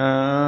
อ่า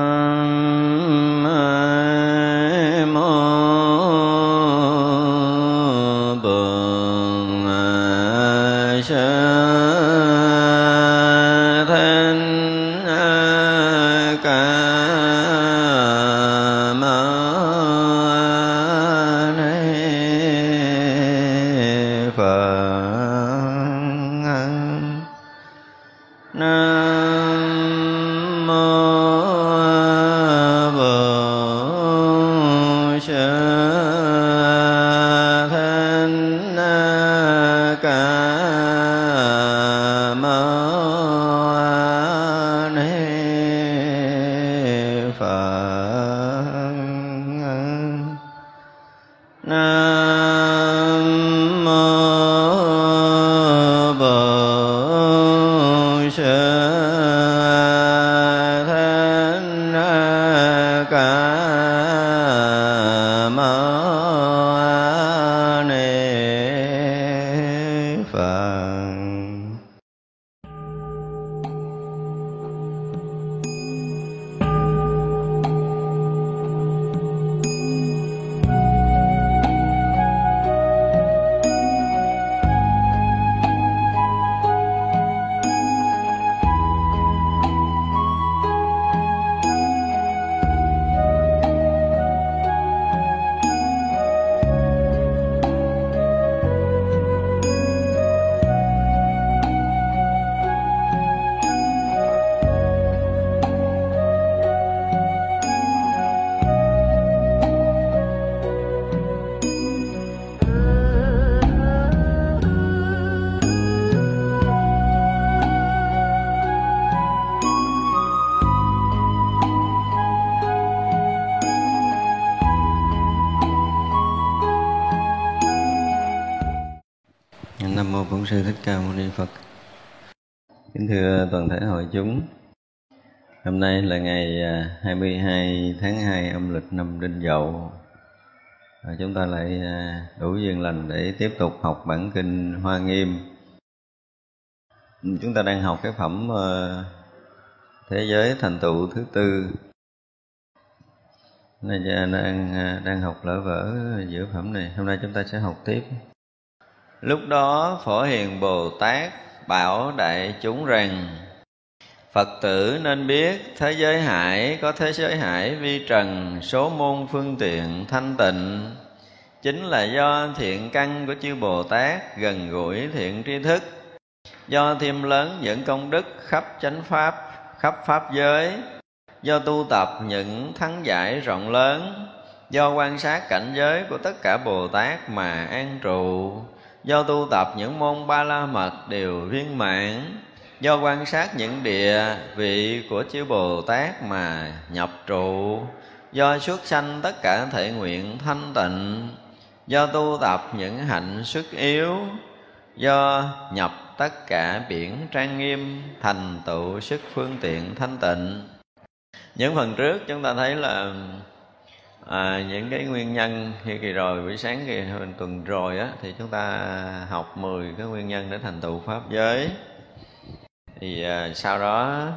âm lịch năm đinh dậu. Và chúng ta lại à, đủ duyên lành để tiếp tục học bản kinh hoa nghiêm. Chúng ta đang học cái phẩm à, thế giới thành tựu thứ tư. Nay đang à, đang học lỡ vỡ giữa phẩm này. Hôm nay chúng ta sẽ học tiếp. Lúc đó phổ hiền bồ tát bảo đại chúng rằng phật tử nên biết thế giới hải có thế giới hải vi trần, số môn phương tiện thanh tịnh. Chính là do thiện căn của chư bồ tát gần gũi thiện tri thức. Do thêm lớn những công đức khắp chánh pháp, khắp pháp giới. Do tu tập những thắng giải rộng lớn. Do quan sát cảnh giới của tất cả bồ tát mà an trụ. Do tu tập những môn ba la mật đều viên mãn do quan sát những địa vị của chư bồ tát mà nhập trụ do xuất sanh tất cả thể nguyện thanh tịnh do tu tập những hạnh sức yếu do nhập tất cả biển trang nghiêm thành tựu sức phương tiện thanh tịnh. Những phần trước chúng ta thấy là à, những cái nguyên nhân như kỳ rồi buổi sáng kỳ tuần rồi á thì chúng ta học 10 cái nguyên nhân để thành tựu pháp giới thì à, sau đó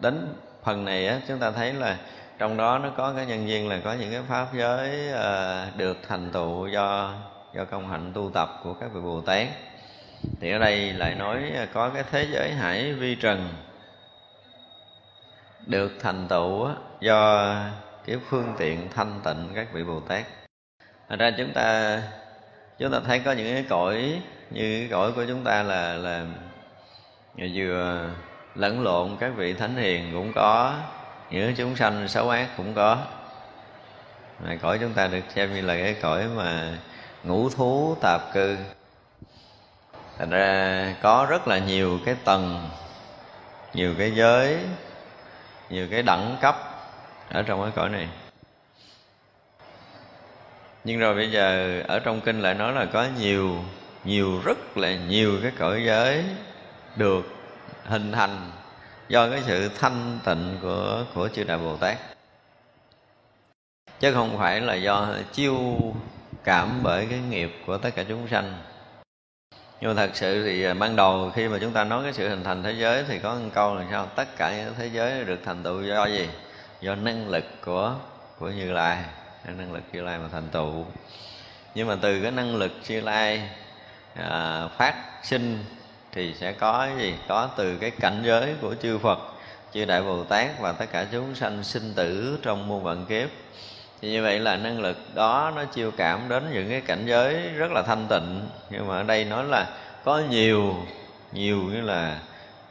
đến phần này á, chúng ta thấy là trong đó nó có cái nhân viên là có những cái pháp giới à, được thành tựu do do công hạnh tu tập của các vị bồ tát. Thì ở đây lại nói à, có cái thế giới hải vi trần được thành tựu do cái phương tiện thanh tịnh các vị bồ tát. Thành ra chúng ta chúng ta thấy có những cái cõi, như cái cõi của chúng ta là là vừa lẫn lộn các vị thánh hiền cũng có những chúng sanh xấu ác cũng có. Mà cõi chúng ta được xem như là cái cõi mà ngũ thú tạp cư. Thành ra có rất là nhiều cái tầng, nhiều cái giới, nhiều cái đẳng cấp ở trong cái cõi này. Nhưng rồi bây giờ ở trong kinh lại nói là có nhiều nhiều, rất là nhiều cái cõi giới được hình thành do cái sự thanh tịnh của của chư đại bồ tát. Chứ không phải là do chiêu cảm bởi cái nghiệp của tất cả chúng sanh. Nhưng mà thật sự thì ban đầu khi mà chúng ta nói cái sự hình thành thế giới thì có một câu là sao? Tất cả những thế giới được thành tựu do gì? Do năng lực của của như lai. Năng lực như lai mà thành tựu. Nhưng mà từ cái năng lực như lai à, phát sinh thì sẽ có cái gì? Có từ cái cảnh giới của chư phật, chư đại bồ tát và tất cả chúng sanh sinh tử trong muôn vạn kiếp. Thì như vậy là năng lực đó nó chiêu cảm đến những cái cảnh giới rất là thanh tịnh. Nhưng mà ở đây nói là có nhiều nhiều như là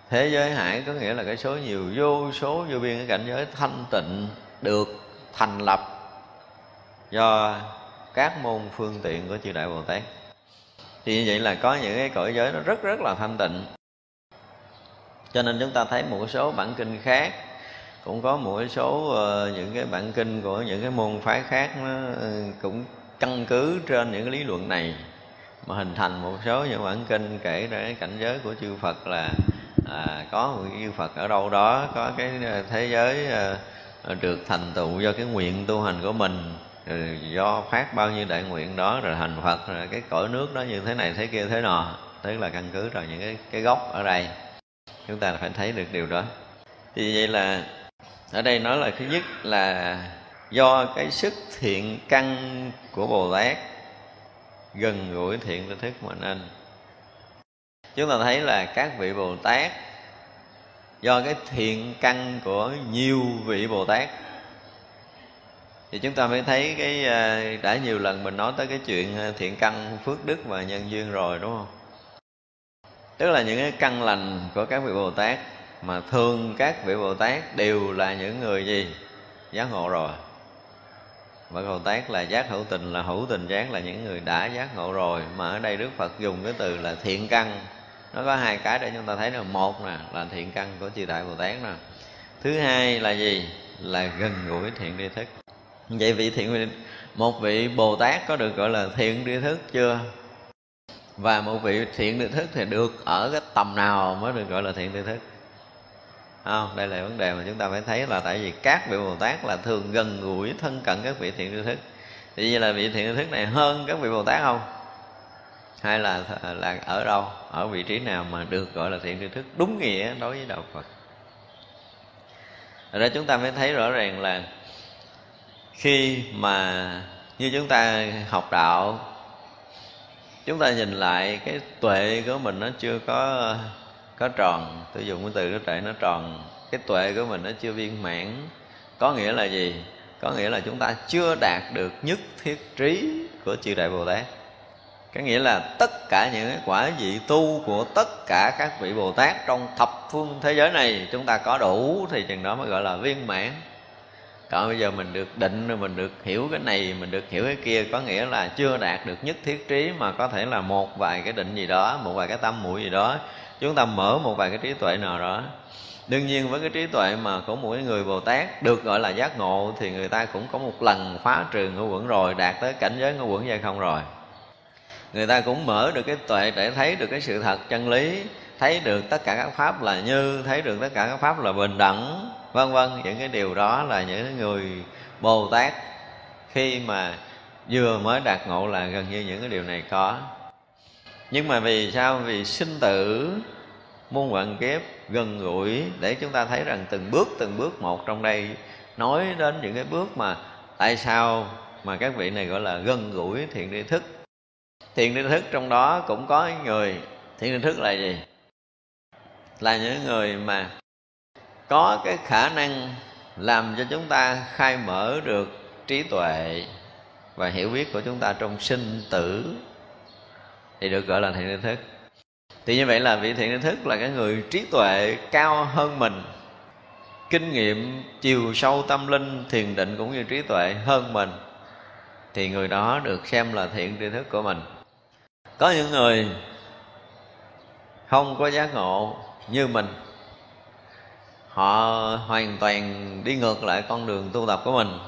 thế giới hải, có nghĩa là cái số nhiều vô số vô biên cái cảnh giới thanh tịnh được thành lập do các môn phương tiện của chư đại bồ tát thì như vậy là có những cái cõi giới nó rất rất là thanh tịnh. Cho nên chúng ta thấy một số bản kinh khác cũng có một số uh, những cái bản kinh của những cái môn phái khác nó uh, cũng căn cứ trên những cái lý luận này mà hình thành một số những bản kinh kể ra cái cảnh giới của chư Phật là à, có một chư Phật ở đâu đó có cái ờ, thế giới à, được thành tựu do cái nguyện tu hành của mình rồi do phát bao nhiêu đại nguyện đó, rồi thành Phật, rồi cái cõi nước đó như thế này, thế kia, thế nọ. Tức là căn cứ rồi những cái cái gốc ở đây. Chúng ta phải thấy được điều đó. Thì vậy là, ở đây nói là thứ nhất là do cái sức thiện căn của bồ tát gần gũi thiện tri thức mà nên chúng ta thấy là các vị bồ tát, do cái thiện căn của nhiều vị bồ tát thì chúng ta mới thấy cái à, đã nhiều lần mình nói tới cái chuyện à, thiện căn phước đức và nhân duyên rồi, đúng không? Tức là những cái căn lành của các vị bồ tát mà thường các vị bồ tát đều là những người gì? Giác ngộ rồi. Và bồ tát là giác hữu tình, là hữu tình giác là những người đã giác ngộ rồi. Mà ở đây đức phật dùng cái từ là thiện căn. Nó có hai cái để chúng ta thấy là một nè, là thiện căn của chư đại bồ tát nè. Thứ hai là gì? Là gần gũi thiện tri thức vậy vị thiện một vị bồ tát có được gọi là thiện tri thức chưa? Và một vị thiện tri thức thì được ở cái tầm nào mới được gọi là thiện tri thức? Không, đây là vấn đề mà chúng ta phải thấy là tại vì các vị bồ tát là thường gần gũi thân cận các vị thiện tri thức. Thì như là vị thiện tri thức này hơn các vị bồ tát không? Hay là là ở đâu? Ở vị trí nào mà được gọi là thiện tri thức đúng nghĩa đối với đạo phật? Rồi đó chúng ta mới thấy rõ ràng là khi mà như chúng ta học đạo, chúng ta nhìn lại cái tuệ của mình nó chưa có có tròn. Tôi dùng cái từ, cái tuệ nó tròn. Cái tuệ của mình nó chưa viên mãn. Có nghĩa là gì? Có nghĩa là chúng ta chưa đạt được nhất thiết trí của chư đại bồ tát. Có nghĩa là tất cả những cái quả vị tu của tất cả các vị bồ tát trong thập phương thế giới này, chúng ta có đủ thì chừng đó mới gọi là viên mãn còn bây giờ mình được định rồi, mình được hiểu cái này, mình được hiểu cái kia, có nghĩa là chưa đạt được nhất thiết trí mà có thể là một vài cái định gì đó, một vài cái tâm mũi gì đó. Chúng ta mở một vài cái trí tuệ nào đó. Đương nhiên với cái trí tuệ mà của mỗi người bồ tát được gọi là giác ngộ thì người ta cũng có một lần phá trừ ngũ quẩn rồi, đạt tới cảnh giới ngũ quẩn hay không rồi. Người ta cũng mở được cái tuệ để thấy được cái sự thật chân lý, thấy được tất cả các pháp là như, thấy được tất cả các pháp là bình đẳng vân vân những cái điều đó là những người bồ tát khi mà vừa mới đạt ngộ là gần như những cái điều này có. Nhưng mà vì sao? Vì sinh tử muôn vạn kiếp gần gũi để chúng ta thấy rằng từng bước từng bước một trong đây nói đến những cái bước mà tại sao mà các vị này gọi là gần gũi thiện tri thức. Thiện tri thức trong đó cũng có người. Thiện tri thức là gì? Là những người mà có cái khả năng làm cho chúng ta khai mở được trí tuệ và hiểu biết của chúng ta trong sinh tử thì được gọi là thiện tri thức. Thì như vậy là vị thiện tri thức là cái người trí tuệ cao hơn mình, kinh nghiệm chiều sâu tâm linh thiền định cũng như trí tuệ hơn mình, thì người đó được xem là thiện tri thức của mình. Có những người không có giác ngộ như mình họ hoàn toàn đi ngược lại con đường tu tập của mình.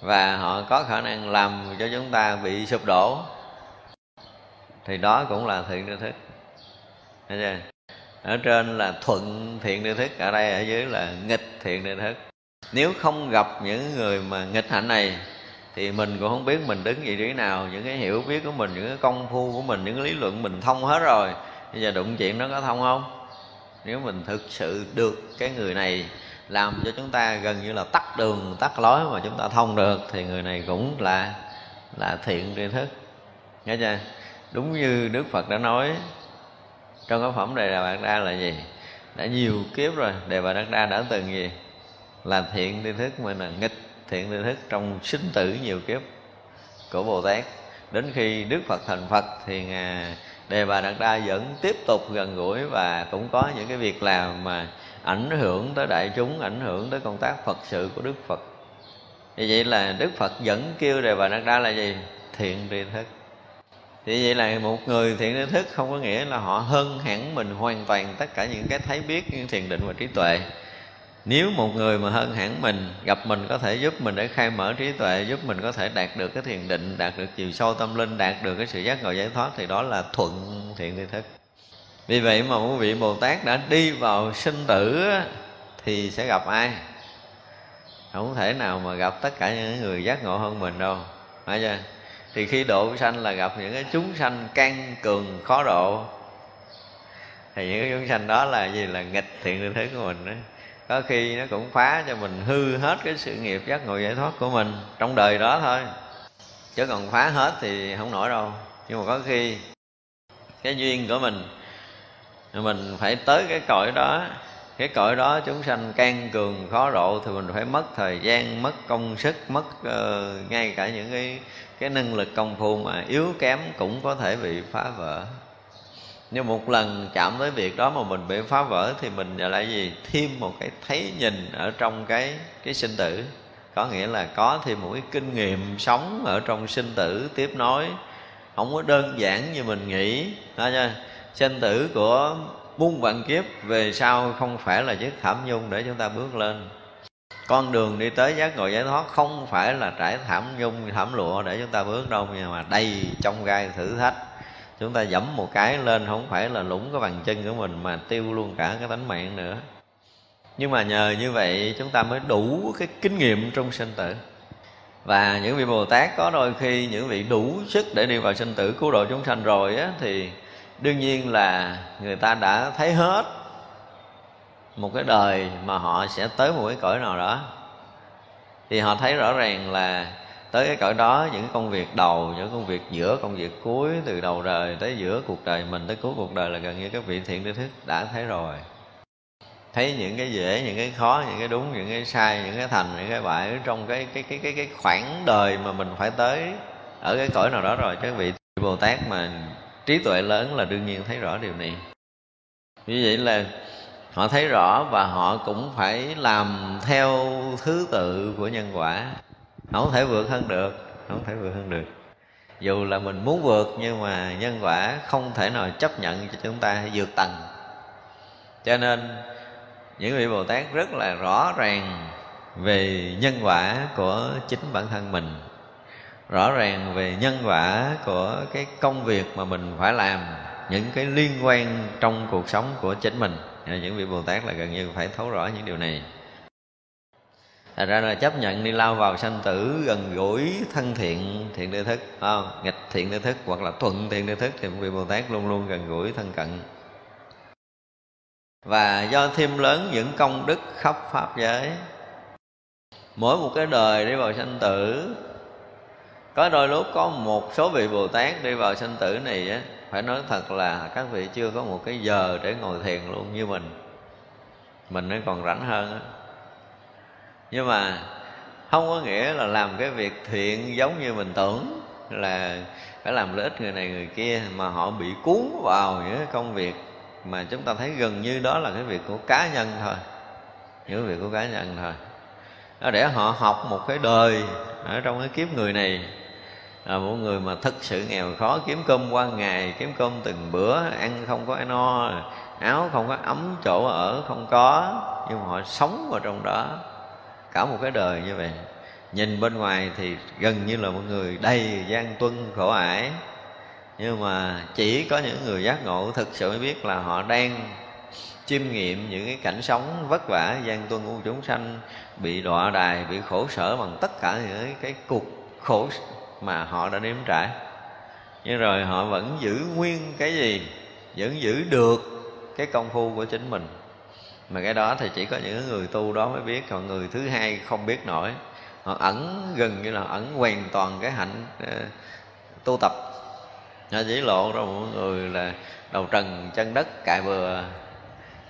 Và họ có khả năng làm cho chúng ta bị sụp đổ. Thì đó cũng là thiện tri thức Thấy chưa? ở trên là thuận thiện tri thức ở đây ở dưới là nghịch thiện tri thức nếu không gặp những người mà nghịch hạnh này, thì mình cũng không biết mình đứng vị trí nào, những cái hiểu biết của mình, những cái công phu của mình, những cái lý luận mình thông hết rồi. Bây giờ đụng chuyện nó có thông không? Nếu mình thực sự được cái người này làm cho chúng ta gần như là tắt đường, tắt lối mà chúng ta thông được, thì người này cũng là là thiện tri thức. Nghe chưa? Đúng như đức phật đã nói, trong cái phẩm đề đà bạc đa là gì? Đã nhiều kiếp rồi, đề bà đắc đa đã từng gì? Là thiện tri thức, mà là nghịch thiện tri thức trong sinh tử nhiều kiếp của bồ tát. Đến khi đức phật thành phật thì ngài đề bà đạt đa vẫn tiếp tục gần gũi và cũng có những cái việc làm mà ảnh hưởng tới đại chúng, ảnh hưởng tới công tác phật sự của đức phật. Vì vậy là đức phật vẫn kêu đề bà đạt đa là gì? Thiện tri thức. Thì vậy là một người thiện tri thức không có nghĩa là họ hơn hẳn mình hoàn toàn tất cả những cái thấy biết, những thiền định và trí tuệ nếu một người mà hơn hẳn mình, gặp mình có thể giúp mình để khai mở trí tuệ, giúp mình có thể đạt được cái thiền định, đạt được chiều sâu tâm linh, đạt được cái sự giác ngộ giải thoát thì đó là thuận thiện tri thức. Vì vậy mà một vị bồ tát đã đi vào sinh tử thì sẽ gặp ai? Không thể nào mà gặp tất cả những người giác ngộ hơn mình đâu. Phải chưa? Thì khi độ sanh là gặp những cái chúng sanh căng cường khó độ. Thì những cái chúng sanh đó là gì? Là nghịch thiện tri thức của mình đó có khi nó cũng phá cho mình hư hết cái sự nghiệp giác ngộ giải thoát của mình trong đời đó thôi. Chứ còn phá hết thì không nổi đâu. Nhưng mà có khi cái duyên của mình mình phải tới cái cõi đó cái cõi đó chúng sanh can cường khó độ thì mình phải mất thời gian mất công sức mất uh, ngay cả những cái cái năng lực công phu mà yếu kém cũng có thể bị phá vỡ nhưng một lần chạm tới việc đó mà mình bị phá vỡ thì mình lại gì? Thêm một cái thấy nhìn ở trong cái cái sinh tử. Có nghĩa là có thêm một cái kinh nghiệm sống ở trong sinh tử tiếp nối. Không có đơn giản như mình nghĩ. Đó nha. Sinh tử của muôn vạn kiếp về sau không phải là chiếc thảm nhung để chúng ta bước lên. Con đường đi tới giác ngộ giải thoát không phải là trải thảm nhung, thảm lụa để chúng ta bước đâu nhưng mà đầy trong gai thử thách chúng ta dẫm một cái lên, không phải là lũng cái bàn chân của mình mà tiêu luôn cả cái tánh mạng nữa. Nhưng mà nhờ như vậy, chúng ta mới đủ cái kinh nghiệm trong sinh tử. Và những vị bồ tát có đôi khi, những vị đủ sức để đi vào sinh tử cứu độ chúng sanh rồi á, thì đương nhiên là người ta đã thấy hết một cái đời mà họ sẽ tới một cái cõi nào đó. Thì họ thấy rõ ràng là tới cái cõi đó, những công việc đầu, những công việc giữa, công việc cuối, từ đầu đời tới giữa cuộc đời mình tới cuối cuộc đời là gần như các vị thiện tri thức đã thấy rồi. Thấy những cái dễ, những cái khó, những cái đúng, những cái sai, những cái thành, những cái bại trong cái cái cái cái cái khoảng đời mà mình phải tới, ở cái cõi nào đó rồi, các vị bồ tát mà trí tuệ lớn là đương nhiên thấy rõ điều này. Như vậy là họ thấy rõ và họ cũng phải làm theo thứ tự của nhân quả không thể vượt hơn được, không thể vượt hơn được. Dù là mình muốn vượt, nhưng mà nhân quả không thể nào chấp nhận cho chúng ta vượt tầng. Cho nên, những vị bồ tát rất là rõ ràng về nhân quả của chính bản thân mình. Rõ ràng về nhân quả của cái công việc mà mình phải làm, những cái liên quan trong cuộc sống của chính mình. Những vị bồ tát là gần như phải thấu rõ những điều này thành ra là chấp nhận đi lao vào sanh tử gần gũi, thân thiện thiện địa thức không? nghịch thiện địa thức hoặc là thuận thiện địa thức thì vị Bồ Tát luôn luôn gần gũi, thân cận. Và do thêm lớn những công đức khắp pháp giới. Mỗi một cái đời đi vào sanh tử, có đôi lúc có một số vị bồ tát đi vào sanh tử này á, phải nói thật là các vị chưa có một cái giờ để ngồi thiền luôn như mình. Mình nó còn rảnh hơn á nhưng mà không có nghĩa là làm cái việc thiện giống như mình tưởng, là phải làm lợi ích người này người kia, mà họ bị cuốn vào những cái công việc mà chúng ta thấy gần như đó là cái việc của cá nhân thôi. Những việc của cá nhân thôi. Đó, để họ học một cái đời ở trong cái kiếp người này, là một người mà thực sự nghèo khó, kiếm cơm qua ngày, kiếm cơm từng bữa, ăn không có no, áo không có ấm, chỗ ở không có, nhưng mà họ sống vào trong đó cả một cái đời như vậy. Nhìn bên ngoài thì gần như là một người đầy gian tuân khổ ải. Nhưng mà chỉ có những người giác ngộ thực sự mới biết là họ đang chiêm nghiệm những cái cảnh sống vất vả, gian tuân của chúng sanh, bị đọa đài, bị khổ sở bằng tất cả những cái cuộc khổ mà họ đã nếm trải. Nhưng rồi họ vẫn giữ nguyên cái gì? Vẫn giữ được cái công phu của chính mình mà cái đó thì chỉ có những người tu đó mới biết. Còn người thứ hai không biết nổi. Họ ẩn gần như là ẩn hoàn toàn cái hạnh ờ, tu tập. Nó chỉ lộ ra mọi người là đầu trần chân đất, cài bừa.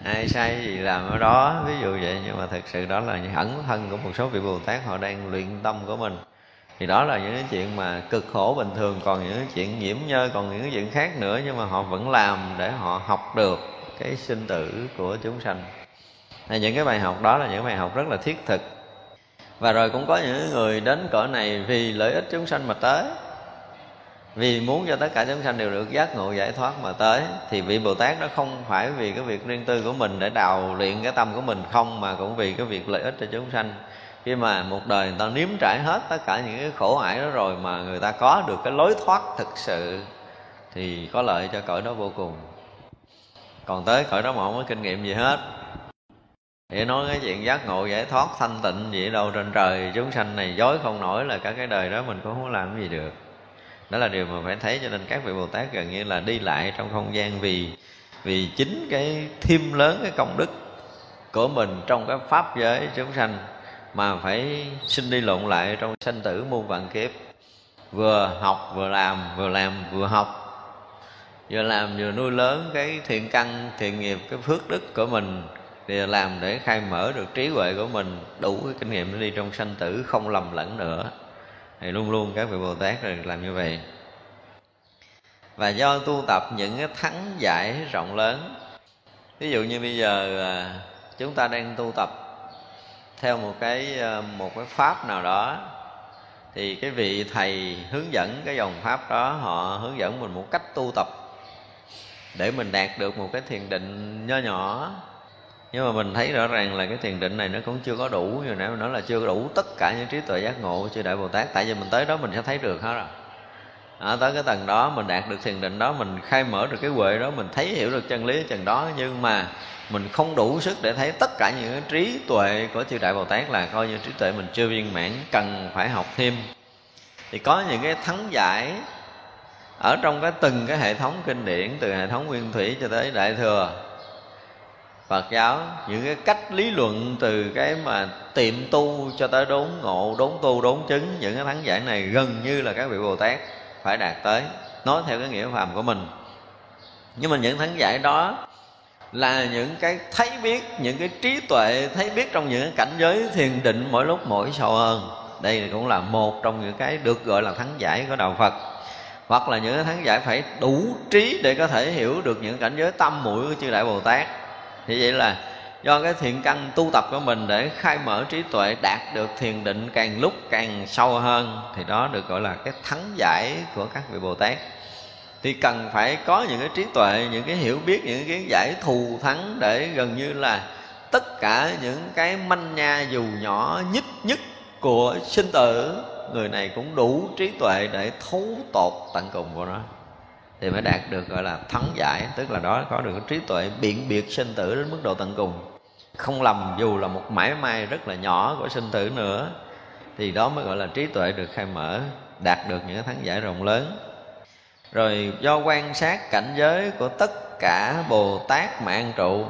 Ai sai gì làm ở đó, ví dụ vậy. Nhưng mà thực sự đó là những ẩn thân của một số vị bồ tát, họ đang luyện tâm của mình. Thì đó là những cái chuyện mà cực khổ bình thường. Còn những cái chuyện nhiễm nhơ, còn những cái chuyện khác nữa. Nhưng mà họ vẫn làm để họ học được cái sinh tử của chúng sanh là những cái bài học đó là những bài học rất là thiết thực. Và rồi cũng có những người đến cõi này vì lợi ích chúng sanh mà tới. Vì muốn cho tất cả chúng sanh đều được giác ngộ, giải thoát mà tới, thì vị bồ tát nó không phải vì cái việc riêng tư của mình để đào luyện cái tâm của mình, không, mà cũng vì cái việc lợi ích cho chúng sanh. Khi mà một đời người ta nếm trải hết tất cả những cái khổ ải đó rồi mà người ta có được cái lối thoát thực sự, thì có lợi cho cõi đó vô cùng. Còn tới cõi đó mà không có kinh nghiệm gì hết để nói cái chuyện giác ngộ giải thoát thanh tịnh gì đâu, trên trời chúng sanh này dối không nổi là cả cái đời đó mình cũng không làm gì được. Đó là điều mà phải thấy cho nên các vị bồ tát gần như là đi lại trong không gian vì vì chính cái thêm lớn, cái công đức của mình trong cái pháp giới chúng sanh mà phải sinh đi lộn lại trong sanh tử muôn vạn kiếp. Vừa học vừa làm vừa làm vừa học, vừa làm vừa nuôi lớn cái thiện căn, thiện nghiệp, cái phước đức của mình thì làm để khai mở được trí huệ của mình, đủ cái kinh nghiệm để đi trong sanh tử, không lầm lẫn nữa. Thì luôn luôn các vị bồ tát rồi làm như vậy. Và do tu tập những cái thắng giải rộng lớn. Ví dụ như bây giờ à, chúng ta đang tu tập theo một cái à, một cái pháp nào đó, thì cái vị thầy hướng dẫn cái dòng pháp đó, họ hướng dẫn mình một cách tu tập để mình đạt được một cái thiền định nho nhỏ nhưng mà mình thấy rõ ràng là cái thiền định này nó cũng chưa có đủ như nãy mình nói là chưa có đủ tất cả những trí tuệ giác ngộ của chư đại bồ tát. Tại vì mình tới đó mình sẽ thấy được hết rồi. À, tới cái tầng đó mình đạt được thiền định đó mình khai mở được cái huệ đó mình thấy hiểu được chân lý chừng đó. Nhưng mà mình không đủ sức để thấy tất cả những trí tuệ của chư đại bồ tát là coi như trí tuệ mình chưa viên mãn cần phải học thêm. Thì có những cái thắng giải ở trong cái từng cái hệ thống kinh điển từ hệ thống nguyên thủy cho tới đại thừa. Phật giáo, những cái cách lý luận từ cái mà tiệm tu cho tới đốn ngộ, đốn tu, đốn chứng, những cái thắng giải này gần như là các vị Bồ Tát phải đạt tới, nói theo cái nghĩa phàm của mình. Nhưng mà những thắng giải đó là những cái thấy biết, những cái trí tuệ thấy biết trong những cái cảnh giới thiền định mỗi lúc mỗi sâu hơn. Đây cũng là một trong những cái được gọi là thắng giải của đạo Phật. Hoặc là những cái thắng giải phải đủ trí để có thể hiểu được những cảnh giới tâm mũi của chư đại Bồ Tát thì vậy là do cái thiện căn tu tập của mình để khai mở trí tuệ đạt được thiền định càng lúc càng sâu hơn, thì đó được gọi là cái thắng giải của các vị bồ tát. Thì cần phải có những cái trí tuệ, những cái hiểu biết, những cái giải thù thắng để gần như là tất cả những cái manh nha dù nhỏ nhất nhất của sinh tử, người này cũng đủ trí tuệ để thấu tột tận cùng của nó thì mới đạt được, gọi là, thắng giải. Tức là đó, có được cái trí tuệ biện biệt sinh tử đến mức độ tận cùng. Không lầm, dù là một mãi may rất là nhỏ của sinh tử nữa, thì đó mới gọi là trí tuệ được khai mở, đạt được những thắng giải rộng lớn. Rồi, do quan sát cảnh giới của tất cả bồ tát mạng trụ.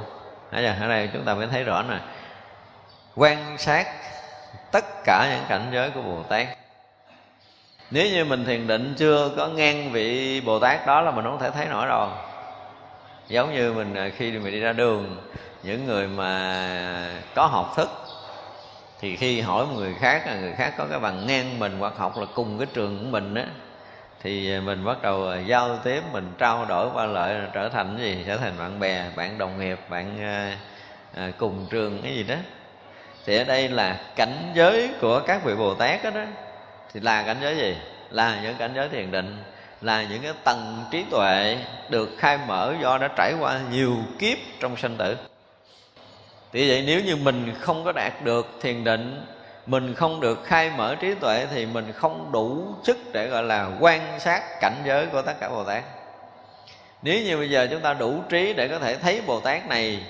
Ở đây chúng ta mới thấy rõ nè. Quan sát tất cả những cảnh giới của bồ tát nếu như mình thiền định chưa có ngang vị bồ tát đó là mình không thể thấy nổi rồi. Giống như mình à, khi mình đi ra đường những người mà có học thức thì khi hỏi một người khác là người khác có cái bằng ngang mình hoặc học là cùng cái trường của mình á thì mình bắt đầu à, giao tiếp mình trao đổi qua lợi trở thành gì? Trở thành bạn bè bạn đồng nghiệp bạn à, à, cùng trường cái gì đó. Thì ở đây là cảnh giới của các vị bồ tát đó, đó thì là cảnh giới gì? Là những cảnh giới thiền định, là những cái tầng trí tuệ được khai mở do đã trải qua nhiều kiếp trong sinh tử. Thì vậy nếu như mình không có đạt được thiền định, mình không được khai mở trí tuệ thì mình không đủ sức để, gọi là, quan sát cảnh giới của tất cả bồ tát. Nếu như bây giờ chúng ta đủ trí để có thể thấy bồ tát này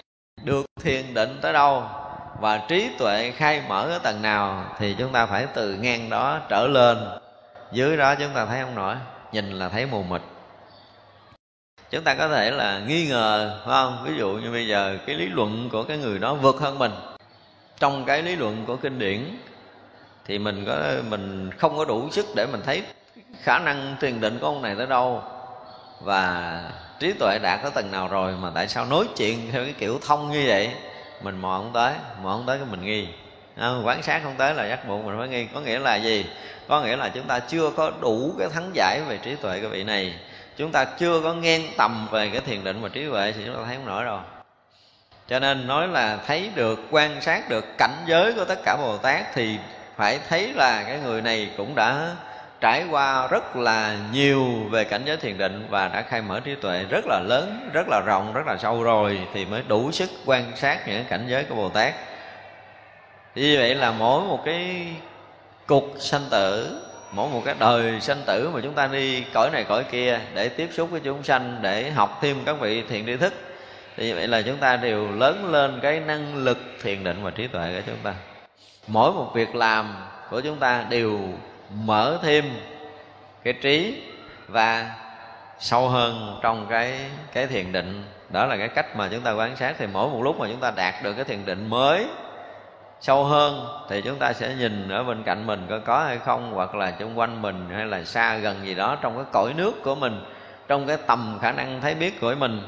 được thiền định tới đâu và trí tuệ khai mở ở tầng nào thì chúng ta phải từ ngang đó trở lên. Dưới đó chúng ta thấy không nổi, nhìn là thấy mù mịt. Chúng ta có thể là nghi ngờ, phải không? Ví dụ như bây giờ cái lý luận của cái người đó vượt hơn mình. Trong cái lý luận của kinh điển thì mình có, mình không có đủ sức để mình thấy khả năng thiền định của ông này tới đâu. Và trí tuệ đã có tầng nào rồi mà tại sao nói chuyện theo cái kiểu thông như vậy? Mình mò không tới mò không tới cái mình nghi. À, quán sát không tới là giác buộc mình phải nghi. Có nghĩa là gì? Có nghĩa là chúng ta chưa có đủ cái thắng giải về trí tuệ cái vị này. Chúng ta chưa có ngang tầm về cái thiền định và trí tuệ thì chúng ta thấy không nổi rồi cho nên nói là thấy được quan sát được cảnh giới của tất cả bồ tát thì phải thấy là cái người này cũng đã trải qua rất là nhiều về cảnh giới thiền định và đã khai mở trí tuệ rất là lớn, rất là rộng, rất là sâu rồi thì mới đủ sức quan sát những cảnh giới của bồ tát. Như vậy là mỗi một cái cục sanh tử, mỗi một cái đời sanh tử mà chúng ta đi cõi này cõi kia để tiếp xúc với chúng sanh, để học thêm các vị thiền tri thức, thì như vậy là chúng ta đều lớn lên cái năng lực thiền định và trí tuệ của chúng ta. Mỗi một việc làm của chúng ta đều mở thêm cái trí và sâu hơn trong cái cái thiền định. Đó là cái cách mà chúng ta quan sát. Thì mỗi một lúc mà chúng ta đạt được cái thiền định mới, sâu hơn, thì chúng ta sẽ nhìn ở bên cạnh mình có có hay không, hoặc là xung quanh mình, hay là xa gần gì đó trong cái cõi nước của mình, trong cái tầm khả năng thấy biết của mình.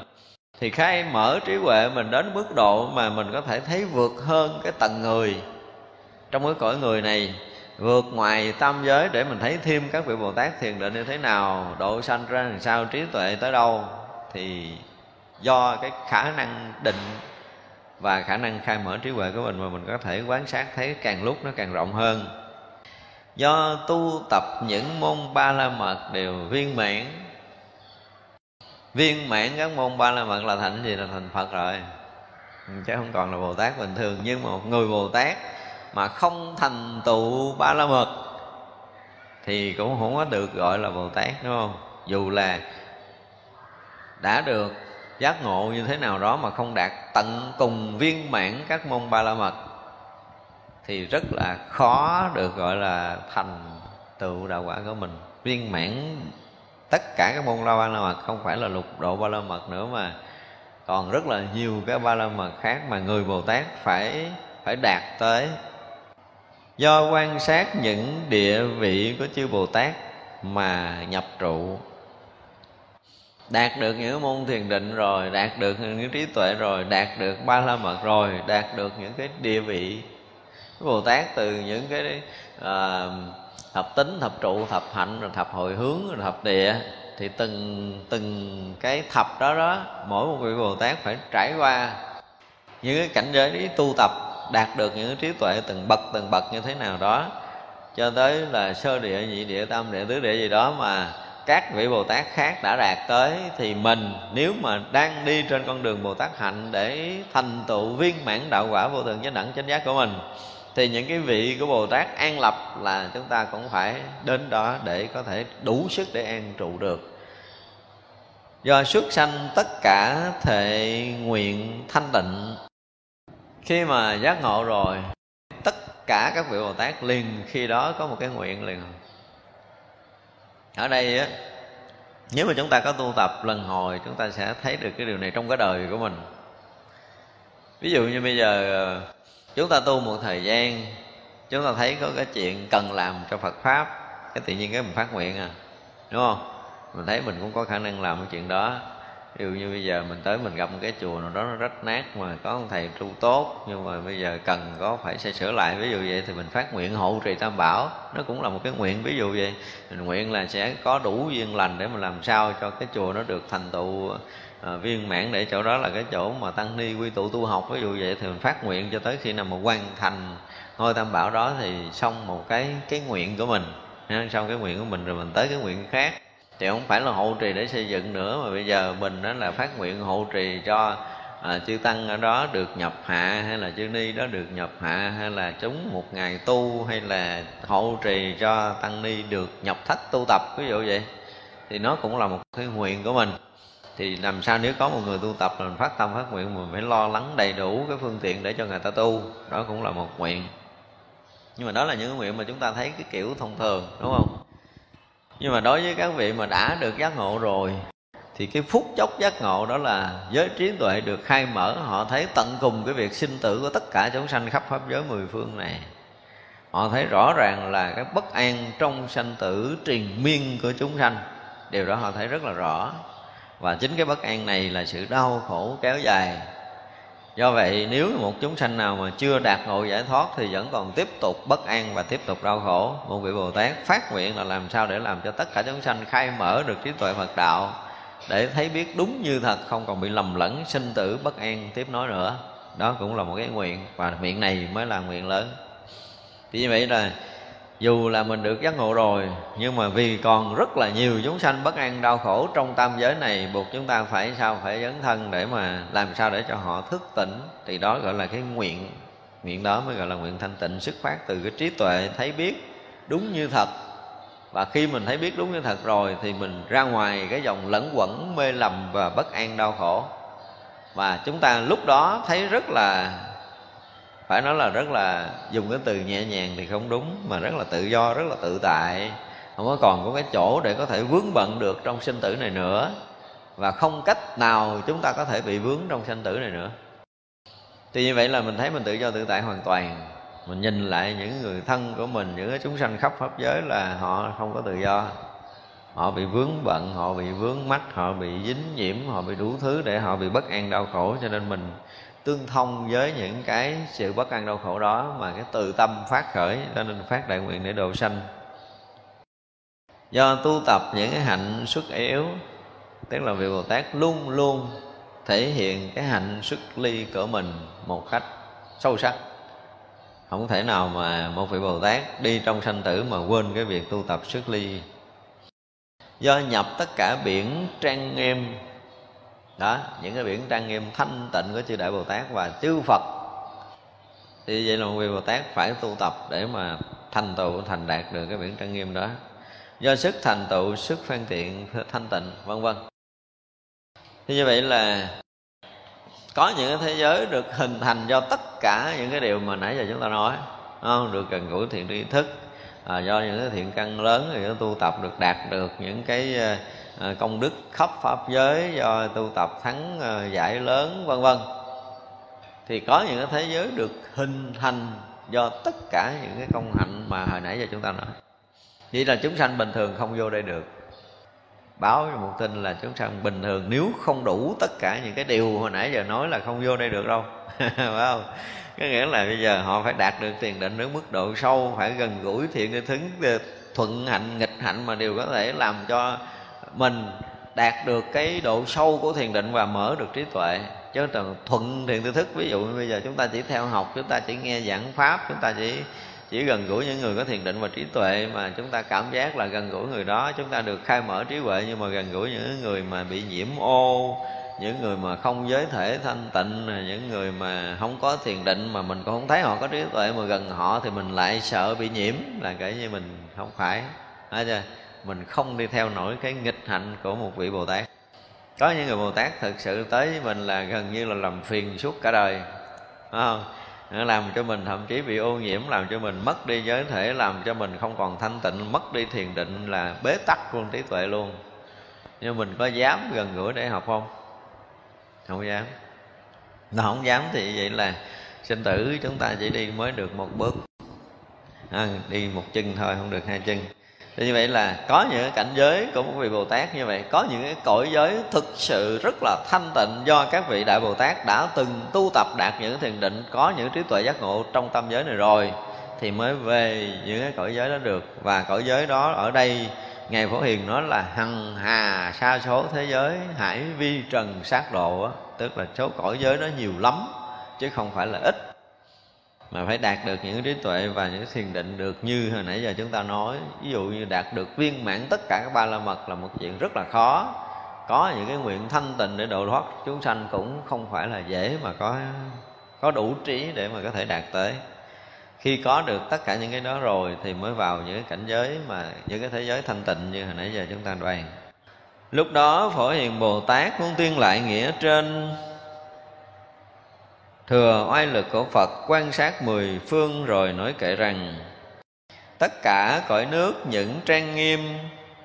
Thì khai mở trí huệ mình đến mức độ mà mình có thể thấy vượt hơn cái tầng người trong cái cõi người này vượt ngoài tam giới để mình thấy thêm các vị bồ tát thiền định như thế nào, độ sanh ra làm sao, trí tuệ tới đâu, thì do cái khả năng định và khả năng khai mở trí huệ của mình mà mình có thể quán sát thấy càng lúc nó càng rộng hơn. Do tu tập những môn ba la mật đều viên mãn. Viên mãn các môn ba la mật là thành gì? Là thành phật rồi. Chứ không còn là bồ tát bình thường, nhưng mà một người bồ tát mà không thành tựu ba la mật thì cũng không có được gọi là bồ tát, đúng không? Dù là đã được giác ngộ như thế nào đó mà không đạt tận cùng viên mãn các môn ba la mật thì rất là khó được gọi là thành tựu đạo quả của mình. Viên mãn tất cả các môn la ba la mật không phải là lục độ ba la mật nữa mà còn rất là nhiều cái ba la mật khác mà người bồ tát phải phải đạt tới do quan sát những địa vị của chư bồ tát mà nhập trụ. Đạt được những môn thiền định rồi đạt được những trí tuệ rồi đạt được ba la mật rồi đạt được những cái địa vị. Bồ tát từ những cái à, thập tính thập trụ thập hạnh rồi thập hồi hướng rồi thập địa thì từng từng cái thập đó đó mỗi một vị bồ tát phải trải qua những cái cảnh giới tu tập đạt được những trí tuệ từng bậc từng bậc như thế nào đó, cho tới là sơ địa, nhị địa, tam địa, tứ địa gì đó mà các vị bồ tát khác đã đạt tới, thì mình nếu mà đang đi trên con đường bồ tát hạnh để thành tựu viên mãn đạo quả vô thường chánh đẳng chánh giác của mình, thì những cái vị của bồ tát an lập là chúng ta cũng phải đến đó để có thể đủ sức để an trụ được. Do xuất sanh tất cả thể nguyện thanh tịnh khi mà giác ngộ rồi, tất cả các vị bồ tát liền khi đó có một cái nguyện liền. Ở đây á, nếu mà chúng ta có tu tập lần hồi, chúng ta sẽ thấy được cái điều này trong cái đời của mình. Ví dụ như bây giờ, chúng ta tu một thời gian, chúng ta thấy có cái chuyện cần làm cho phật pháp, cái tự nhiên cái mình phát nguyện à đúng không? Mình thấy mình cũng có khả năng làm cái chuyện đó ví dụ như bây giờ mình tới mình gặp một cái chùa nào đó nó rất nát mà có một thầy tu tốt nhưng mà bây giờ cần có phải xây sửa lại ví dụ vậy thì mình phát nguyện hộ trì tam bảo. Nó cũng là một cái nguyện ví dụ vậy mình nguyện là sẽ có đủ duyên lành để mà làm sao cho cái chùa nó được thành tựu à, viên mãn để chỗ đó là cái chỗ mà tăng ni quy tụ tu học. Ví dụ vậy thì mình phát nguyện cho tới khi nào mà hoàn thành ngôi tam bảo đó thì xong một cái cái nguyện của mình xong cái nguyện của mình rồi mình tới cái nguyện khác thì không phải là hộ trì để xây dựng nữa mà bây giờ mình đó là phát nguyện hộ trì cho à, chư tăng ở đó được nhập hạ hay là chư ni đó được nhập hạ hay là chúng một ngày tu hay là hộ trì cho tăng ni được nhập thất tu tập ví dụ vậy. Thì nó cũng là một cái nguyện của mình. Thì làm sao nếu có một người tu tập mình phát tâm phát nguyện mình phải lo lắng đầy đủ cái phương tiện để cho người ta tu. Đó cũng là một nguyện. Nhưng mà đó là những nguyện mà chúng ta thấy cái kiểu thông thường đúng không? Nhưng mà đối với các vị mà đã được giác ngộ rồi, thì cái phút chốc giác ngộ đó là giới trí tuệ được khai mở. Họ thấy tận cùng cái việc sinh tử của tất cả chúng sanh khắp pháp giới mười phương này. Họ thấy rõ ràng là cái bất an trong sanh tử triền miên của chúng sanh. Điều đó họ thấy rất là rõ. Và chính cái bất an này là sự đau khổ kéo dài do vậy, nếu một chúng sanh nào mà chưa đạt ngộ giải thoát thì vẫn còn tiếp tục bất an và tiếp tục đau khổ. Một vị bồ tát phát nguyện là làm sao để làm cho tất cả chúng sanh khai mở được trí tuệ phật đạo, để thấy biết đúng như thật, không còn bị lầm lẫn, sinh tử, bất an, tiếp nói nữa. Đó cũng là một cái nguyện, và nguyện này mới là nguyện lớn. Thì như vậy là dù là mình được giác ngộ rồi, nhưng mà vì còn rất là nhiều chúng sanh bất an, đau khổ trong tam giới này, buộc chúng ta phải sao, phải dấn thân để mà làm sao để cho họ thức tỉnh. Thì đó gọi là cái nguyện. Nguyện đó mới gọi là nguyện thanh tịnh xuất phát từ cái trí tuệ thấy biết đúng như thật. Và khi mình thấy biết đúng như thật rồi, thì mình ra ngoài cái dòng lẫn quẩn, mê lầm và bất an, đau khổ. Và chúng ta lúc đó thấy rất là phải nói là rất là dùng cái từ nhẹ nhàng thì không đúng, mà rất là tự do, rất là tự tại. Không có còn có cái chỗ để có thể vướng bận được trong sinh tử này nữa. Và không cách nào chúng ta có thể bị vướng trong sinh tử này nữa. Thì như vậy là mình thấy mình tự do, tự tại hoàn toàn. Mình nhìn lại những người thân của mình, những cái chúng sanh khắp pháp giới là họ không có tự do. Họ bị vướng bận, họ bị vướng mắt họ bị dính nhiễm, họ bị đủ thứ để họ bị bất an đau khổ. Cho nên mình tương thông với những cái sự bất an đau khổ đó mà cái từ tâm phát khởi, cho nên phát đại nguyện để độ sanh. Do tu tập những cái hạnh xuất yếu, tức là vị bồ tát luôn luôn thể hiện cái hạnh xuất ly của mình một cách sâu sắc. Không thể nào mà một vị bồ tát đi trong sanh tử mà quên cái việc tu tập xuất ly. Do nhập tất cả biển, trang nghiêm đó những cái biển trang nghiêm thanh tịnh của chư đại bồ tát và chư phật. Thì vậy là một vị bồ tát phải tu tập để mà thành tựu thành đạt được cái biển trang nghiêm đó. Do sức thành tựu sức phan tiện thanh tịnh vân vân. Thì như vậy là có những cái thế giới được hình thành do tất cả những cái điều mà nãy giờ chúng ta nói không? được gần gũi thiện tri thức à, do những cái thiện căn lớn thì nó tu tập được đạt được những cái Ờ, công đức khắp pháp giới do tu tập thắng ờ, giải lớn, vân vân. Thì có những cái thế giới được hình thành do tất cả những cái công hạnh mà hồi nãy giờ chúng ta nói. Vậy là chúng sanh bình thường không vô đây được. Báo cho một tin là chúng sanh bình thường, nếu không đủ tất cả những cái điều hồi nãy giờ nói là không vô đây được đâu. Phải không? Có nghĩa là bây giờ họ phải đạt được tiền định đến mức độ sâu, phải gần gũi thiện cái thứ thuận hạnh, nghịch hạnh mà đều có thể làm cho mình đạt được cái độ sâu của thiền định và mở được trí tuệ. Chứ thuận thiền tư thức, ví dụ bây giờ chúng ta chỉ theo học, chúng ta chỉ nghe giảng pháp, chúng ta chỉ chỉ gần gũi những người có thiền định và trí tuệ mà chúng ta cảm giác là gần gũi người đó, chúng ta được khai mở trí huệ. Nhưng mà gần gũi những người mà bị nhiễm ô, những người mà không giới thể thanh tịnh những người mà không có thiền định mà mình cũng không thấy họ có trí tuệ, mà gần họ thì mình lại sợ bị nhiễm, là cái như mình không phải. Thấy chưa? Mình không đi theo nổi cái nghịch hạnh của một vị bồ tát. Có những người bồ tát thực sự tới với mình là gần như là làm phiền suốt cả đời không? Nó làm cho mình thậm chí bị ô nhiễm làm cho mình mất đi giới thể làm cho mình không còn thanh tịnh mất đi thiền định là bế tắc luôn trí tuệ luôn. Nhưng mình có dám gần gũi để học không? Không dám. Nó không dám thì vậy là sinh tử chúng ta chỉ đi mới được một bước. À, đi một chân thôi không được hai chân thì như vậy là có những cái cảnh giới của một vị Bồ Tát như vậy, Có những cái cõi giới thực sự rất là thanh tịnh Do các vị Đại Bồ Tát đã từng tu tập đạt những thiền định, Có những trí tuệ giác ngộ trong tâm giới này rồi, Thì mới về những cái cõi giới đó được Và cõi giới đó ở đây, Ngài Phổ Hiền nói là hằng hà sa số thế giới, Hải vi trần sát độ đó. Tức là số cõi giới đó nhiều lắm, Chứ không phải là ít mà phải đạt được những trí tuệ và những thiền định được như hồi nãy giờ chúng ta nói. Ví dụ như đạt được viên mãn tất cả các ba la mật là một chuyện rất là khó. Có những cái nguyện thanh tịnh để độ thoát chúng sanh cũng không phải là dễ mà có có đủ trí để mà có thể đạt tới. Khi có được tất cả những cái đó rồi thì mới vào những cái cảnh giới mà những cái thế giới thanh tịnh như hồi nãy giờ chúng ta đoàn lúc đó phổ hiền bồ tát muốn tuyên lại nghĩa trên thừa oai lực của phật quan sát mười phương rồi nói kệ rằng, tất cả cõi nước những trang nghiêm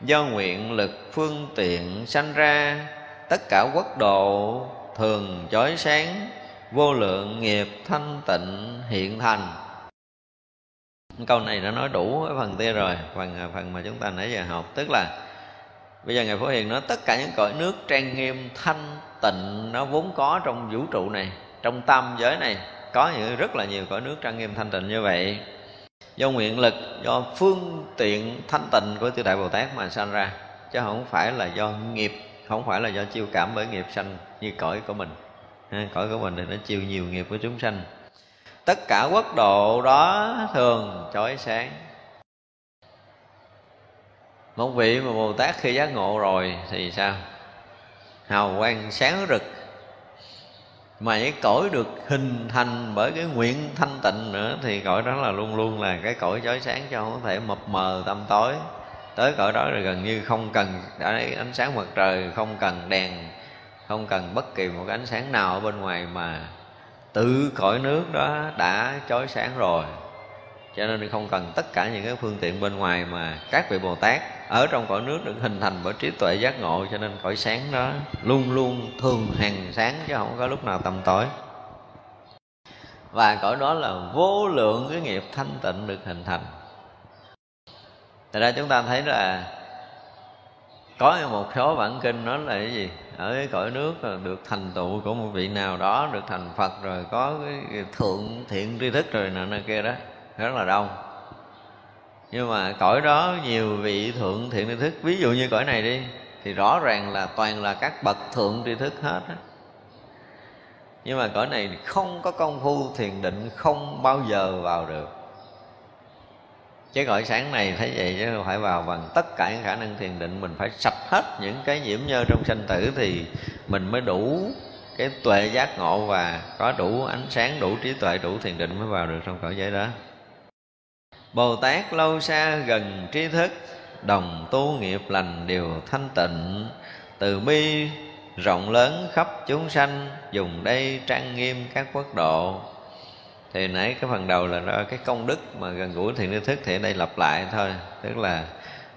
do nguyện lực phương tiện sanh ra, tất cả quốc độ thường chói sáng, vô lượng nghiệp thanh tịnh hiện thành. Câu này đã nói đủ cái phần tia rồi, phần phần mà chúng ta nãy giờ học. Tức là, bây giờ ngài phổ hiền nói, tất cả những cõi nước trang nghiêm thanh tịnh nó vốn có trong vũ trụ này trong tam giới này có những rất là nhiều cõi nước trang nghiêm thanh tịnh như vậy. Do nguyện lực do phương tiện thanh tịnh của chư đại bồ tát mà sanh ra. Chứ không phải là do nghiệp không phải là do chiêu cảm bởi nghiệp sanh như cõi của mình. Ha, cõi của mình thì nó chiêu nhiều nghiệp của chúng sanh. Tất cả quốc độ đó thường chói sáng. Một vị mà bồ tát khi giác ngộ rồi thì sao? Hào quang sáng rực mà cái cõi được hình thành bởi cái nguyện thanh tịnh nữa, thì cõi đó là luôn luôn là cái cõi chói sáng cho không có thể mập mờ tâm tối. Tới cõi đó là gần như không cần ánh sáng mặt trời, không cần đèn, không cần bất kỳ một cái ánh sáng nào ở bên ngoài mà tự cõi nước đó đã chói sáng rồi. Cho nên không cần tất cả những cái phương tiện bên ngoài mà các vị bồ tát ở trong cõi nước được hình thành bởi trí tuệ giác ngộ, cho nên cõi sáng đó luôn luôn thường hàng sáng, chứ không có lúc nào tầm tối. Và cõi đó là vô lượng cái nghiệp thanh tịnh được hình thành. Thật ra chúng ta thấy là có một số bản kinh nói là cái gì? Ở cái cõi nước được thành tựu của một vị nào đó, được thành phật, rồi có cái thượng thiện tri thức rồi nọ kia đó, rất là đông nhưng mà cõi đó nhiều vị thượng thiện tri thức, ví dụ như cõi này đi, thì rõ ràng là toàn là các bậc thượng tri thức hết á. Nhưng mà cõi này không có công phu thiền định, không bao giờ vào được. Chứ cõi sáng này thấy vậy chứ phải vào bằng tất cả những khả năng thiền định, mình phải sạch hết những cái nhiễm nhơ trong sanh tử thì mình mới đủ cái tuệ giác ngộ và có đủ ánh sáng, đủ trí tuệ, đủ thiền định mới vào được trong cõi giới đó. Bồ Tát lâu xa gần trí thức, Đồng tu nghiệp lành đều thanh tịnh. Từ bi rộng lớn khắp chúng sanh, Dùng đây trang nghiêm các quốc độ. Thì nãy cái phần đầu là cái công đức mà gần gũi thiện tri thức Thì ở đây lặp lại thôi. Tức là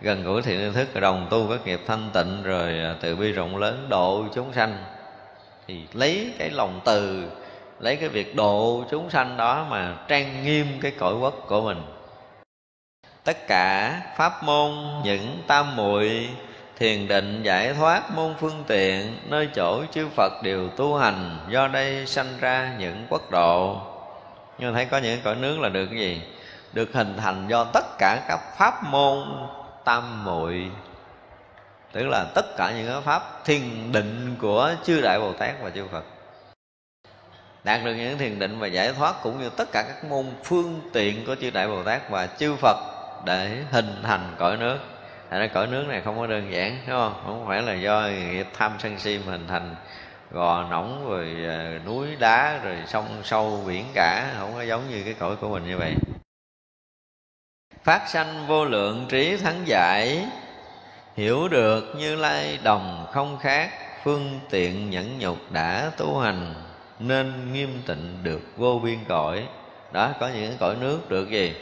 gần gũi thiện tri thức, Đồng tu các nghiệp thanh tịnh, Rồi à, từ bi rộng lớn độ chúng sanh. Thì lấy cái lòng từ, Lấy cái việc độ chúng sanh đó Mà trang nghiêm cái cõi quốc của mình tất cả pháp môn, những tam muội, thiền định, giải thoát môn phương tiện, nơi chỗ chư phật đều tu hành, do đây sanh ra những quốc độ. Nhưng thấy có những cõi nước là được cái gì? Được hình thành do tất cả các pháp môn tam muội. Tức là tất cả những pháp thiền định của chư đại bồ tát và chư phật. Đạt được những thiền định và giải thoát cũng như tất cả các môn phương tiện của chư đại bồ tát và chư phật để hình thành cõi nước. Thành ra cõi nước này không có đơn giản, đúng không? Không phải là do nghiệp tham sân si hình thành gò nóng rồi ờ, núi đá rồi sông sâu biển cả, không có giống như cái cõi của mình như vậy. Phát sanh vô lượng trí thắng giải, hiểu được như lai đồng không khác, phương tiện nhẫn nhục đã tu hành, nên nghiêm tịnh được vô biên cõi. Đó, có những cõi nước được gì?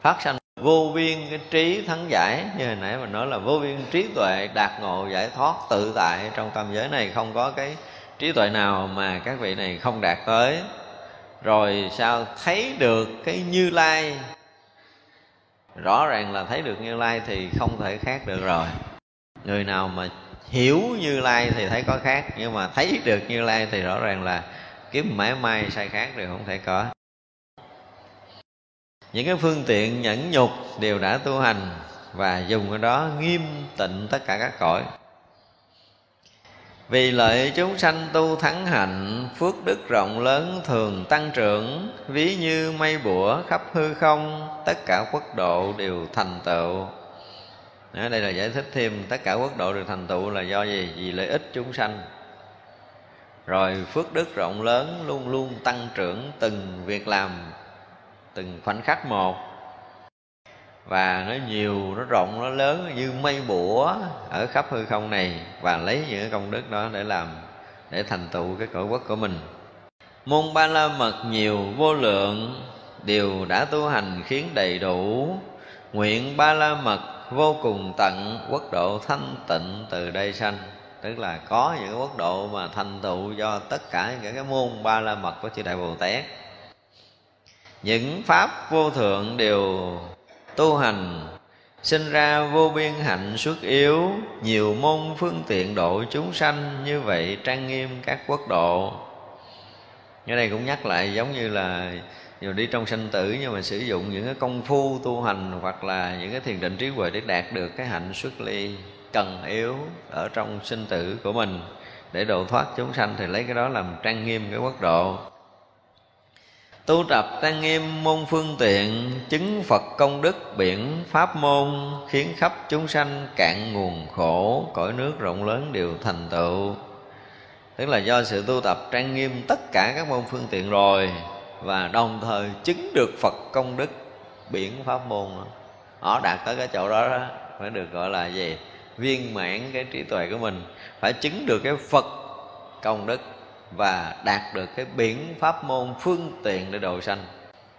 Phát sanh vô biên cái trí thắng giải. Như hồi nãy mình nói là vô biên trí tuệ, đạt ngộ, giải thoát, tự tại. Trong tam giới này không có cái trí tuệ nào mà các vị này không đạt tới. Rồi sao thấy được cái như lai? Rõ ràng là thấy được như lai thì không thể khác được rồi. Người nào mà hiểu như lai thì thấy có khác. Nhưng mà thấy được như lai thì rõ ràng là kiếm mãi may sai khác đều không thể có những cái phương tiện nhẫn nhục đều đã tu hành và dùng cái đó nghiêm tịnh tất cả các cõi. Vì lợi chúng sanh tu thắng hạnh, Phước đức rộng lớn thường tăng trưởng, Ví như mây bủa khắp hư không, Tất cả quốc độ đều thành tựu. Ở Đây là giải thích thêm, Tất cả quốc độ đều thành tựu là do gì? Vì lợi ích chúng sanh. Rồi phước đức rộng lớn Luôn luôn tăng trưởng từng việc làm từng khoảnh khắc một. Và nó nhiều, nó rộng, nó lớn như mây bủa ở khắp hư không này, và lấy những cái công đức đó để làm, để thành tựu cái cõi quốc của mình. Môn ba la mật nhiều vô lượng đều đã tu hành khiến đầy đủ. Nguyện ba la mật vô cùng tận quốc độ thanh tịnh từ đây sanh. Tức là có những quốc độ mà thành tựu do tất cả những cái môn ba la mật của chư đại bồ tát những pháp vô thượng đều tu hành, sinh ra vô biên hạnh xuất yếu. Nhiều môn phương tiện độ chúng sanh như vậy trang nghiêm các quốc độ. Ở đây cũng nhắc lại giống như là, dù đi trong sanh tử nhưng mà sử dụng những cái công phu tu hành hoặc là những cái thiền định trí huệ để đạt được cái hạnh xuất ly cần yếu ở trong sinh tử của mình. Để độ thoát chúng sanh thì lấy cái đó làm trang nghiêm cái quốc độ tu tập trang nghiêm môn phương tiện chứng phật công đức biển pháp môn khiến khắp chúng sanh cạn nguồn khổ cõi nước rộng lớn đều thành tựu. Tức là do sự tu tập trang nghiêm tất cả các môn phương tiện rồi và đồng thời chứng được phật công đức biển pháp môn. Họ đạt tới cái chỗ đó, đó phải được gọi là gì? Viên mãn cái trí tuệ của mình phải chứng được cái phật công đức và đạt được cái biển pháp môn phương tiện để độ sanh.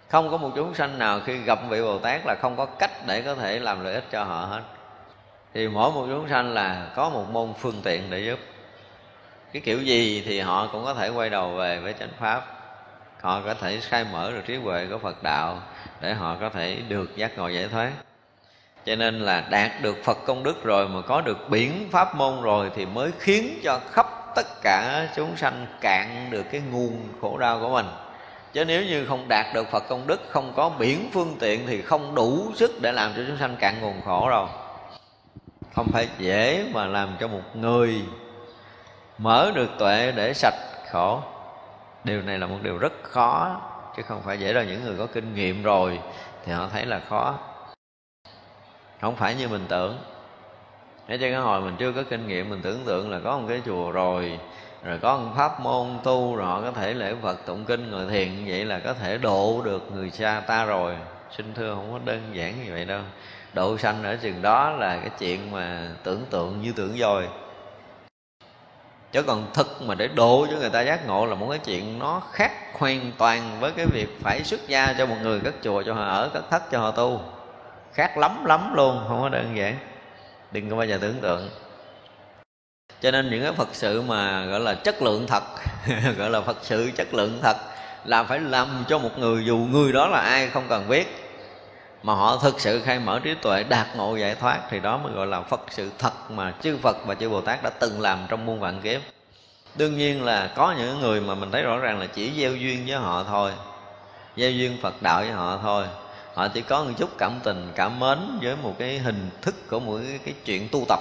Không có một chúng sanh nào khi gặp vị bồ tát là không có cách để có thể làm lợi ích cho họ hết. Thì mỗi một chúng sanh là có một môn phương tiện để giúp. Cái kiểu gì thì họ cũng có thể quay đầu về với chánh pháp. Họ có thể khai mở được trí huệ của phật đạo để họ có thể được giác ngộ giải thoát. Cho nên là đạt được phật công đức rồi mà có được biển pháp môn rồi thì mới khiến cho khắp tất cả chúng sanh cạn được cái nguồn khổ đau của mình. Chứ nếu như không đạt được phật công đức, không có biển phương tiện thì không đủ sức để làm cho chúng sanh cạn nguồn khổ đâu. Không phải dễ mà làm cho một người mở được tuệ để sạch khổ. Điều này là một điều rất khó, chứ không phải dễ đâu. Những người có kinh nghiệm rồi thì họ thấy là khó. Không phải như mình tưởng thế cho cái hồi mình chưa có kinh nghiệm, mình tưởng tượng là có một cái chùa rồi rồi có một pháp môn tu, rồi họ có thể lễ phật tụng kinh, ngồi thiền vậy là có thể độ được người xa ta rồi. Xin thưa không có đơn giản như vậy đâu. Độ sanh ở chừng đó là cái chuyện mà tưởng tượng như tưởng dồi chứ còn thực mà để độ cho người ta giác ngộ là một cái chuyện nó khác hoàn toàn với cái việc phải xuất gia cho một người cất chùa, cho họ ở cất thất, cho họ tu. Khác lắm lắm luôn, không có đơn giản đừng có bao giờ tưởng tượng. Cho nên những cái phật sự mà, gọi là, chất lượng thật, gọi là, phật sự chất lượng thật, là phải làm cho một người, dù người đó là ai không cần biết, mà họ thực sự khai mở trí tuệ, đạt ngộ giải thoát, thì đó mới gọi là phật sự thật mà chư phật và chư bồ tát đã từng làm trong muôn vạn kiếp. Đương nhiên là có những người mà mình thấy rõ ràng là chỉ gieo duyên với họ thôi, gieo duyên phật đạo với họ thôi họ chỉ có một chút cảm tình cảm mến với một cái hình thức của một cái, cái chuyện tu tập.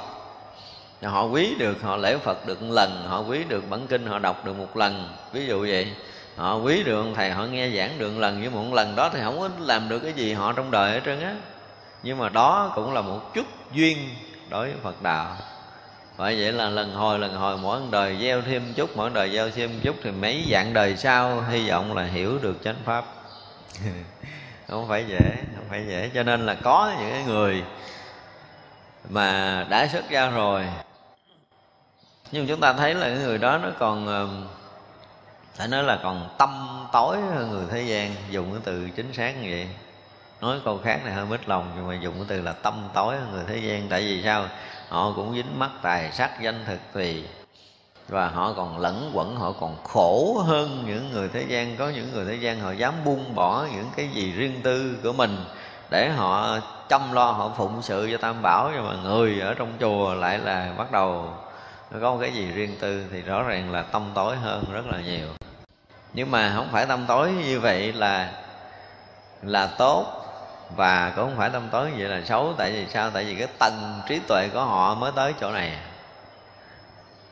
Họ quý được họ lễ phật được một lần họ quý được bản kinh họ đọc được một lần. Ví dụ vậy họ quý được ông thầy họ nghe giảng được một lần với một lần đó thì không có làm được cái gì họ trong đời hết trơn á. Nhưng mà đó cũng là một chút duyên đối với phật đạo. Vậy vậy là lần hồi lần hồi mỗi đời gieo thêm chút mỗi đời gieo thêm chút thì mấy dạng đời sau hy vọng là hiểu được chánh pháp. không phải dễ, không phải dễ. Cho nên là có những cái người mà đã xuất gia rồi. Nhưng chúng ta thấy là cái người đó nó còn phải nói là còn tâm tối hơn người thế gian, dùng cái từ chính xác như vậy. Nói câu khác này hơi mít lòng, nhưng mà dùng cái từ là tâm tối hơn người thế gian. Tại vì sao? Họ cũng dính mắc tài sắc, danh thực, tùy và họ còn lẫn quẩn, họ còn khổ hơn những người thế gian. Có những người thế gian họ dám buông bỏ những cái gì riêng tư của mình để họ chăm lo, họ phụng sự cho tam bảo. Nhưng mà người ở trong chùa lại là bắt đầu có một cái gì riêng tư thì rõ ràng là tâm tối hơn rất là nhiều. Nhưng mà không phải tâm tối như vậy là là tốt. Và cũng không phải tâm tối như vậy là xấu. Tại vì sao? Tại vì cái tầng trí tuệ của họ mới tới chỗ này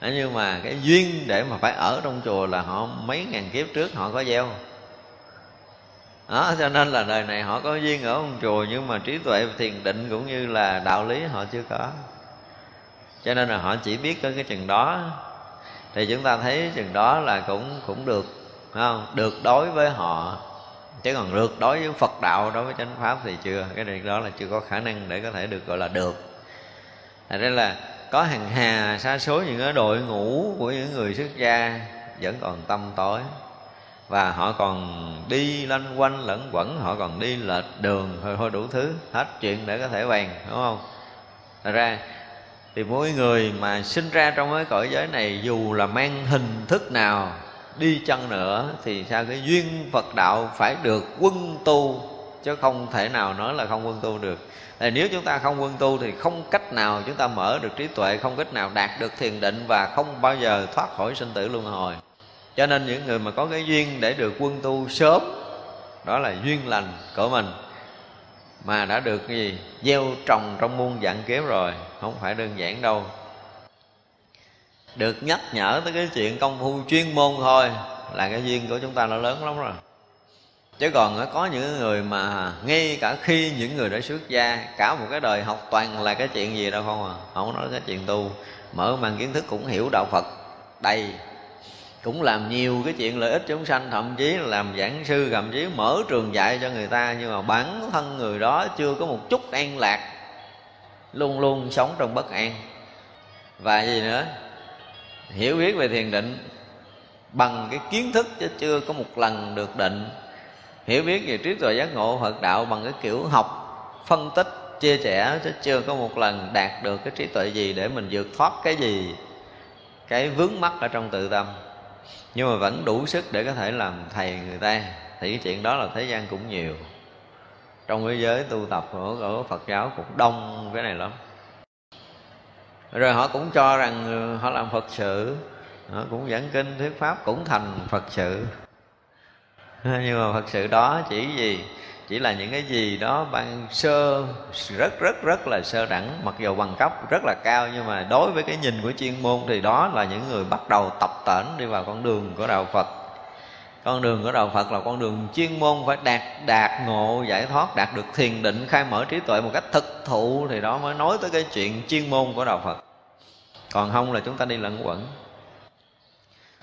nhưng mà cái duyên để mà phải ở trong chùa là họ mấy ngàn kiếp trước họ có gieo. Đó, cho nên là đời này họ có duyên ở trong chùa, nhưng mà trí tuệ thiền định cũng như là đạo lý họ chưa có. Cho nên là họ chỉ biết có cái chừng đó. Thì chúng ta thấy chừng đó là cũng cũng được không? Được đối với họ. Chứ còn được đối với phật đạo, đối với chánh pháp thì chưa. Cái này đó là chưa có khả năng để có thể được gọi là được. Thế là có hàng hà, sa số những cái đội ngũ của những người xuất gia vẫn còn tâm tối. Và họ còn đi lanh quanh lẫn quẩn, họ còn đi lệch đường thôi thôi đủ thứ, hết chuyện để có thể bàn, đúng không? Thật ra thì mỗi người mà sinh ra trong cái cõi giới này, dù là mang hình thức nào đi chăng nữa, thì sao cái duyên Phật đạo phải được quân tu, chứ không thể nào nói là không quân tu được thì nếu chúng ta không quân tu thì không cách nào chúng ta mở được trí tuệ, không cách nào đạt được thiền định và không bao giờ thoát khỏi sinh tử luân hồi. Cho nên những người mà có cái duyên để được quân tu sớm, đó là duyên lành của mình. Mà đã được cái gì? Gieo trồng trong muôn dạng kiếp rồi, không phải đơn giản đâu. Được nhắc nhở tới cái chuyện công phu chuyên môn thôi, là cái duyên của chúng ta nó lớn lắm rồi chứ còn ờ, có những người mà ngay cả khi những người đã xuất gia, cả một cái đời học toàn là cái chuyện gì đâu không à? Không nói cái chuyện tu. Mở mang kiến thức cũng hiểu đạo phật đầy, cũng làm nhiều cái chuyện lợi ích chúng sanh, thậm chí là làm giảng sư, thậm chí mở trường dạy cho người ta, nhưng mà bản thân người đó chưa có một chút an lạc, luôn luôn sống trong bất an. Và gì nữa? Hiểu biết về thiền định bằng cái kiến thức chứ chưa có một lần được định hiểu biết về trí tuệ giác ngộ Phật đạo bằng cái kiểu học phân tích chia sẻ chứ chưa có một lần đạt được cái trí tuệ gì để mình vượt thoát cái gì cái vướng mắc ở trong tự tâm. Nhưng mà vẫn đủ sức để có thể làm thầy người ta thì cái chuyện đó là thế gian cũng nhiều. Trong thế giới tu tập của, của Phật giáo cũng đông cái này lắm. Rồi họ cũng cho rằng ờ, họ làm Phật sự họ cũng giảng kinh thuyết pháp cũng thành Phật sự. nhưng mà thật sự đó chỉ gì? Chỉ là những cái gì đó ban sơ, rất rất rất là sơ đẳng. Mặc dù bằng cấp rất là cao, nhưng mà đối với cái nhìn của chuyên môn thì đó là những người bắt đầu tập tễnh đi vào con đường của đạo Phật. Con đường của đạo Phật là con đường chuyên môn phải đạt đạt ngộ, giải thoát, đạt được thiền định, khai mở trí tuệ một cách thực thụ thì đó mới nói tới cái chuyện chuyên môn của đạo Phật. Còn không là chúng ta đi lẫn quẩn.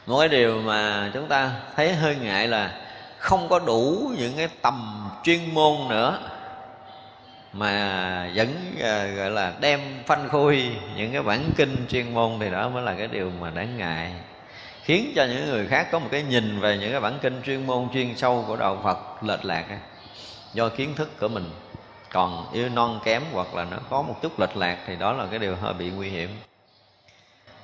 Một cái điều mà chúng ta thấy hơi ngại là không có đủ những cái tầm chuyên môn nữa mà vẫn uh, gọi là đem phanh khui những cái bản kinh chuyên môn thì đó mới là cái điều mà đáng ngại. Khiến cho những người khác có một cái nhìn về những cái bản kinh chuyên môn chuyên sâu của đạo Phật lệch lạc do kiến thức của mình còn yêu non kém hoặc là nó có một chút lệch lạc thì đó là cái điều hơi bị nguy hiểm.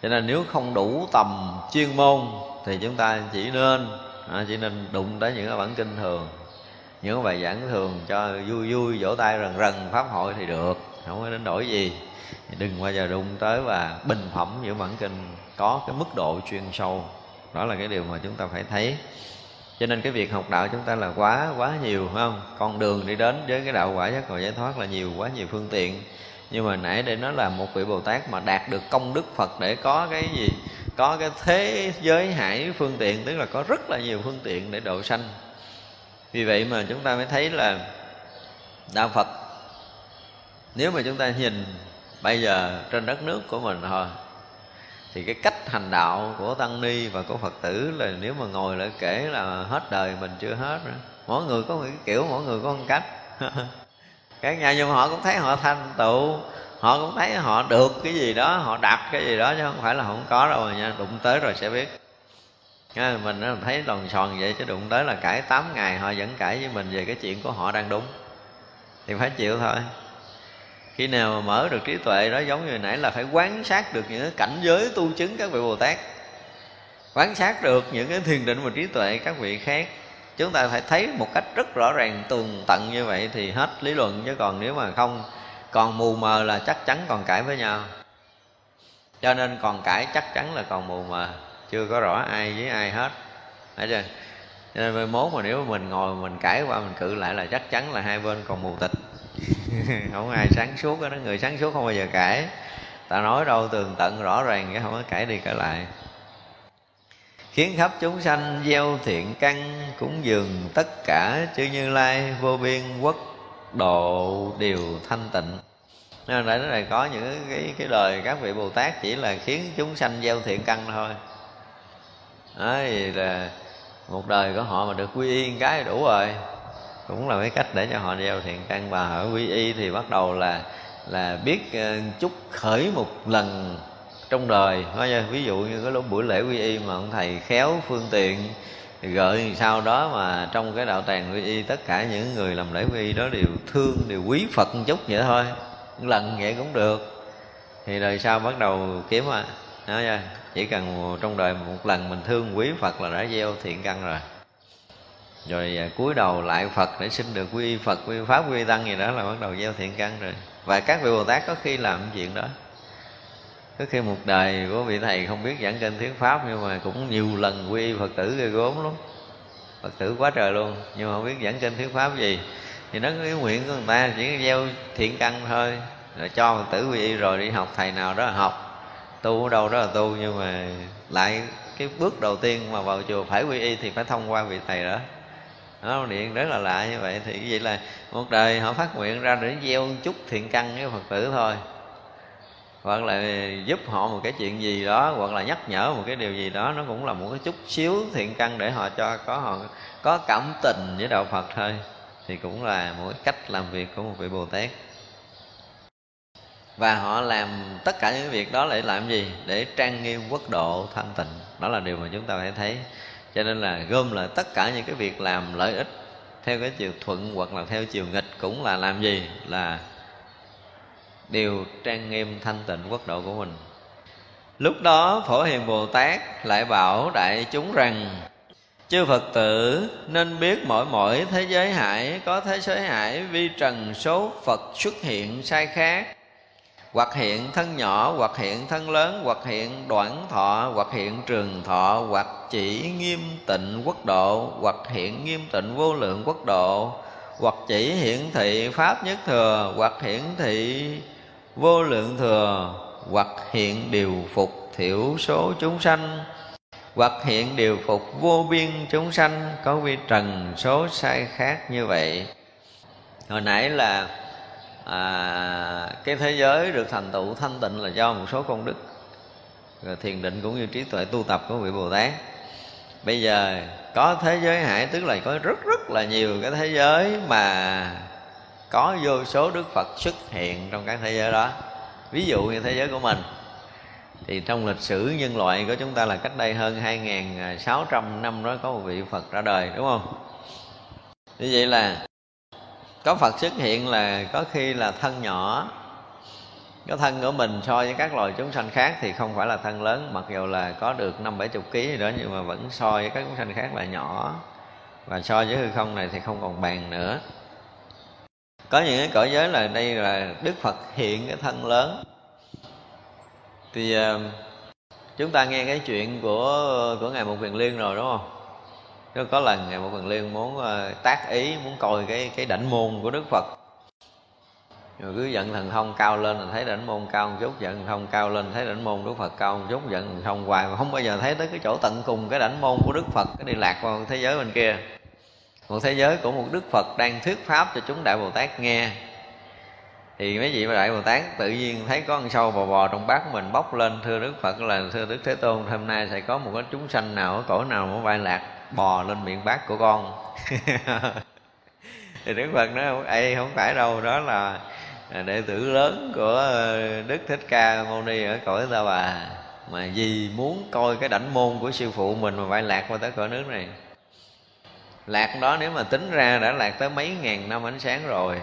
Cho nên nếu không đủ tầm chuyên môn thì chúng ta chỉ nên à, chỉ nên đụng tới những cái bản kinh thường. Những bài giảng thường cho vui vui vỗ tay rần rần pháp hội thì được. Không có đến đổi gì. Đừng bao giờ đụng tới và bình phẩm những bản kinh có cái mức độ chuyên sâu. Đó là cái điều mà chúng ta phải thấy. Cho nên cái việc học đạo chúng ta là quá quá nhiều phải không? Con đường đi đến với cái đạo quả giác ngộ giải thoát là nhiều quá nhiều phương tiện. Nhưng mà nãy để nó là một vị bồ tát mà đạt được công đức phật để có cái gì? Có cái thế giới hải phương tiện, tức là có rất là nhiều phương tiện để độ sanh. Vì vậy mà chúng ta mới thấy là đạo phật, nếu mà chúng ta nhìn bây giờ trên đất nước của mình thôi, thì cái cách hành đạo của tăng ni và của phật tử là nếu mà ngồi lại kể là hết đời mình chưa hết nữa mỗi người có một cái kiểu, mỗi người có một cách. Các nhà nhưng họ cũng thấy họ thanh tựu họ cũng thấy họ được cái gì đó, họ đạt cái gì đó, chứ không phải là không có đâu, nha, đụng tới rồi sẽ biết. Mình thấy lòn sòn vậy chứ đụng tới là cãi 8 ngày, họ vẫn cãi với mình về cái chuyện của họ đang đúng. Thì phải chịu thôi. Khi nào mà mở được trí tuệ đó, giống như nãy là phải quán sát được những cái cảnh giới tu chứng các vị bồ tát. Quán sát được những cái thiền định và trí tuệ các vị khác. Chúng ta phải thấy một cách rất rõ ràng, tường tận như vậy thì hết lý luận, chứ còn nếu mà không còn mù mờ là chắc chắn còn cãi với nhau. Cho nên còn cãi chắc chắn là còn mù mờ. Chưa có rõ ai với ai hết. Thấy chưa? Cho nên mai mốt mà nếu mình ngồi mình cãi qua mình cự lại là chắc chắn là hai bên còn mù tịch. Không ai sáng suốt đó người sáng suốt không bao giờ cãi. Ta nói đâu tường tận rõ ràng chứ không có cãi đi cãi lại. Khiến khắp chúng sanh gieo thiện căn cúng dường tất cả chư như lai vô biên quốc độ đều thanh tịnh nên tại này có những cái cái đời các vị bồ tát chỉ là khiến chúng sanh gieo thiện căn thôi. Đấy thì là một đời của họ mà được quy y cái đủ rồi. Cũng là cái cách để cho họ gieo thiện căn. Và ở quy y thì bắt đầu là là biết ờ, chút khởi một lần trong đời. Ví dụ như cái lúc buổi lễ quy y mà ông thầy khéo phương tiện thì gợi sau đó mà trong cái đạo tràng quy y tất cả những người làm lễ quy y đó đều thương, đều quý phật một chút vậy thôi lần vậy cũng được. Thì đời sau bắt đầu kiếm à. Nói chưa chỉ cần trong đời một lần mình thương quý phật là đã gieo thiện căn rồi. Rồi à, cúi đầu lại phật để xin được quy phật, quy pháp, quy tăng gì đó là bắt đầu gieo thiện căn rồi. Và các vị bồ tát có khi làm chuyện đó. Có khi một đời của vị thầy không biết giảng kinh thuyết pháp nhưng mà cũng nhiều lần quy phật tử ghê gốm lắm. Phật tử quá trời luôn, nhưng mà không biết giảng kinh thuyết pháp gì thì nó cái nguyện của người ta, chỉ gieo thiện căn thôi. Rồi cho phật tử quy y rồi đi học, thầy nào đó là học. Tu ở đâu đó là tu, nhưng mà lại cái bước đầu tiên mà vào chùa phải quy y thì phải thông qua vị thầy đó. Nó điện rất là lạ như vậy, thì vậy là một đời họ phát nguyện ra để gieo chút thiện căn với phật tử thôi. Hoặc là giúp họ một cái chuyện gì đó, hoặc là nhắc nhở một cái điều gì đó, nó cũng là một cái chút xíu thiện căn để họ cho có họ có cảm tình với đạo phật thôi thì cũng là một cách làm việc của một vị bồ tát. Và họ làm tất cả những việc đó để làm gì? Để trang nghiêm quốc độ thanh tịnh. Đó là điều mà chúng ta phải thấy. Cho nên là gom lại tất cả những cái việc làm lợi ích theo cái chiều thuận hoặc là theo chiều nghịch cũng là làm gì? Là điều trang nghiêm thanh tịnh quốc độ của mình. Lúc đó phổ hiền bồ tát lại bảo đại chúng rằng chư phật tử, nên biết mỗi mỗi thế giới hải có thế giới hải vi trần số phật xuất hiện sai khác. Hoặc hiện thân nhỏ, hoặc hiện thân lớn, hoặc hiện đoạn thọ, hoặc hiện trường thọ, hoặc chỉ nghiêm tịnh quốc độ, hoặc hiện nghiêm tịnh vô lượng quốc độ, hoặc chỉ hiển thị pháp nhất thừa, hoặc hiển thị vô lượng thừa, hoặc hiện điều phục thiểu số chúng sanh hoặc hiện điều phục vô biên chúng sanh có vi trần số sai khác như vậy. Hồi nãy là à, cái thế giới được thành tựu thanh tịnh là do một số công đức. Rồi thiền định cũng như trí tuệ tu tập của vị bồ tát. Bây giờ có thế giới hải tức là có rất rất là nhiều cái thế giới mà có vô số đức phật xuất hiện trong các thế giới đó. Ví dụ như thế giới của mình thì trong lịch sử nhân loại của chúng ta là cách đây hơn 2.600 năm đó có một vị Phật ra đời, đúng không? Như vậy là có Phật xuất hiện là có khi là thân nhỏ. Cái thân của mình so với các loài chúng sanh khác thì không phải là thân lớn, mặc dù là có được năm bảy chục ký gì đó, nhưng mà vẫn so với các chúng sanh khác là nhỏ. Và so với hư không này thì không còn bàn nữa. Có những cái cõi giới là đây là đức phật hiện cái thân lớn thì uh, chúng ta nghe cái chuyện của của ngài một quyền liên rồi đúng không? Có lần ngài một quyền liên muốn uh, tác ý muốn coi cái cái đảnh môn của đức phật. Rồi cứ giận thần thông cao lên là thấy đảnh môn cao một chút giận thần thông cao lên thấy đảnh môn đức phật cao một chút giận thần thông hoài. Mà không bao giờ thấy tới cái chỗ tận cùng cái đảnh môn của đức phật cái đi lạc vào thế giới bên kia. Một thế giới của một đức phật đang thuyết pháp cho chúng đại bồ tát nghe thì mấy vị đại bồ tát tự nhiên thấy có con sâu bò bò trong bát mình, bốc lên thưa đức phật là thưa đức thế tôn, hôm nay sẽ có một cái chúng sanh nào ở cõi nào ở vai lạc bò lên miệng bát của con. Thì đức phật nói, ê, không phải đâu, đó là đệ tử lớn của đức thích ca mâu ni ở cõi ta bà mà vì muốn coi cái đảnh môn của sư phụ mình mà phải lạc qua tới cõi nước này. Lạc đó nếu mà tính ra đã lạc tới mấy ngàn năm ánh sáng rồi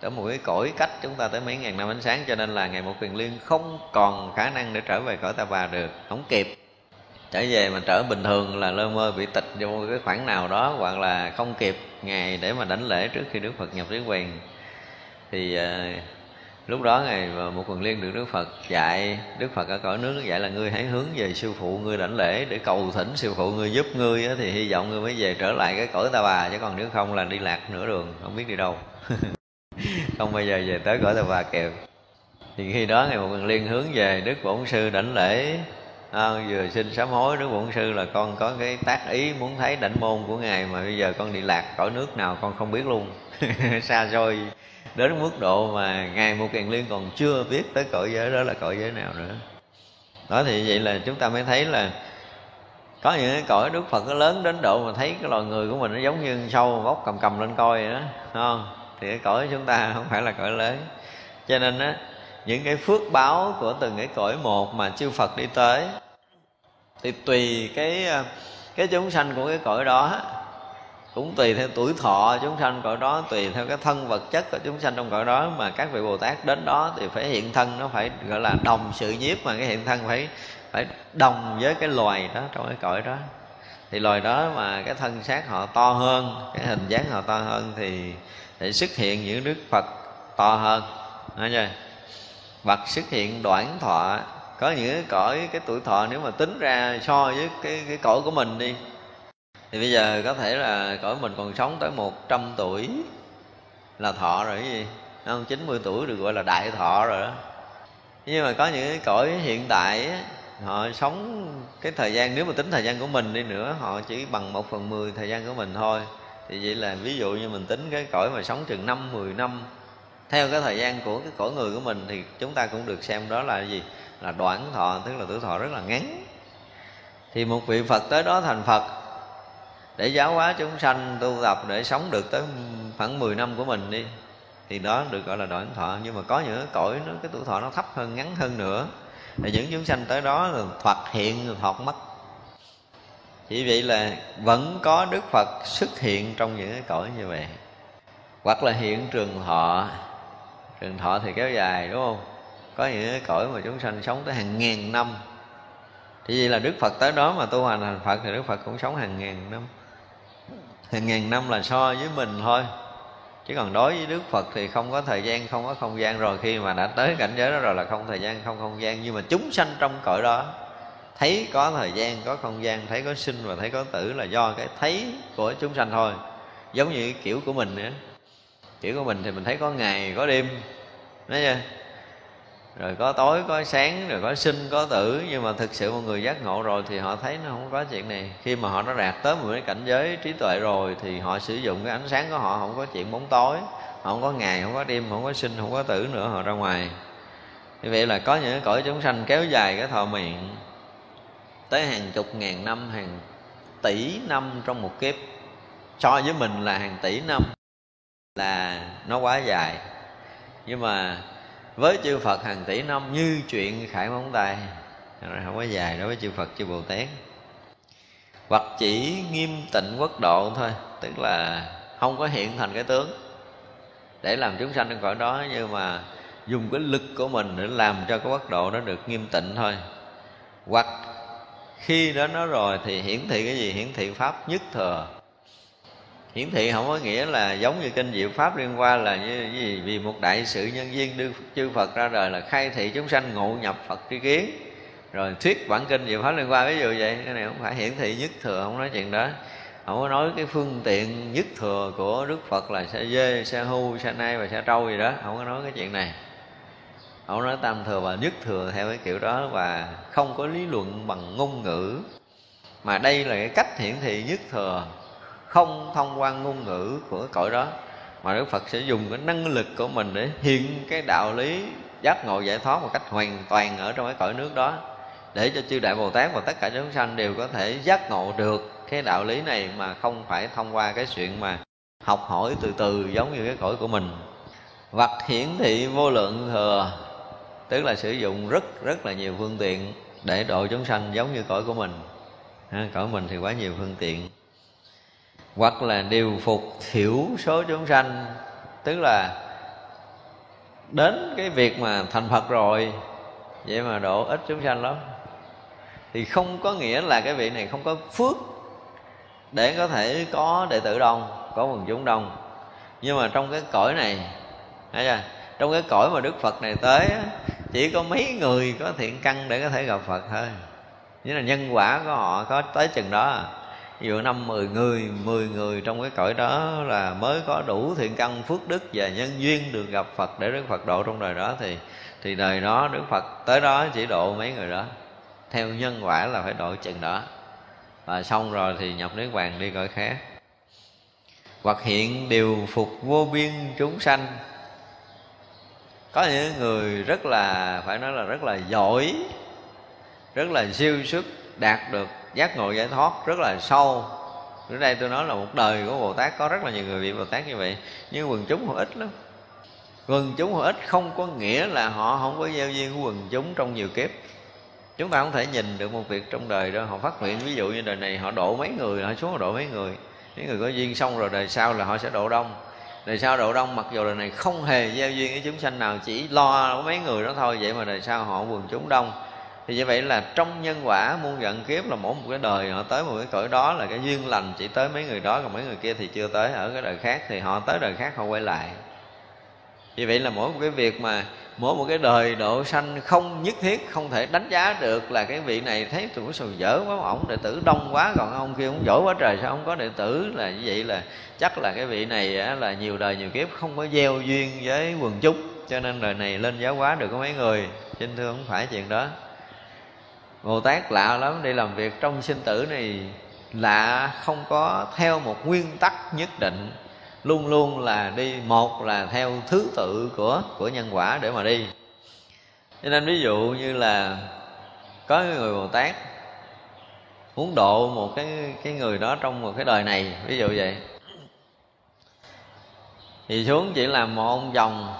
tới một cái cõi cách chúng ta tới mấy ngàn năm ánh sáng cho nên là ngày một quyền liên không còn khả năng để trở về cõi ta bà được không kịp. Trở về mà trở bình thường là lơ mơ bị tịch vô cái khoảng nào đó hoặc là không kịp ngày để mà đánh lễ trước khi đức phật nhập đến quyền thì à, lúc đó ngày một quần liên được đức phật dạy đức phật ở cõi nước dạy là ngươi hãy hướng về sư phụ ngươi đảnh lễ để cầu thỉnh sư phụ ngươi giúp ngươi thì hy vọng ngươi mới về trở lại cái cõi ta bà chứ còn nếu không là đi lạc nửa đường không biết đi đâu. không bao giờ về tới cõi ta bà kịp thì khi đó ngày một lần liên hướng về đức bổn sư đảnh lễ. À, vừa xin sám hối đức bổn sư là con có cái tác ý muốn thấy đảnh môn của ngài mà bây giờ con đi lạc cõi nước nào con không biết luôn. Xa xôi đến mức độ mà ngài một kiền liên còn chưa biết tới cõi giới đó là cõi giới nào nữa. Đó thì vậy là chúng ta mới thấy là có những cái cõi đức phật nó lớn đến độ mà thấy cái loài người của mình nó giống như sâu bóc cầm cầm lên coi vậy đó không? Thì cái cõi chúng ta không phải là cõi lớn. Cho nên á, những cái phước báo của từng cái cõi một mà chư Phật đi tới, thì tùy cái ờ, cái chúng sanh của cái cõi đó cũng tùy theo tuổi thọ chúng sanh cõi đó, tùy theo cái thân vật chất của chúng sanh trong cõi đó mà các vị bồ tát đến đó thì phải hiện thân, nó phải gọi là đồng sự nhiếp mà cái hiện thân phải phải đồng với cái loài đó trong cái cõi đó. Thì loài đó mà cái thân xác họ to hơn, cái hình dáng họ to hơn thì để xuất hiện những đức phật to hơn. Nói chưa? Phật xuất hiện đoạn thọ. Có những cái cõi, cái tuổi thọ nếu mà tính ra so với cái cái cõi của mình đi. Thì bây giờ có thể là cõi mình còn sống tới 100 tuổi là thọ rồi, cái gì? Không? 90 tuổi được gọi là đại thọ rồi đó. Nhưng mà có những cái cõi hiện tại họ sống cái thời gian, nếu mà tính thời gian của mình đi nữa, họ chỉ bằng một phần mười thời gian của mình thôi thì vậy là ví dụ như mình tính cái cõi mà sống chừng năm, mười năm, theo cái thời gian của cái cõi người của mình thì chúng ta cũng được xem đó là gì? Là đoạn thọ, tức là tuổi thọ rất là ngắn. Thì một vị phật tới đó thành phật, để giáo hóa chúng sanh, tu tập để sống được tới khoảng 10 năm của mình đi, thì đó được gọi là đoạn thọ. Nhưng mà có những cái cõi nó, cái tuổi thọ nó thấp hơn, ngắn hơn nữa. Thì những chúng sanh tới đó là thoạt hiện, thoạt mất chỉ vậy là vẫn có đức phật xuất hiện trong những cái cõi như vậy. Hoặc là hiện trường thọ. Trường thọ thì kéo dài, đúng không? Có những cái cõi mà chúng sanh sống tới hàng ngàn năm. Thì vậy là đức phật tới đó mà tu hành thành phật thì đức phật cũng sống hàng ngàn năm. Hàng ngàn năm là so với mình thôi. Chứ còn đối với đức phật thì không có thời gian, không có không gian. Rồi khi mà đã tới cảnh giới đó rồi là không thời gian, không không gian. Nhưng mà chúng sanh trong cõi đó thấy có thời gian, có không gian, thấy có sinh và thấy có tử là do cái thấy của chúng sanh thôi. Giống như kiểu của mình nữa. Kiểu của mình thì mình thấy có ngày, có đêm. Nói chưa? Rồi có tối, có sáng, rồi có sinh, có tử. Nhưng mà thực sự một người giác ngộ rồi thì họ thấy nó không có chuyện này. Khi mà họ đã đạt tới một cái cảnh giới trí tuệ rồi thì họ sử dụng cái ánh sáng của họ, không có chuyện bóng tối. Họ không có ngày, không có đêm, không có sinh, không có tử nữa, họ ra ngoài. Như vậy là có những cái cõi chúng sanh kéo dài cái thọ miệng tới hàng chục ngàn năm, hàng tỷ năm trong một kiếp. So với mình là hàng tỷ năm là nó quá dài. Nhưng mà với chư Phật hàng tỷ năm như chuyện khải móng tay không có dài đối với chư Phật, chư Bồ Tát. Hoặc chỉ nghiêm tịnh quốc độ thôi, tức là không có hiện thành cái tướng để làm chúng sanh trong cõi đó. Nhưng mà dùng cái lực của mình để làm cho cái quốc độ nó được nghiêm tịnh thôi. Hoặc khi đó nó rồi thì hiển thị cái gì? Hiển thị pháp nhất thừa. Hiển thị không có nghĩa là giống như kinh diệu pháp liên quan là như gì? Vì một đại sự nhân duyên đưa chư phật ra đời là khai thị chúng sanh ngộ nhập phật tri kiến. Rồi thuyết bản kinh diệu pháp liên quan, ví dụ vậy, cái này không phải hiển thị nhất thừa, không nói chuyện đó. Không có nói cái phương tiện nhất thừa của đức phật là xe dê xe hưu xe nai và xe trâu gì đó, không có nói cái chuyện này ông nói tam thừa và nhất thừa theo cái kiểu đó và không có lý luận bằng ngôn ngữ. Mà đây là cái cách hiển thị nhất thừa, không thông qua ngôn ngữ của cõi đó. Mà Đức Phật sẽ dùng cái năng lực của mình để hiện cái đạo lý giác ngộ giải thoát một cách hoàn toàn ở trong cái cõi nước đó, để cho chư đại Bồ Tát và tất cả chúng sanh đều có thể giác ngộ được cái đạo lý này mà không phải thông qua cái chuyện mà học hỏi từ từ giống như cái cõi của mình. Vật hiển thị vô lượng thừa tức là sử dụng rất rất là nhiều phương tiện để độ chúng sanh giống như cõi của mình. Ha, cõi mình thì quá nhiều phương tiện. Hoặc là điều phục thiểu số chúng sanh. Tức là đến cái việc mà thành phật rồi vậy mà độ ít chúng sanh lắm. Thì không có nghĩa là cái vị này không có phước để có thể có đệ tử đông có quần chúng đông. Nhưng mà trong cái cõi này thấy chưa? Trong cái cõi mà đức phật này tới chỉ có mấy người có thiện căn để có thể gặp phật thôi. Nghĩa là nhân quả của họ có tới chừng đó. Ví dụ năm mười người mười người trong cái cõi đó là mới có đủ thiện căn, phước đức và nhân duyên được gặp Phật để Đức Phật độ trong đời đó, thì thì đời đó Đức Phật tới đó chỉ độ mấy người đó. Theo nhân quả là phải độ chừng đó. Và xong rồi thì nhập niết bàn đi cõi khác hoặc hiện điều phục vô biên chúng sanh có những người rất là, phải nói là rất là giỏi, rất là siêu xuất đạt được giác ngộ giải thoát rất là sâu. Ở đây tôi nói là một đời của bồ tát, có rất là nhiều người bị bồ tát như vậy, nhưng quần chúng họ ít lắm. Quần chúng họ ít, không có nghĩa là họ không có gieo duyên của quần chúng trong nhiều kiếp. Chúng ta không thể nhìn được một việc trong đời đó, họ phát nguyện, ví dụ như đời này họ độ mấy người, họ xuống họ độ mấy người. Những người có duyên xong rồi đời sau là họ sẽ độ đông đời sau độ đông, mặc dù đời này không hề giao duyên với chúng sanh nào, chỉ lo mấy người đó thôi, vậy mà đời sau họ quần chúng đông. Thì như vậy là trong nhân quả muôn vận kiếp là mỗi một cái đời họ tới một cái cõi đó là cái duyên lành, chỉ tới mấy người đó, còn mấy người kia thì chưa tới. Ở cái đời khác thì họ tới đời khác, họ quay lại vì vậy là mỗi một cái việc mà mỗi một cái đời độ sanh không nhất thiết, không thể đánh giá được là cái vị này thấy tụi nó sầu dở quá, ổng đệ tử đông quá, còn ông kia cũng giỏi quá trời, sao không có đệ tử là như vậy là chắc là cái vị này là nhiều đời nhiều kiếp không có gieo duyên với quần chúng. Cho nên đời này lên giáo hóa được có mấy người xin thưa không phải chuyện đó. Bồ Tát lạ lắm, đi làm việc trong sinh tử này lạ không có theo một nguyên tắc nhất định luôn luôn là đi, một là theo thứ tự của của nhân quả để mà đi. Cho nên ví dụ như là có người bồ tát muốn độ một cái cái người đó trong một cái đời này, ví dụ vậy. Thì xuống chỉ làm một ông chồng,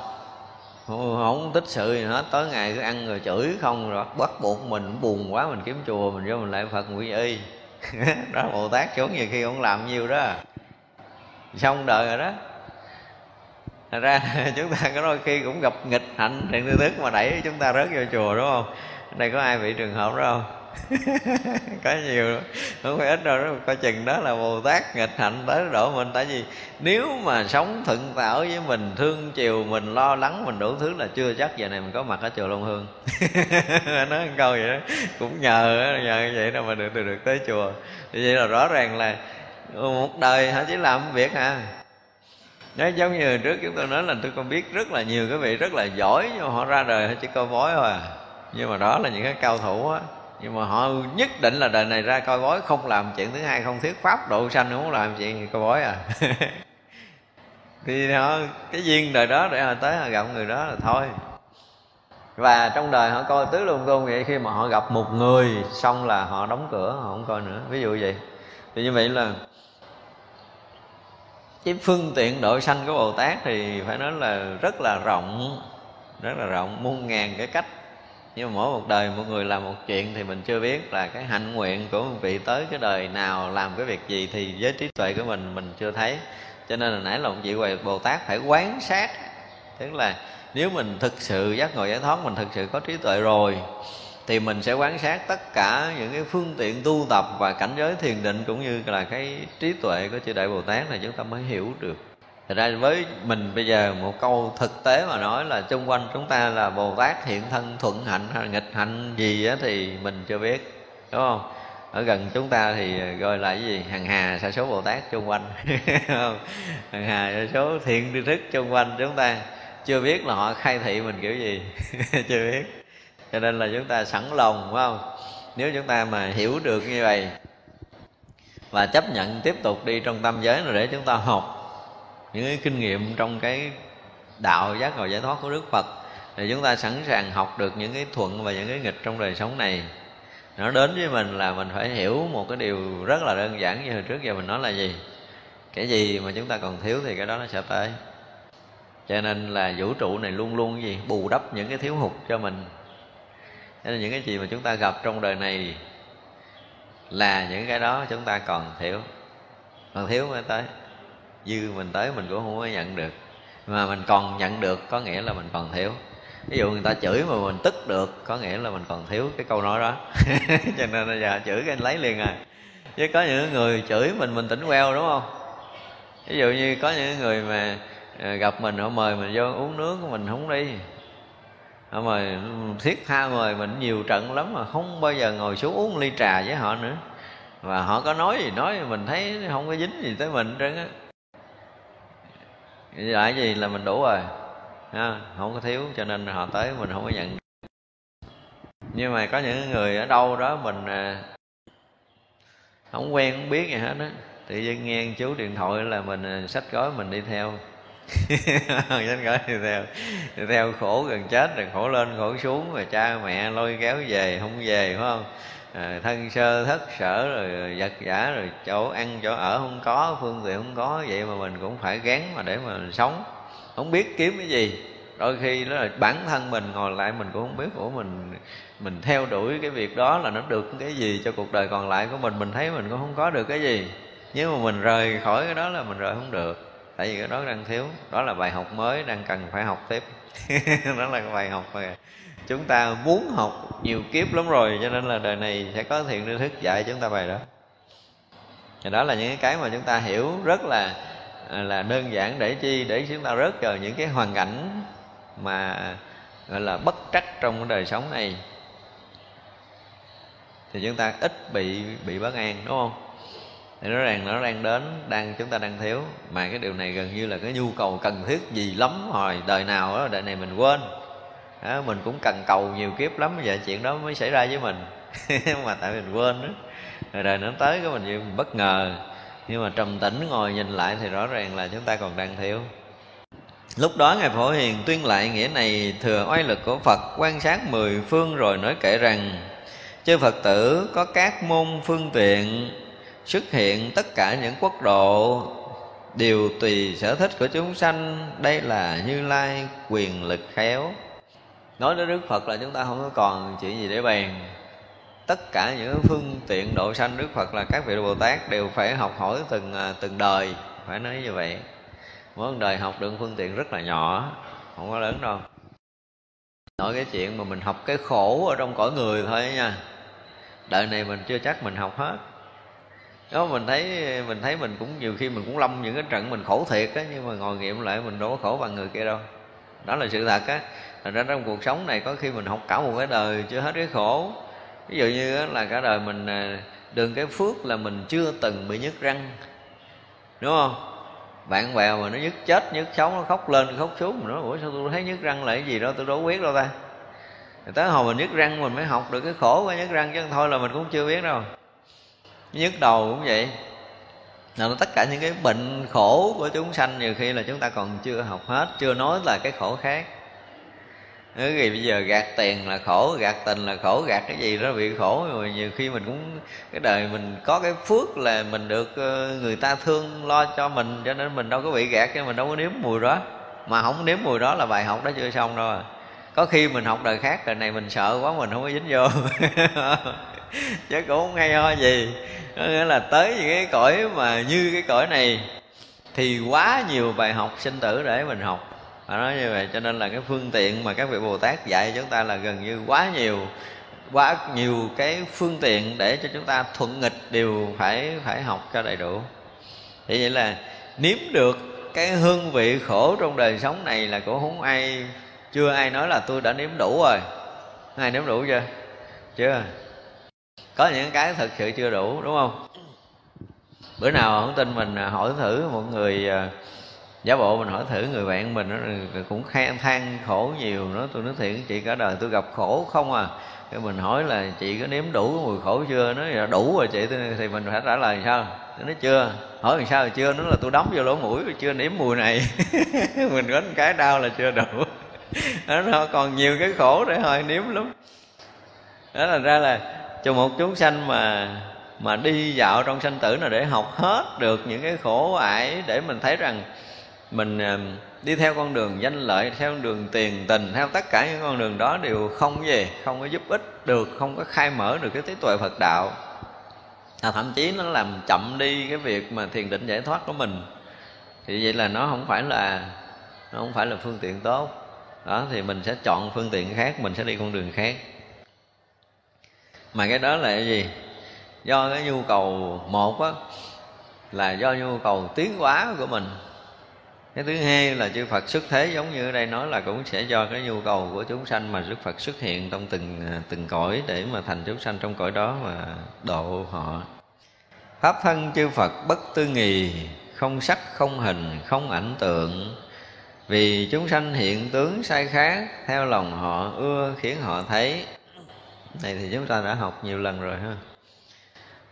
không tích sự gì hết tối ngày cứ ăn rồi chửi không rồi bắt buộc mình, buồn quá mình kiếm chùa, mình vô mình lại phật quy y. Đó, bồ tát xuống nhiều khi ông làm nhiều đó xong đời rồi đó. Thật ra chúng ta có đôi khi cũng gặp nghịch hạnh thiện tư thức mà đẩy chúng ta rớt vô chùa đúng không? Đây có ai bị trường hợp đó không? Có nhiều. Không phải ít đâu đó coi chừng đó là bồ tát nghịch hạnh tới độ mình. Tại vì nếu mà sống thuận tạo với mình thương chiều mình lo lắng mình đủ thứ là chưa chắc giờ này mình có mặt ở chùa long hương. Nói một câu vậy đó. Cũng nhờ nhờ vậy đâu mà được được, được tới chùa. Thì vậy là rõ ràng là một đời họ chỉ làm việc à nó giống như trước chúng tôi nói là tôi còn biết rất là nhiều cái vị rất là giỏi, nhưng mà họ ra đời họ chỉ coi bói thôi à. Nhưng mà đó là những cái cao thủ á. Nhưng mà họ nhất định là đời này ra coi bói, không làm chuyện thứ hai, không thuyết pháp, độ sanh không làm chuyện gì coi bói à. Thì họ, cái duyên đời đó để họ tới họ gặp người đó là thôi. Và trong đời họ coi tứ luôn tôn vậy, khi mà họ gặp một người, xong là họ đóng cửa, họ không coi nữa. Ví dụ vậy. Thì như vậy là cái phương tiện độ sanh của bồ tát thì phải nói là rất là rộng, rất là rộng, muôn ngàn cái cách. Nhưng mà mỗi một đời một người làm một chuyện thì mình chưa biết là cái hạnh nguyện của một vị tới cái đời nào, làm cái việc gì thì với trí tuệ của mình mình chưa thấy. Cho nên là nãy là một vị hoài bồ tát phải quán sát. Tức là nếu mình thực sự giác ngộ giải thoát, mình thực sự có trí tuệ rồi thì mình sẽ quan sát tất cả những cái phương tiện tu tập và cảnh giới thiền định cũng như là cái trí tuệ của chư đại bồ tát này chúng ta mới hiểu được Thật ra với mình bây giờ một câu thực tế mà nói là xung quanh chúng ta là Bồ Tát hiện thân, thuận hạnh hay nghịch hạnh gì á thì mình chưa biết, đúng không? Ở gần chúng ta thì gọi là cái gì? Hằng hà sa số Bồ Tát xung quanh? Hằng hà sa số thiện tri thức xung quanh chúng ta chưa biết là họ khai thị mình kiểu gì, chưa biết cho nên là chúng ta sẵn lòng, phải không? Nếu chúng ta mà hiểu được như vậy và chấp nhận tiếp tục đi trong tâm giới là để chúng ta học những cái kinh nghiệm trong cái đạo giác ngộ giải thoát của Đức Phật, thì chúng ta sẵn sàng học được những cái thuận và những cái nghịch trong đời sống này. Nó đến với mình là mình phải hiểu một cái điều rất là đơn giản như hồi trước giờ mình nói là gì. Cái gì mà chúng ta còn thiếu thì cái đó nó sẽ tới. Cho nên là vũ trụ này luôn luôn gì? Bù đắp những cái thiếu hụt cho mình cho nên những cái gì mà chúng ta gặp trong đời này là những cái đó chúng ta còn thiếu. Còn thiếu mới tới. Dư mình tới mình cũng không có nhận được. Mà mình còn nhận được có nghĩa là mình còn thiếu. Ví dụ người ta chửi mà mình tức được có nghĩa là mình còn thiếu cái câu nói đó. Cho nên là giờ chửi cái anh lấy liền à. Chứ có những người chửi mình mình tỉnh queo đúng không? Ví dụ như có những người mà ờ, gặp mình họ mời mình vô uống nước của mình không đi mà thiết tha mời mình nhiều trận lắm mà không bao giờ ngồi xuống uống ly trà với họ nữa. Và họ có nói gì nói mình thấy không có dính gì tới mình trơn á. Lại gì là mình đủ rồi ha, không có thiếu cho nên họ tới mình không có nhận. Nhưng mà có những người ở đâu đó mình à, không quen không biết gì hết á tự nhiên nghe chú điện thoại là mình à, sách gói mình đi theo sách gói thì theo thì theo khổ gần chết rồi khổ lên khổ xuống rồi cha mẹ lôi kéo về không về phải không? À, thân sơ thất sở rồi vật giả rồi chỗ ăn chỗ ở không có phương tiện không có vậy mà mình cũng phải gán mà để mà mình sống. Không biết kiếm cái gì. Đôi khi đó là bản thân mình ngồi lại mình cũng không biết của mình mình theo đuổi cái việc đó là nó được cái gì cho cuộc đời còn lại của mình mình thấy mình cũng không có được cái gì. Nếu mà mình rời khỏi cái đó là mình rời không được tại vì cái đó đang thiếu. Đó là bài học mới đang cần phải học tiếp. Đó là cái bài học mà chúng ta muốn học nhiều kiếp lắm rồi, cho nên là đời này sẽ có thiện tri thức dạy chúng ta bài đó. Thì đó là những cái mà chúng ta hiểu rất là à, là đơn giản để chi, để chúng ta rớt vào những cái hoàn cảnh mà, gọi là, bất trắc trong cái đời sống này. Thì chúng ta ít bị bị bất an, đúng không? Thì rõ ràng nó đang đến đang chúng ta đang thiếu. Mà cái điều này gần như là cái nhu cầu cần thiết gì lắm hồi đời nào đó đời này mình quên. Đó, mình cũng cần cầu nhiều kiếp lắm giờ chuyện đó mới xảy ra với mình. Mà tại mình quên đó rồi đời nó tới cái mình, mình bất ngờ. Nhưng mà trầm tĩnh ngồi nhìn lại thì rõ ràng là chúng ta còn đang thiếu. Lúc đó Ngài Phổ Hiền tuyên lại nghĩa này thừa oai lực của Phật quan sát mười phương rồi nói kể rằng Chư Phật tử có các môn phương tiện xuất hiện tất cả những quốc độ, đều tùy sở thích của chúng sanh. Đây là như lai quyền lực khéo. Nói đến đức phật là chúng ta không có còn chuyện gì để bàn. Tất cả những phương tiện độ sanh đức phật là các vị bồ tát đều phải học hỏi từng à, từng đời. Phải nói như vậy. Mỗi đời học được phương tiện rất là nhỏ, không có lớn đâu. Nói cái chuyện mà mình học cái khổ ở trong cõi người thôi nha. Đời này mình chưa chắc mình học hết đó, mình thấy mình thấy mình cũng nhiều khi mình cũng lâm những cái trận mình khổ thiệt á, nhưng mà ngồi nghiệm lại mình đâu có khổ bằng người kia đâu. Đó là sự thật á. Thành ra trong cuộc sống này có khi mình học cả một cái đời chưa hết cái khổ. Ví dụ như là cả đời mình à, đường cái phước là mình chưa từng bị nhức răng. Đúng không? Bạn bè mà nó nhức chết nhức sống, nó khóc lên, khóc xuống mình nói, ủa, sao tôi thấy nhức răng là cái gì đó? Tôi đâu biết đâu ta. Tới hồi mình nhức răng mình mới học được cái khổ của nhức răng chứ thôi là mình cũng chưa biết đâu nhức đầu cũng vậy. Là tất cả những cái bệnh khổ của chúng sanh nhiều khi là chúng ta còn chưa học hết, chưa nói là cái khổ khác. Cái gì bây giờ gạt tiền là khổ, gạt tình là khổ, gạt cái gì đó bị khổ, rồi nhiều khi mình cũng, cái đời mình có cái phước là mình được ờ, người ta thương lo cho mình, cho nên mình đâu có bị gạt, cho mình đâu có nếm mùi đó. Mà không nếm mùi đó là bài học đó chưa xong đâu à. có khi mình học đời khác, đời này mình sợ quá, mình không có dính vô. chứ cũng không hay ho gì. Có nghĩa là tới những cái cõi mà như cái cõi này thì quá nhiều bài học sinh tử để mình học. Và nói như vậy, cho nên là cái phương tiện mà các vị bồ tát dạy chúng ta là gần như quá nhiều quá nhiều cái phương tiện để cho chúng ta thuận nghịch đều phải phải học cho đầy đủ. Thì vậy là nếm được cái hương vị khổ trong đời sống này là cũng không ai, chưa ai nói là tôi đã nếm đủ rồi. Ai nếm đủ chưa? Chưa có những cái thật sự chưa đủ, đúng không? Bữa nào không tin mình à, hỏi thử một người à, giả bộ mình hỏi thử người bạn mình nó cũng khen than khổ nhiều. Nó tôi nói thiệt, chị cả đời tôi gặp khổ không à? Cái mình hỏi là, chị có nếm đủ mùi khổ chưa? Nó là dạ, đủ rồi chị. Thì mình phải trả lời sao? Nó chưa. Hỏi làm sao chưa? Nó là tôi đóng vô lỗ mũi, chưa nếm mùi này. Mình có cái đau là chưa đủ. Nó còn nhiều cái khổ để hồi nếm lắm. Đó là ra là cho một chúng sanh mà mà đi dạo trong sanh tử là để học hết được những cái khổ ải để mình thấy rằng mình à, đi theo con đường danh lợi theo đường tiền tình theo tất cả những con đường đó đều không gì không có giúp ích được không có khai mở được cái trí tuệ phật đạo. À, thậm chí nó làm chậm đi cái việc mà thiền định giải thoát của mình. Thì vậy là nó không phải là nó không phải là phương tiện tốt. Đó thì mình sẽ chọn phương tiện khác mình sẽ đi con đường khác mà cái đó là cái gì? Do cái nhu cầu một á, là do nhu cầu tiến hóa của mình. Cái thứ hai là chư Phật xuất thế giống như ở đây nói là cũng sẽ do cái nhu cầu của chúng sanh mà Đức Phật xuất hiện trong từng à, từng cõi để mà thành chúng sanh trong cõi đó mà độ họ. Pháp thân chư Phật bất tư nghì, không sắc, không hình, không ảnh tượng. Vì chúng sanh hiện tướng sai khác, theo lòng họ ưa khiến họ thấy này thì chúng ta đã học nhiều lần rồi ha.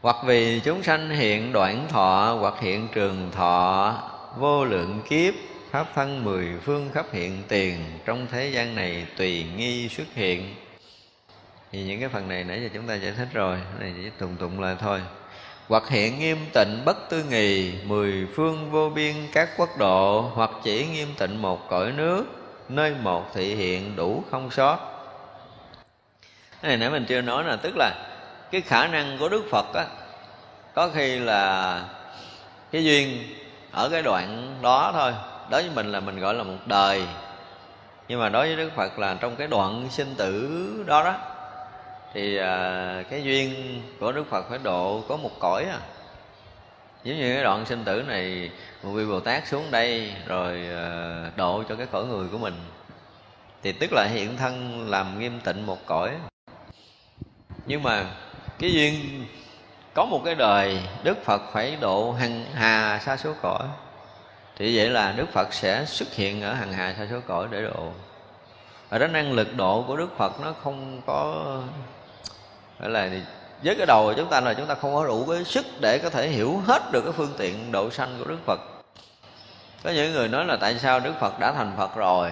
Hoặc vì chúng sanh hiện đoạn thọ, hoặc hiện trường thọ, vô lượng kiếp pháp thân mười phương khắp hiện tiền, trong thế gian này tùy nghi xuất hiện. Thì những cái phần này nãy giờ chúng ta giải thích rồi này chỉ tùng tụng lại thôi. Hoặc hiện nghiêm tịnh bất tư nghì, mười phương vô biên các quốc độ, hoặc chỉ nghiêm tịnh một cõi nước, nơi một thị hiện đủ không sót cái này nãy mình chưa nói là tức là cái khả năng của đức phật á có khi là cái duyên ở cái đoạn đó thôi. Đối với mình là mình gọi là một đời. Nhưng mà đối với đức phật là trong cái đoạn sinh tử đó đó thì à, cái duyên của đức phật phải độ có một cõi à. Giống như cái đoạn sinh tử này một vị bồ tát xuống đây rồi à, độ cho cái cõi người của mình. Thì tức là hiện thân làm nghiêm tịnh một cõi nhưng mà cái duyên, có một cái đời đức phật phải độ hằng hà xa số cõi. Thì vậy là đức phật sẽ xuất hiện ở hằng hà xa số cõi để độ. Ở đó năng lực độ của đức phật nó không có phải là với cái đầu của chúng ta là chúng ta không có đủ cái sức để có thể hiểu hết được cái phương tiện độ sanh của đức phật. Có những người nói là tại sao đức phật đã thành phật rồi,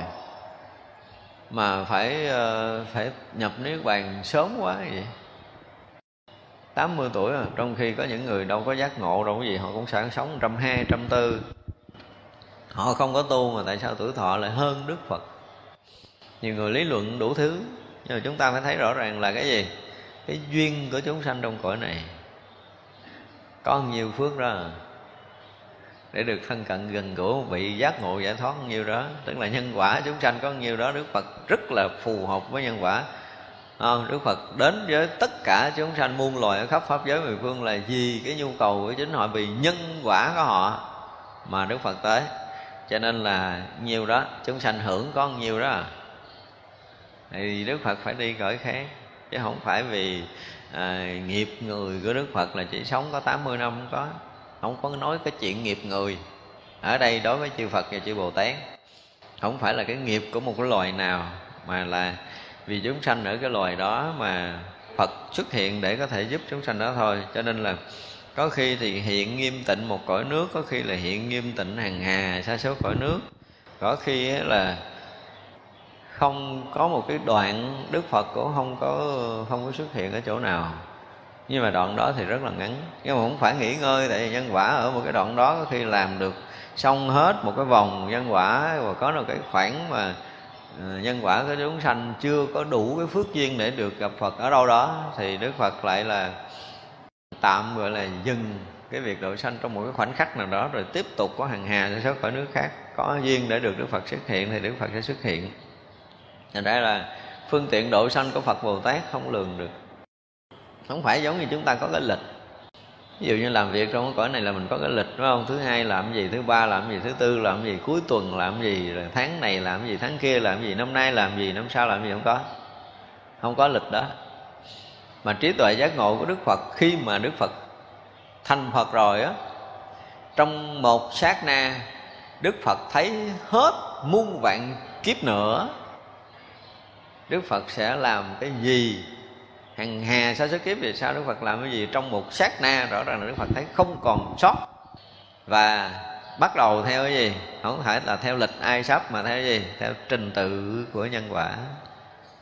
mà phải ờ, phải nhập niết bàn sớm quá vậy? 80 tuổi rồi, trong khi có những người đâu có giác ngộ đâu có gì họ cũng sẵn sống trăm hai, trăm tư. Họ không có tu mà tại sao tuổi thọ lại hơn đức phật? Nhiều người lý luận đủ thứ, nhưng mà chúng ta phải thấy rõ ràng là cái gì? Cái duyên của chúng sanh trong cõi này. Có nhiều phước đó. Để được thân cận gần gũi, bị giác ngộ, giải thoát nhiều đó. Tức là nhân quả chúng sanh có nhiều đó, đức phật rất là phù hợp với nhân quả à, Đức Phật đến với tất cả chúng sanh muôn loài ở khắp pháp giới mười phương là vì cái nhu cầu của chính họ vì nhân quả của họ mà Đức Phật tới. Cho nên là nhiều đó chúng sanh hưởng có nhiều đó. Thì Đức Phật phải đi cõi khác chứ không phải vì à, nghiệp người của Đức Phật là chỉ sống có 80 năm không có không có nói cái chuyện nghiệp người. Ở đây đối với chư Phật và chư Bồ Tát không phải là cái nghiệp của một cái loài nào mà là vì chúng sanh ở cái loài đó mà Phật xuất hiện để có thể giúp chúng sanh đó thôi. Cho nên là có khi thì hiện nghiêm tịnh một cõi nước, có khi là hiện nghiêm tịnh hàng hà, sa số cõi nước. Có khi là không có một cái đoạn đức phật cũng không có không có xuất hiện ở chỗ nào. Nhưng mà đoạn đó thì rất là ngắn. Nhưng mà không phải nghỉ ngơi, tại vì nhân quả ở một cái đoạn đó có khi làm được xong hết một cái vòng nhân quả, và có được cái khoảng mà Ờ, nhân quả của chúng sanh chưa có đủ cái phước duyên để được gặp Phật ở đâu đó, thì Đức Phật lại là tạm, gọi là, dừng cái việc độ sanh trong một cái khoảnh khắc nào đó, rồi tiếp tục có hàng hà sẽ xuất khỏi nước khác. Có duyên để được Đức Phật xuất hiện thì Đức Phật sẽ xuất hiện. Thành ra là phương tiện độ sanh của Phật Bồ Tát không lường được. Không phải giống như chúng ta có cái lịch ví dụ như làm việc trong cái cõi này là mình có cái lịch, đúng không? Thứ hai làm gì, thứ ba làm gì, thứ tư làm gì, cuối tuần làm gì, rồi tháng này làm gì, tháng kia làm gì, năm nay làm gì, năm sau làm gì, không có. Không có lịch đó. Mà trí tuệ giác ngộ của đức phật, khi mà đức phật thành phật rồi á, trong một sát na, đức phật thấy hết muôn vạn kiếp nữa, đức phật sẽ làm cái gì hằng hà sa số kiếp thì sao đức phật làm cái gì? Trong một sát na, rõ ràng là đức phật thấy không còn sót. Và bắt đầu theo cái gì? Không phải là theo lịch ai sắp, mà theo cái gì? Theo trình tự của nhân quả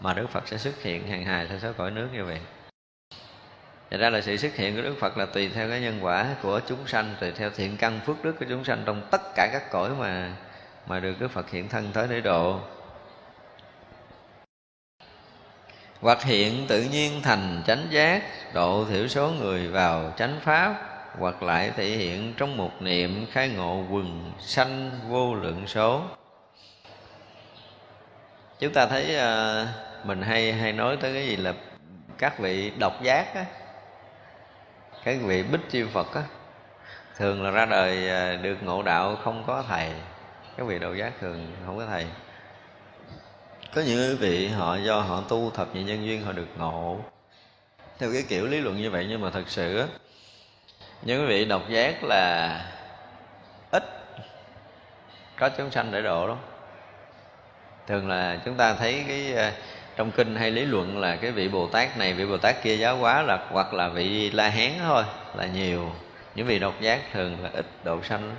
mà đức phật sẽ xuất hiện. Hàng hà sa số cõi nước như vậy. Thật ra là sự xuất hiện của Đức Phật là tùy theo cái nhân quả của chúng sanh, Tùy theo thiện căn phước đức của chúng sanh Trong tất cả các cõi mà mà được Đức Phật hiện thân tới để độ. Hoặc hiện tự nhiên thành chánh giác độ thiểu số người vào chánh pháp hoặc lại thể hiện trong một niệm khai ngộ quần sanh vô lượng số. Chúng ta thấy uh, mình hay hay nói tới cái gì là các vị độc giác á các vị bích chiêu phật á thường là ra đời ờ, được ngộ đạo không có thầy. Các vị độc giác thường không có thầy có những vị họ, do họ tu thập nhị nhân duyên họ được ngộ. Theo cái kiểu lý luận như vậy nhưng mà thật sự những vị độc giác là ít có chúng sanh để độ đó thường là chúng ta thấy cái ờ, trong kinh hay lý luận là cái vị bồ tát này, vị bồ tát kia giáo hóa là, hoặc là vị la hán thôi là nhiều. Những vị độc giác thường là ít độ sanh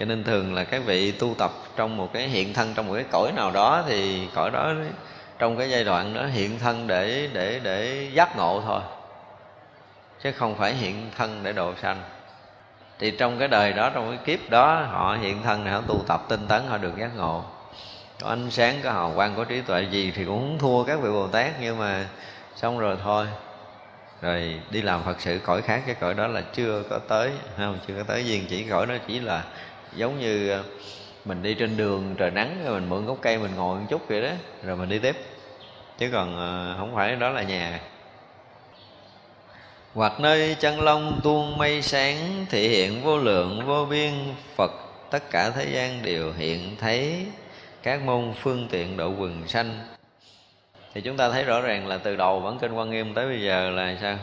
cho nên thường là các vị tu tập trong một cái hiện thân, trong một cái cõi nào đó thì cõi đó trong cái giai đoạn đó hiện thân để để để giác ngộ thôi. Chứ không phải hiện thân để độ sanh. Thì trong cái đời đó, trong cái kiếp đó, họ hiện thân này họ tu tập, tinh tấn, họ được giác ngộ. Có ánh sáng, có hào quang, có trí tuệ gì thì cũng không thua các vị bồ tát, nhưng mà xong rồi thôi. Rồi đi làm phật sự cõi khác, cái cõi đó là chưa có tới không? Chưa có tới viên chỉ, cõi đó chỉ là giống như ờ, mình đi trên đường trời nắng, rồi mình mượn gốc cây mình ngồi một chút vậy đó, rồi mình đi tiếp. Chứ còn ờ, không phải đó là nhà. Hoặc nơi chân long tuôn mây sáng, thể hiện vô lượng, vô biên. Phật, tất cả thế gian đều hiện thấy. Các môn phương tiện độ quần sanh. Thì chúng ta thấy rõ ràng là từ đầu bản kinh quan nghiêm tới bây giờ là sao?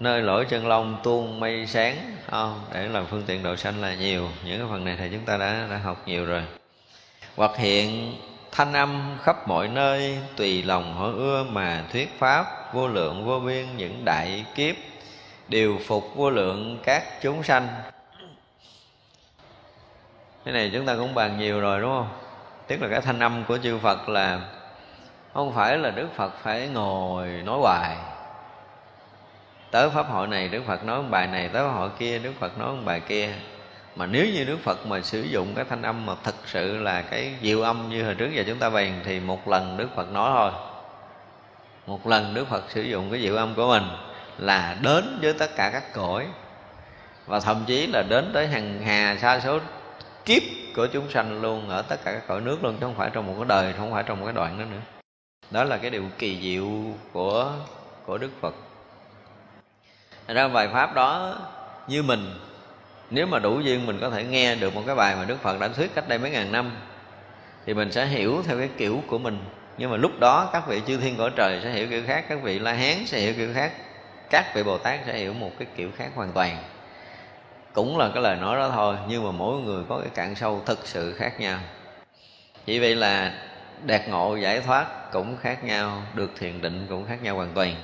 Nơi lỗi chân lông tuôn mây sáng. Không, để làm phương tiện độ sanh là nhiều. Những cái phần này thì chúng ta đã đã học nhiều rồi. Hoặc hiện thanh âm khắp mọi nơi, tùy lòng họ ưa mà thuyết pháp, vô lượng vô biên những đại kiếp, điều phục vô lượng các chúng sanh. Cái này chúng ta cũng bàn nhiều rồi, đúng không? Tức là cái thanh âm của chư phật là không phải là đức phật phải ngồi nói hoài tới pháp hội này, đức phật nói một bài này, tới pháp hội kia, đức phật nói một bài kia. Mà nếu như đức phật mà sử dụng cái thanh âm mà thực sự là cái diệu âm như hồi trước giờ chúng ta bàn thì một lần đức phật nói thôi. Một lần đức phật sử dụng cái diệu âm của mình là đến với tất cả các cõi, và thậm chí là đến tới hàng hà sa số kiếp của chúng sanh luôn, ở tất cả các cõi nước luôn, chứ không phải trong một cái đời, không phải trong một cái đoạn đó nữa. Đó là cái điều kỳ diệu của của đức phật. Thành ra bài pháp đó như mình, nếu mà đủ duyên mình có thể nghe được một cái bài mà đức phật đã thuyết cách đây mấy ngàn năm, thì mình sẽ hiểu theo cái kiểu của mình. Nhưng mà lúc đó các vị chư thiên cõi trời sẽ hiểu kiểu khác, các vị la hán sẽ hiểu kiểu khác, các vị bồ tát sẽ hiểu một cái kiểu khác hoàn toàn. Cũng là cái lời nói đó thôi, nhưng mà mỗi người có cái cạn sâu thực sự khác nhau. Chỉ vậy là đạt ngộ giải thoát cũng khác nhau, được thiền định cũng khác nhau hoàn toàn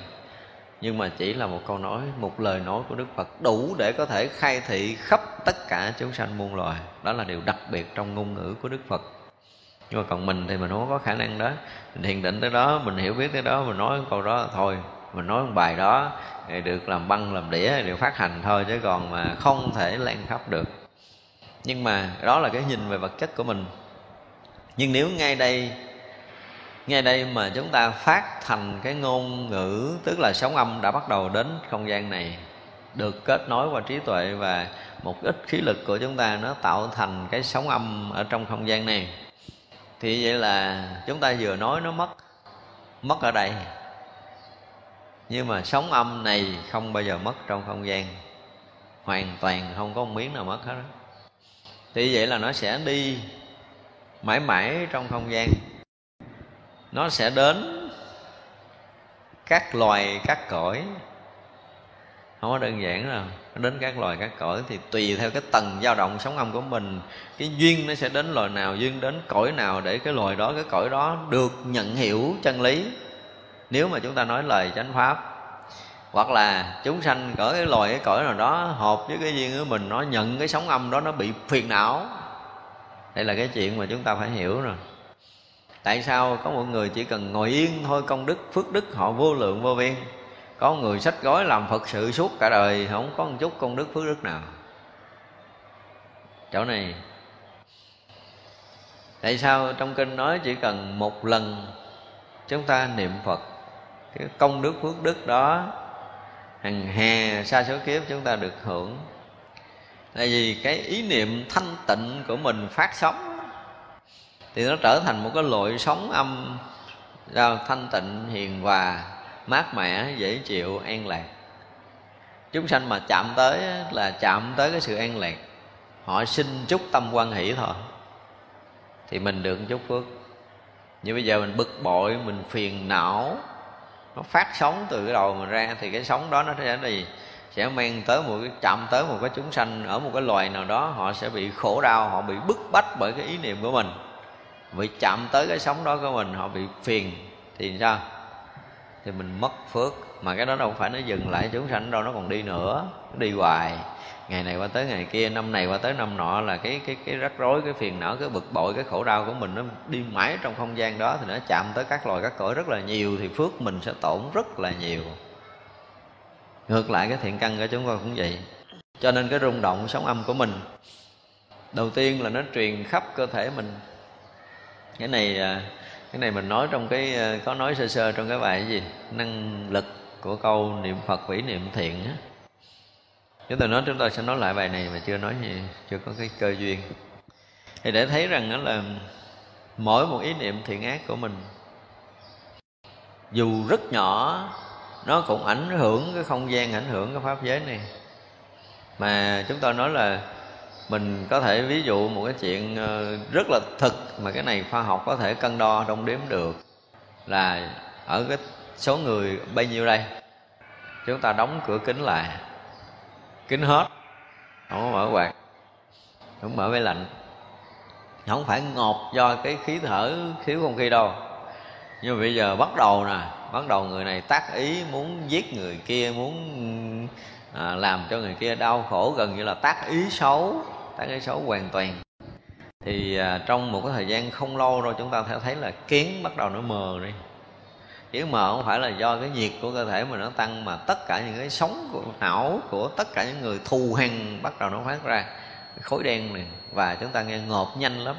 nhưng mà chỉ là một câu nói, một lời nói của đức phật đủ để có thể khai thị khắp tất cả chúng sanh muôn loài. Đó là điều đặc biệt trong ngôn ngữ của đức phật. Nhưng mà còn mình thì mình không có khả năng đó. Mình thiền định tới đó, mình hiểu biết tới đó, mình nói câu đó thôi. Mình nói một bài đó, thì được làm băng, làm đĩa được phát hành thôi, chứ còn mà không thể lan khắp được. Nhưng mà đó là cái nhìn về vật chất của mình. Nhưng nếu ngay đây ngay đây mà chúng ta phát thành cái ngôn ngữ, tức là sóng âm đã bắt đầu đến không gian này, được kết nối qua trí tuệ và một ít khí lực của chúng ta nó tạo thành cái sóng âm ở trong không gian này. Thì vậy là chúng ta vừa nói nó mất mất ở đây. Nhưng mà sóng âm này không bao giờ mất trong không gian, hoàn toàn không có một miếng nào mất hết đó. thì vậy là nó sẽ đi mãi mãi trong không gian nó sẽ đến các loài, các cõi. Không có đơn giản đâu. Đến các loài, các cõi thì tùy theo cái tầng dao động sóng âm của mình. Cái duyên nó sẽ đến loài nào, duyên đến cõi nào để cái loài đó, cái cõi đó được nhận hiểu chân lý. Nếu mà chúng ta nói lời chánh pháp, hoặc là chúng sanh cỡ cái loài, cái cõi nào đó hợp với cái duyên của mình, nó nhận cái sóng âm đó, nó bị phiền não. Đây là cái chuyện mà chúng ta phải hiểu rồi tại sao có một người chỉ cần ngồi yên thôi, công đức, phước đức, họ vô lượng, vô biên? Có người sách gói làm phật sự suốt cả đời, không có một chút công đức, phước đức nào. Chỗ này, tại sao trong kinh nói chỉ cần một lần chúng ta niệm phật, cái công đức, phước đức đó hằng hè xa số kiếp chúng ta được hưởng? Tại vì cái ý niệm thanh tịnh của mình phát sóng thì nó trở thành một cái loại sóng âm thanh tịnh, hiền hòa, mát mẻ, dễ chịu, an lạc. Chúng sanh mà chạm tới là chạm tới cái sự an lạc. Họ xin chút tâm quan hỷ thôi, thì mình được chút phước. Như bây giờ mình bực bội, mình phiền não, nó phát sóng từ cái đầu mình ra, thì cái sóng đó nó sẽ gì? Sẽ mang tới một cái, chạm tới một cái chúng sanh ở một cái loài nào đó, họ sẽ bị khổ đau, họ bị bức bách bởi cái ý niệm của mình bị chạm tới cái sóng đó của mình, họ bị phiền, thì sao? Thì mình mất phước, mà cái đó đâu phải nó dừng lại chúng sanh đâu, nó còn đi nữa, nó đi hoài. Ngày này qua tới ngày kia, năm này qua tới năm nọ là cái cái cái rắc rối, cái phiền não, cái bực bội, cái khổ đau của mình nó đi mãi trong không gian đó, thì nó chạm tới các loài, các cõi rất là nhiều, thì phước mình sẽ tổn rất là nhiều. Ngược lại cái thiện căn của chúng con cũng vậy. Cho nên cái rung động sóng âm của mình, đầu tiên là nó truyền khắp cơ thể mình cái này à, cái này mình nói trong cái à, có nói sơ sơ trong cái bài cái gì? Năng lực của câu niệm phật vĩ niệm thiện á. Chúng ta nói, chúng ta sẽ nói lại bài này mà chưa nói gì, chưa có cái cơ duyên. Thì để thấy rằng đó là mỗi một ý niệm thiện ác của mình, dù rất nhỏ, nó cũng ảnh hưởng cái không gian, ảnh hưởng cái pháp giới này. Mà chúng ta nói là mình có thể ví dụ một cái chuyện ờ, rất là thực mà cái này khoa học có thể cân đo đong đếm được là ở cái số người bao nhiêu đây? Chúng ta đóng cửa kính lại. Kính hết. Không có mở quạt. Không mở máy lạnh. Không phải ngột do cái khí thở thiếu không khí đâu. Nhưng mà bây giờ bắt đầu nè bắt đầu người này tác ý muốn giết người kia muốn à, làm cho người kia đau khổ gần như là tác ý xấu tác cái xấu hoàn toàn. Thì à, trong một cái thời gian không lâu rồi chúng ta sẽ thấy là kiến bắt đầu nó mờ đi. Kiến mờ không phải là do cái nhiệt của cơ thể mà nó tăng mà tất cả những cái sống của não của tất cả những người thù hằn bắt đầu nó phát ra. Khối đen này và chúng ta nghe ngộp nhanh lắm.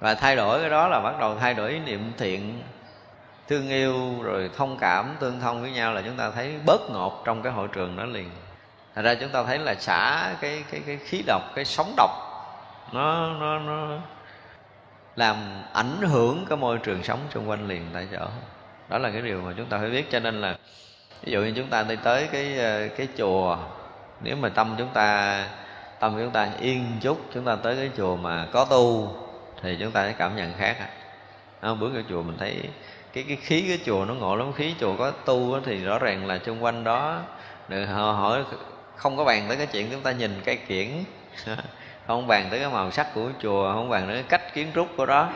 Và thay đổi cái đó là bắt đầu thay đổi ý niệm thiện thương yêu rồi thông cảm tương thông với nhau là chúng ta thấy bớt ngột trong cái hội trường đó liền thành ra chúng ta thấy là xả cái cái cái khí độc, cái sóng độc, nó nó nó làm ảnh hưởng cái môi trường sống xung quanh liền tại chỗ. Đó là cái điều mà chúng ta phải biết. Cho nên là, ví dụ như chúng ta đi tới cái ờ, cái chùa, nếu mà tâm chúng ta, tâm chúng ta yên chút, chúng ta tới cái chùa mà có tu, thì chúng ta sẽ cảm nhận khác à. bước vào chùa mình thấy cái cái khí cái chùa nó ngộ lắm. Khí chùa có tu thì rõ ràng là xung quanh đó họ hỏi không có bàn tới cái chuyện chúng ta nhìn cái kiển. Không bàn tới cái màu sắc của chùa, không bàn tới cái cách kiến trúc của đó.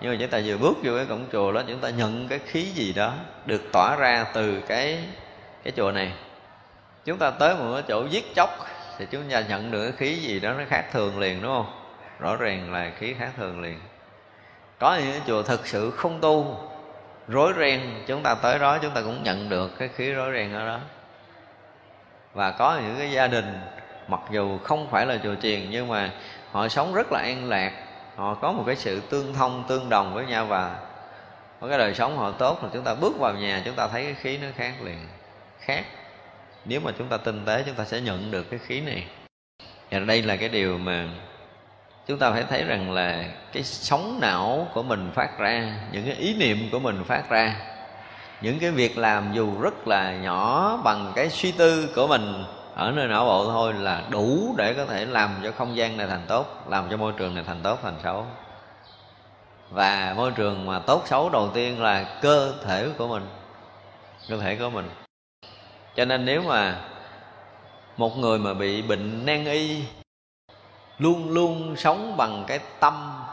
Nhưng mà chúng ta vừa bước vô cái cổng chùa đó, chúng ta nhận cái khí gì đó được tỏa ra từ cái cái chùa này. Chúng ta tới một cái chỗ giết chóc thì chúng ta nhận được cái khí gì đó, nó khác thường liền, đúng không? Rõ ràng là khí khác thường liền. Có những cái chùa thực sự không tu, rối ren, chúng ta tới đó, chúng ta cũng nhận được cái khí rối ren ở đó và có những cái gia đình, mặc dù không phải là chùa chiền, nhưng mà họ sống rất là an lạc. Họ có một cái sự tương thông, tương đồng với nhau và có cái đời sống họ tốt là chúng ta bước vào nhà, chúng ta thấy cái khí nó khác liền, khác. Nếu mà chúng ta tinh tế, chúng ta sẽ nhận được cái khí này. Và đây là cái điều mà chúng ta phải thấy rằng là cái sóng não của mình phát ra, những cái ý niệm của mình phát ra những cái việc làm dù rất là nhỏ bằng cái suy tư của mình, ở nơi não bộ thôi là đủ để có thể làm cho không gian này thành tốt, làm cho môi trường này thành tốt, thành xấu. Và môi trường mà tốt xấu đầu tiên là cơ thể của mình, cơ thể của mình. Cho nên nếu mà một người mà bị bệnh nan y, luôn luôn sống bằng cái tâm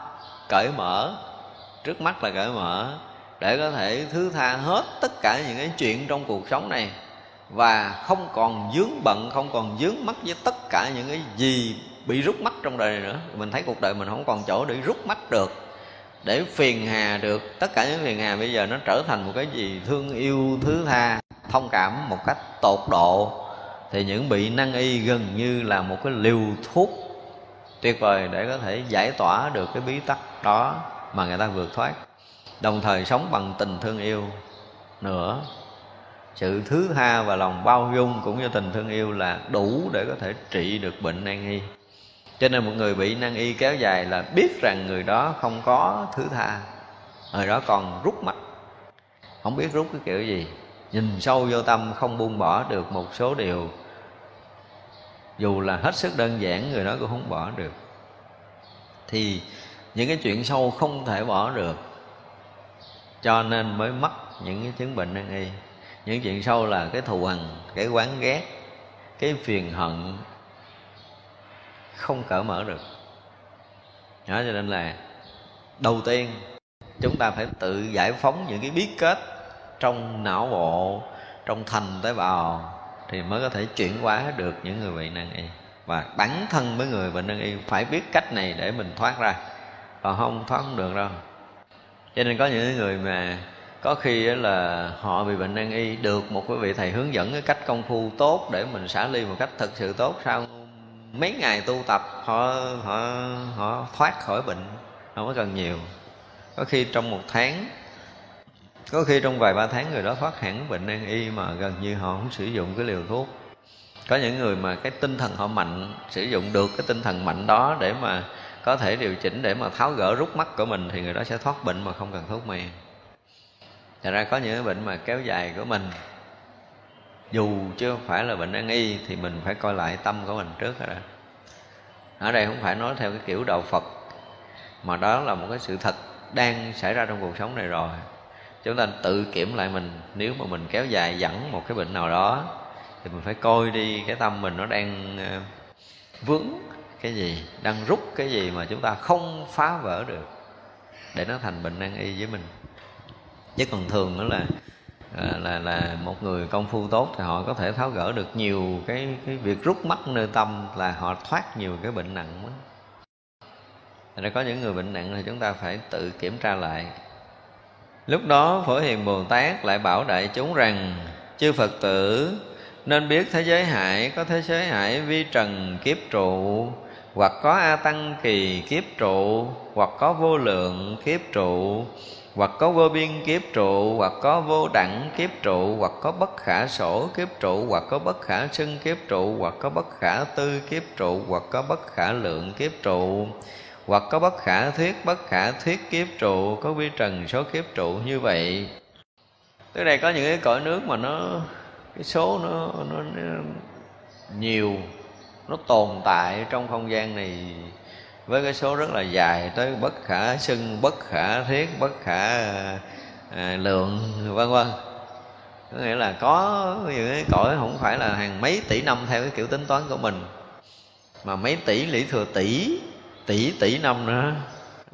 cởi mở, trước mắt là cởi mở để có thể thứ tha hết tất cả những cái chuyện trong cuộc sống này và không còn dướng bận, không còn dướng mắt với tất cả những cái gì bị rút mắt trong đời này nữa. Mình thấy cuộc đời mình không còn chỗ để rút mắt được, để phiền hà được. Tất cả những phiền hà bây giờ nó trở thành một cái gì? Thương yêu, thứ tha, thông cảm một cách tột độ. Thì những bị năng y gần như là một cái liều thuốc tuyệt vời để có thể giải tỏa được cái bí tắc đó mà người ta vượt thoát đồng thời sống bằng tình thương yêu nữa. Sự thứ tha và lòng bao dung cũng như tình thương yêu là đủ để có thể trị được bệnh nan y. Cho nên một người bị nan y kéo dài là biết rằng người đó không có thứ tha. Người đó còn rút mắt không biết rút cái kiểu gì. Nhìn sâu vô tâm không buông bỏ được một số điều. Dù là hết sức đơn giản, người đó cũng không bỏ được. Thì những cái chuyện sâu không thể bỏ được cho nên mới mắc những cái chứng bệnh nan y. Những chuyện sâu là cái thù hằn, cái quán ghét, cái phiền hận không cởi mở được. Đó, cho nên là đầu tiên chúng ta phải tự giải phóng những cái bí kết trong não bộ, trong thành tế bào thì mới có thể chuyển hóa được những người bệnh nan y. Và bản thân với người bệnh nan y phải biết cách này để mình thoát ra. Còn không thoát không được đâu cho nên có những người mà có khi là họ bị bệnh nan y được một cái vị thầy hướng dẫn cái cách công phu tốt để mình xả ly một cách thực sự tốt sau mấy ngày tu tập, họ họ họ thoát khỏi bệnh, không có cần nhiều. Có khi trong một tháng, có khi trong vài ba tháng người đó thoát hẳn bệnh nan y mà gần như họ không sử dụng cái liều thuốc. Có những người mà cái tinh thần họ mạnh, sử dụng được cái tinh thần mạnh đó để mà có thể điều chỉnh để mà tháo gỡ rút mắt của mình thì người đó sẽ thoát bệnh mà không cần thuốc men. Thật ra có những cái bệnh mà kéo dài của mình, Dù chưa phải là bệnh nan y Thì mình phải coi lại tâm của mình trước rồi Ở đây không phải nói theo cái kiểu đạo Phật, Mà đó là một cái sự thật đang xảy ra trong cuộc sống này rồi. Chúng ta tự kiểm lại mình, Nếu mà mình kéo dài dẫn một cái bệnh nào đó Thì mình phải coi đi cái tâm mình nó đang ờ, vướng cái gì Đang rút cái gì mà chúng ta không phá vỡ được Để nó thành bệnh nan y với mình chứ còn thường nữa là là, là là một người công phu tốt thì họ có thể tháo gỡ được nhiều cái cái việc rút mắt nơi tâm là họ thoát nhiều cái bệnh nặng đó. Thành có những người bệnh nặng thì chúng ta phải tự kiểm tra lại Lúc đó Phổ Hiền Bồ Tát lại bảo đại chúng rằng Chư Phật tử nên biết thế giới hải có thế giới hải vi trần kiếp trụ hoặc có A Tăng kỳ kiếp trụ Hoặc có vô lượng kiếp trụ hoặc có vô biên kiếp trụ hoặc có vô đẳng kiếp trụ hoặc có bất khả sổ kiếp trụ hoặc có bất khả xưng kiếp trụ hoặc có bất khả tư kiếp trụ hoặc có bất khả lượng kiếp trụ hoặc có bất khả thuyết bất khả thuyết kiếp trụ có vi trần số kiếp trụ như vậy. Tới đây có những cái cõi nước mà nó cái số nó, nó, nó nhiều nó tồn tại trong không gian này với cái số rất là dài tới bất khả xưng bất khả thiết bất khả à, lượng vân vân. Có nghĩa là có những cái cõi không phải là hàng mấy tỷ năm theo cái kiểu tính toán của mình mà mấy tỷ lý thừa tỷ tỷ tỷ năm nữa.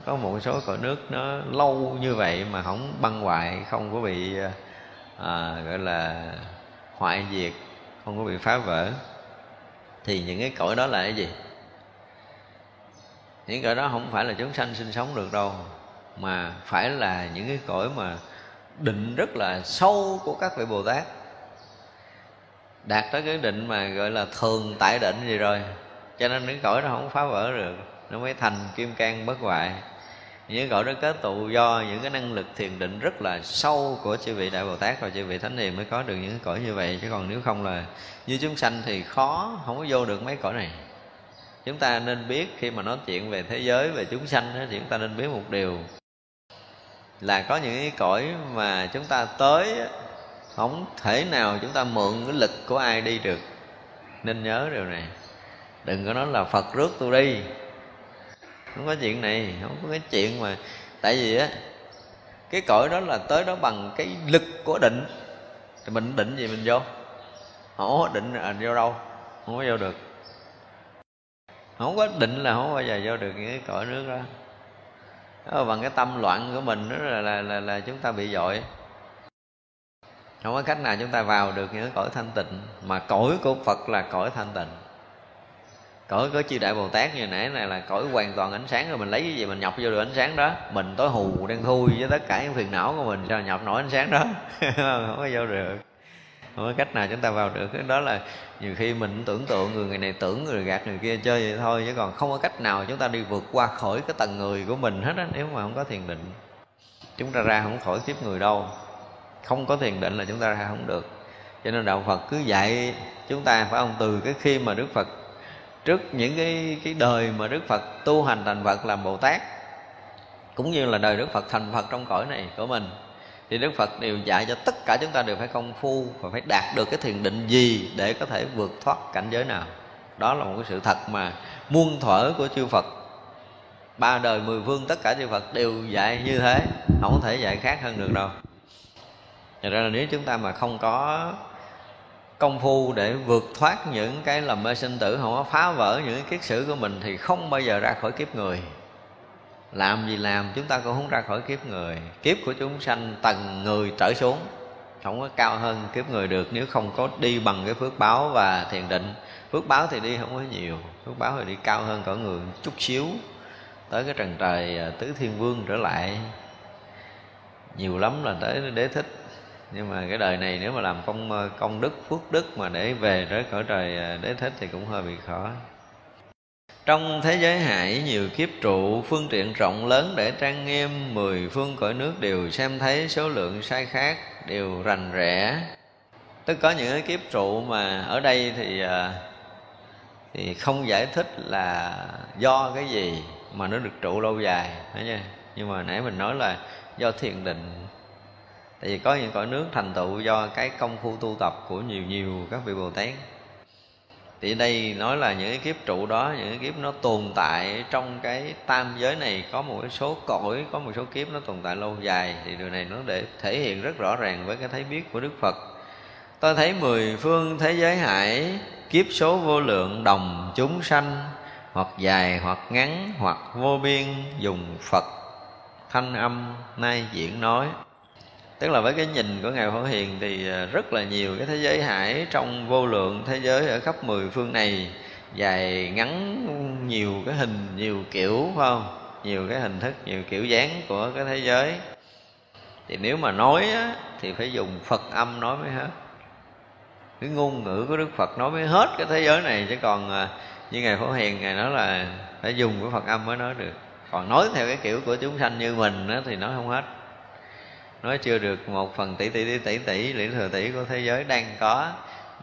Có một số cõi nước nó lâu như vậy mà không băng hoại không có bị à, gọi là hoại diệt không có bị phá vỡ thì những cái cõi đó là cái gì? Những cõi đó không phải là chúng sanh sinh sống được đâu, mà phải là những cái cõi mà định rất là sâu của các vị bồ tát. Đạt tới cái định mà gọi là thường tại định gì rồi. Cho nên những cõi đó không phá vỡ được, nó mới thành kim cang bất hoại những cõi đó kết tụ do, những cái năng lực thiền định rất là sâu của chư vị đại bồ tát và chư vị thánh hiền mới có được những cõi như vậy. Chứ còn nếu không là như chúng sanh thì khó, không có vô được mấy cõi này. Chúng ta nên biết khi mà nói chuyện về thế giới, về chúng sanh thì chúng ta nên biết một điều là có những cái cõi mà chúng ta tới không thể nào chúng ta mượn cái lực của ai đi được. Nên nhớ điều này. Đừng có nói là phật rước tôi đi không có chuyện này không có cái chuyện mà tại vì á cái cõi đó là tới đó bằng cái lực của định. Thì mình định gì mình vô. Không có định là vô đâu không có vô được. Không có định là không bao giờ vô được những cái cõi nước đó. Đó, bằng cái tâm loạn của mình đó là, là, là, là chúng ta bị dội. Không có cách nào chúng ta vào được những cái cõi thanh tịnh mà cõi của phật là cõi thanh tịnh cõi có chư đại bồ tát như nãy này là cõi hoàn toàn ánh sáng rồi mình lấy cái gì mình nhập vô được ánh sáng đó. Mình tối hù đen thui với tất cả những phiền não của mình sao nhập nổi ánh sáng đó? Không có vô được. Không có cách nào chúng ta vào được. Cái đó là nhiều khi mình tưởng tượng người, người này tưởng người gạt người kia chơi vậy thôi chứ còn không có cách nào chúng ta đi vượt qua khỏi cái tầng người của mình hết á nếu mà không có thiền định. Chúng ta ra không khỏi kiếp người đâu. Không có thiền định là chúng ta ra không được. Cho nên đạo phật cứ dạy chúng ta phải không? Từ cái khi mà đức phật trước những cái cái đời mà đức phật tu hành thành phật làm bồ tát, cũng như là đời đức phật thành phật trong cõi này của mình, thì đức phật đều dạy cho tất cả chúng ta đều phải công phu và phải đạt được cái thiền định gì để có thể vượt thoát cảnh giới nào. Đó là một cái sự thật mà muôn thuở của chư phật, ba đời mười phương tất cả chư phật đều dạy như thế, không có thể dạy khác hơn được đâu. Thật ra là nếu chúng ta mà không có công phu để vượt thoát những cái làm mê sinh tử, không có phá vỡ những cái kiết sử của mình thì không bao giờ ra khỏi kiếp người. Làm gì làm, chúng ta cũng không ra khỏi kiếp người. Kiếp của chúng sanh, tầng người trở xuống, không có cao hơn kiếp người được nếu không có đi bằng cái phước báo và thiền định. Phước báo thì đi không có nhiều, phước báo thì đi cao hơn cỡ người chút xíu. Tới cái trần trời à, tứ thiên vương trở lại, nhiều lắm là tới đế thích nhưng mà cái đời này nếu mà làm công ờ, công đức, phước đức mà để về tới cõi trời ờ, đế thích thì cũng hơi bị khó. Trong thế giới hải, nhiều kiếp trụ, phương tiện rộng lớn để trang nghiêm, mười phương cõi nước đều xem thấy số lượng sai khác, đều rành rẽ. Tức có những cái kiếp trụ mà ở đây thì ờ, thì không giải thích là do cái gì mà nó được trụ lâu dài thấy chưa? Nhưng mà nãy mình nói là do thiền định tại vì có những cõi nước thành tựu do cái công phu tu tập của nhiều nhiều các vị bồ tát. Thì đây nói là những cái kiếp trụ đó, những cái kiếp nó tồn tại trong cái tam giới này, có một cái số cõi, có một số kiếp nó tồn tại lâu dài. Thì điều này nó để thể hiện rất rõ ràng với cái thấy biết của đức phật. Tôi thấy mười phương thế giới hải, kiếp số vô lượng, đồng chúng sanh, hoặc dài, hoặc ngắn, hoặc vô biên, dùng phật thanh âm nay diễn nói tức là với cái nhìn của ngài phổ hiền thì ờ, rất là nhiều cái thế giới hải trong vô lượng thế giới ở khắp mười phương này dài ngắn nhiều cái hình nhiều kiểu phải không? Nhiều cái hình thức nhiều kiểu dáng của cái thế giới. Thì nếu mà nói á, thì phải dùng phật âm nói mới hết. Cái ngôn ngữ của đức phật nói mới hết cái thế giới này chứ còn ờ, như ngài phổ hiền ngài nói là phải dùng cái phật âm mới nói được. Còn nói theo cái kiểu của chúng sanh như mình á, thì nói không hết nói chưa được một phần tỷ tỷ tỷ tỷ tỷ lý thừa tỷ của thế giới đang có.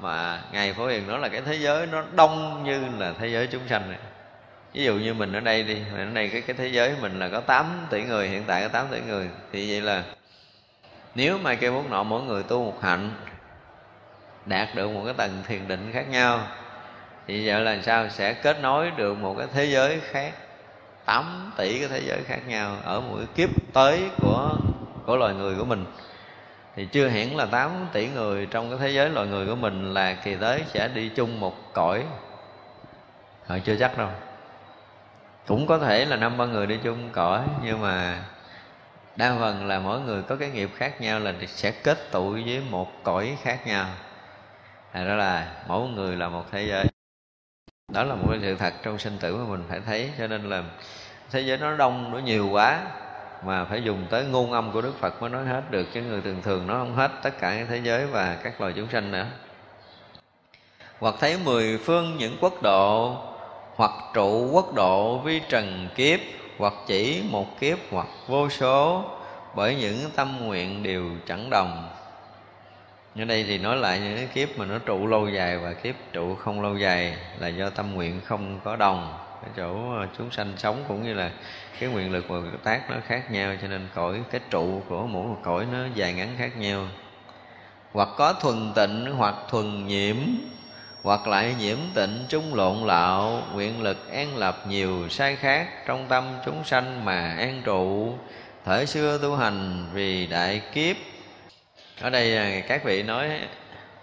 Mà ngài phổ hiền đó là cái thế giới nó đông như là thế giới chúng sanh này. Ví dụ như mình ở đây đi ở đây cái cái thế giới mình là có 8 tỷ người, hiện tại có 8 tỷ người. Thì vậy là nếu mà kêu bốn nọ mỗi người tu một hạnh, đạt được một cái tầng thiền định khác nhau, thì vậy là sao? Sẽ kết nối được một cái thế giới khác 8 tỷ cái thế giới khác nhau ở mỗi kiếp tới của của loài người của mình. Thì chưa hẳn là 8 tỷ người trong cái thế giới loài người của mình là kỳ tới sẽ đi chung một cõi. Họ chưa chắc đâu. Cũng có thể là năm ba người đi chung cõi, nhưng mà đa phần là mỗi người có cái nghiệp khác nhau là sẽ kết tụ với một cõi khác nhau. Thành đó là mỗi người là một thế giới. Đó là một cái sự thật trong sinh tử mà mình, phải thấy. Cho nên là thế giới nó đông, nó nhiều quá mà phải dùng tới ngôn âm của đức phật mới nói hết được, chứ người thường thường nó không hết tất cả cái thế giới và các loài chúng sanh nữa. Hoặc thấy mười phương những quốc độ, hoặc trụ quốc độ vi trần kiếp, hoặc chỉ một kiếp, hoặc vô số, bởi những tâm nguyện đều chẳng đồng. Ở đây thì nói lại những cái kiếp mà nó trụ lâu dài và kiếp trụ không lâu dài là do tâm nguyện không có đồng cái chỗ ờ, chúng sanh sống cũng như là cái nguyện lực và tác nó khác nhau, cho nên cõi, cái trụ của mỗi một cõi nó dài ngắn khác nhau. Hoặc có thuần tịnh hoặc thuần nhiễm, hoặc lại nhiễm tịnh trung lộn lạo, nguyện lực an lập nhiều sai khác trong tâm chúng sanh mà an trụ thời xưa tu hành vì đại kiếp. Ở đây à, các vị nói,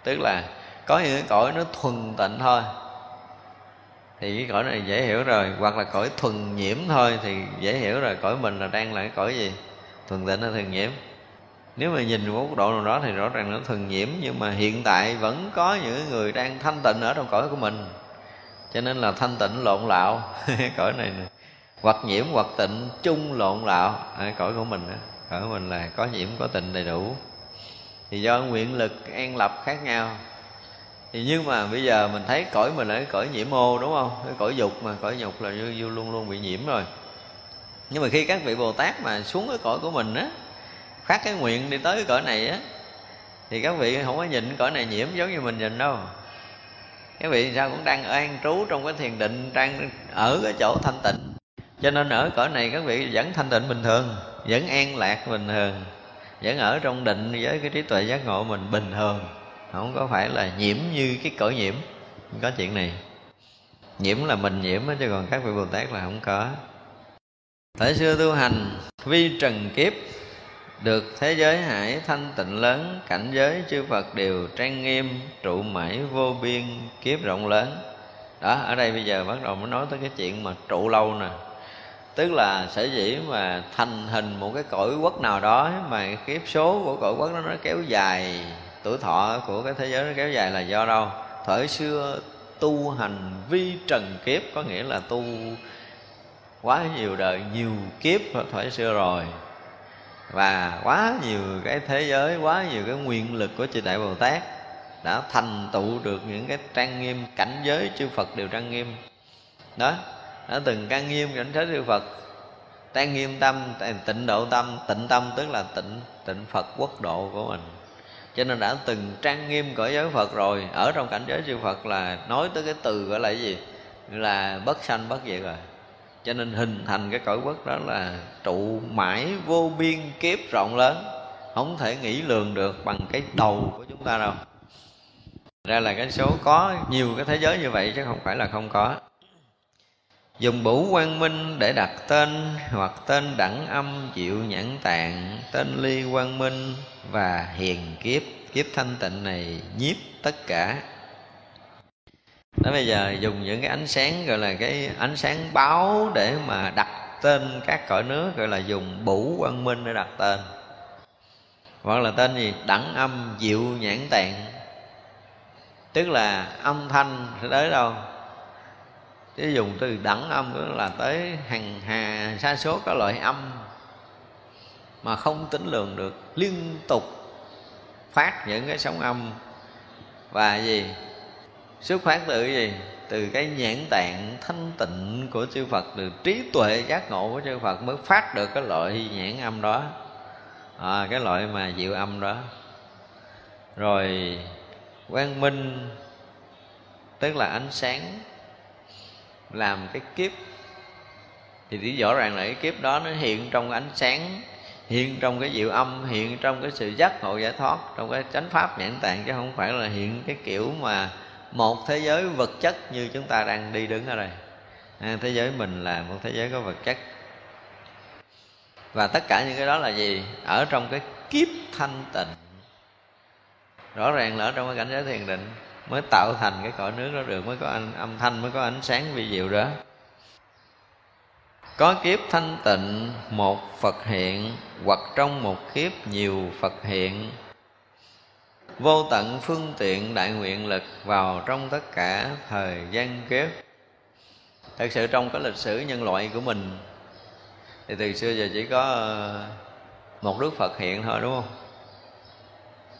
tức là có những cõi nó thuần tịnh thôi thì cái cõi này dễ hiểu rồi. Hoặc là cõi thuần nhiễm thôi thì dễ hiểu rồi. Cõi mình là đang là cái cõi gì? Thuần tịnh hay thuần nhiễm? Nếu mà nhìn một độ nào đó thì rõ ràng nó thuần nhiễm nhưng mà hiện tại vẫn có những người đang thanh tịnh ở trong cõi của mình. Cho nên là thanh tịnh lộn lạo. Cõi này nè. Hoặc nhiễm hoặc tịnh chung lộn lạo. À, cõi của mình đó. cõi của mình là có nhiễm có tịnh đầy đủ. Thì do nguyện lực an lập khác nhau thì nhưng mà bây giờ mình thấy cõi mình là cái cõi nhiễm ô đúng không? Cái cõi dục mà cõi dục là như, như luôn luôn bị nhiễm rồi. Nhưng mà khi các vị bồ tát mà xuống cái cõi của mình á phát cái nguyện đi tới cái cõi này á thì các vị không có nhìn cõi này nhiễm giống như mình nhìn đâu. Các vị sao cũng đang an trú trong cái thiền định đang ở cái chỗ thanh tịnh. Cho nên ở cõi này các vị vẫn thanh tịnh bình thường vẫn an lạc bình thường vẫn ở trong định với cái trí tuệ giác ngộ mình bình thường không có phải là nhiễm như cái cõi nhiễm. Không có chuyện này. Nhiễm là mình nhiễm chứ còn các vị bồ tát là không có. Thời xưa tu hành, vi trần kiếp, được thế giới hải thanh tịnh lớn, cảnh giới chư phật đều trang nghiêm, trụ mãi vô biên, kiếp rộng lớn. Đó, ở đây bây giờ bắt đầu mới nói tới cái chuyện mà trụ lâu nè. Tức là sở dĩ mà thành hình một cái cõi quốc nào đó, mà cái kiếp số của cõi quốc đó nó kéo dài tuổi thọ của cái thế giới nó kéo dài là do đâu? Thời xưa tu hành vi trần kiếp có nghĩa là tu quá nhiều đời, nhiều kiếp thời xưa rồi. Và quá nhiều cái thế giới, quá nhiều cái nguyện lực của chư đại bồ tát đã thành tựu được những cái trang nghiêm, cảnh giới chư phật đều trang nghiêm. Đó, đã từng căn nghiêm cảnh giới chư Phật, trang nghiêm tâm, tịnh độ tâm, tịnh tâm, tức là tịnh tịnh Phật quốc độ của mình cho nên đã từng trang nghiêm cõi giới Phật rồi. Ở trong cảnh giới chư Phật là nói tới cái từ gọi là cái gì? Là bất sanh bất diệt rồi. Cho nên hình thành cái cõi quốc đó là trụ mãi vô biên kiếp rộng lớn. Không thể nghĩ lường được bằng cái đầu của chúng ta đâu. Ra là cái số có nhiều cái thế giới như vậy chứ không phải là không có dùng bủ quang minh để đặt tên hoặc tên đẳng âm diệu nhãn tạng, tên ly quang minh và hiền kiếp. Kiếp thanh tịnh này nhiếp tất cả. Đó, bây giờ dùng những cái ánh sáng gọi là cái ánh sáng báo để mà đặt tên các cõi nước, gọi là dùng bủ quang minh để đặt tên. Hoặc là tên gì? Đẳng âm diệu nhãn tạng. Tức là âm thanh sẽ tới đâu? Chứ dùng từ đẳng âm đó là tới hàng hà sa số các loại âm mà không tính lường được liên tục phát những cái sóng âm. Và gì? Xuất phát từ cái gì? Từ cái nhãn tạng thanh tịnh của chư Phật từ trí tuệ giác ngộ của chư Phật mới phát được cái loại nhãn âm đó. À, cái loại mà diệu âm đó. Rồi quang minh tức là ánh sáng làm cái kiếp. Thì chỉ rõ ràng là cái kiếp đó nó hiện trong ánh sáng hiện trong cái diệu âm hiện trong cái sự giác ngộ giải thoát trong cái chánh pháp nhãn tạng chứ không phải là hiện cái kiểu mà một thế giới vật chất như chúng ta đang đi đứng ở đây. À, thế giới mình là một thế giới có vật chất. Và tất cả những cái đó là gì? Ở trong cái kiếp thanh tịnh. Rõ ràng là ở trong cái cảnh giới thiền định mới tạo thành cái cõi nước đó được mới có âm, âm thanh mới có ánh sáng vi diệu đó. Có kiếp thanh tịnh một phật hiện hoặc trong một kiếp nhiều phật hiện. Vô tận phương tiện đại nguyện lực vào trong tất cả thời gian kiếp. Thật sự trong cái lịch sử nhân loại của mình thì từ xưa giờ chỉ có ờ, một đức phật hiện thôi đúng không?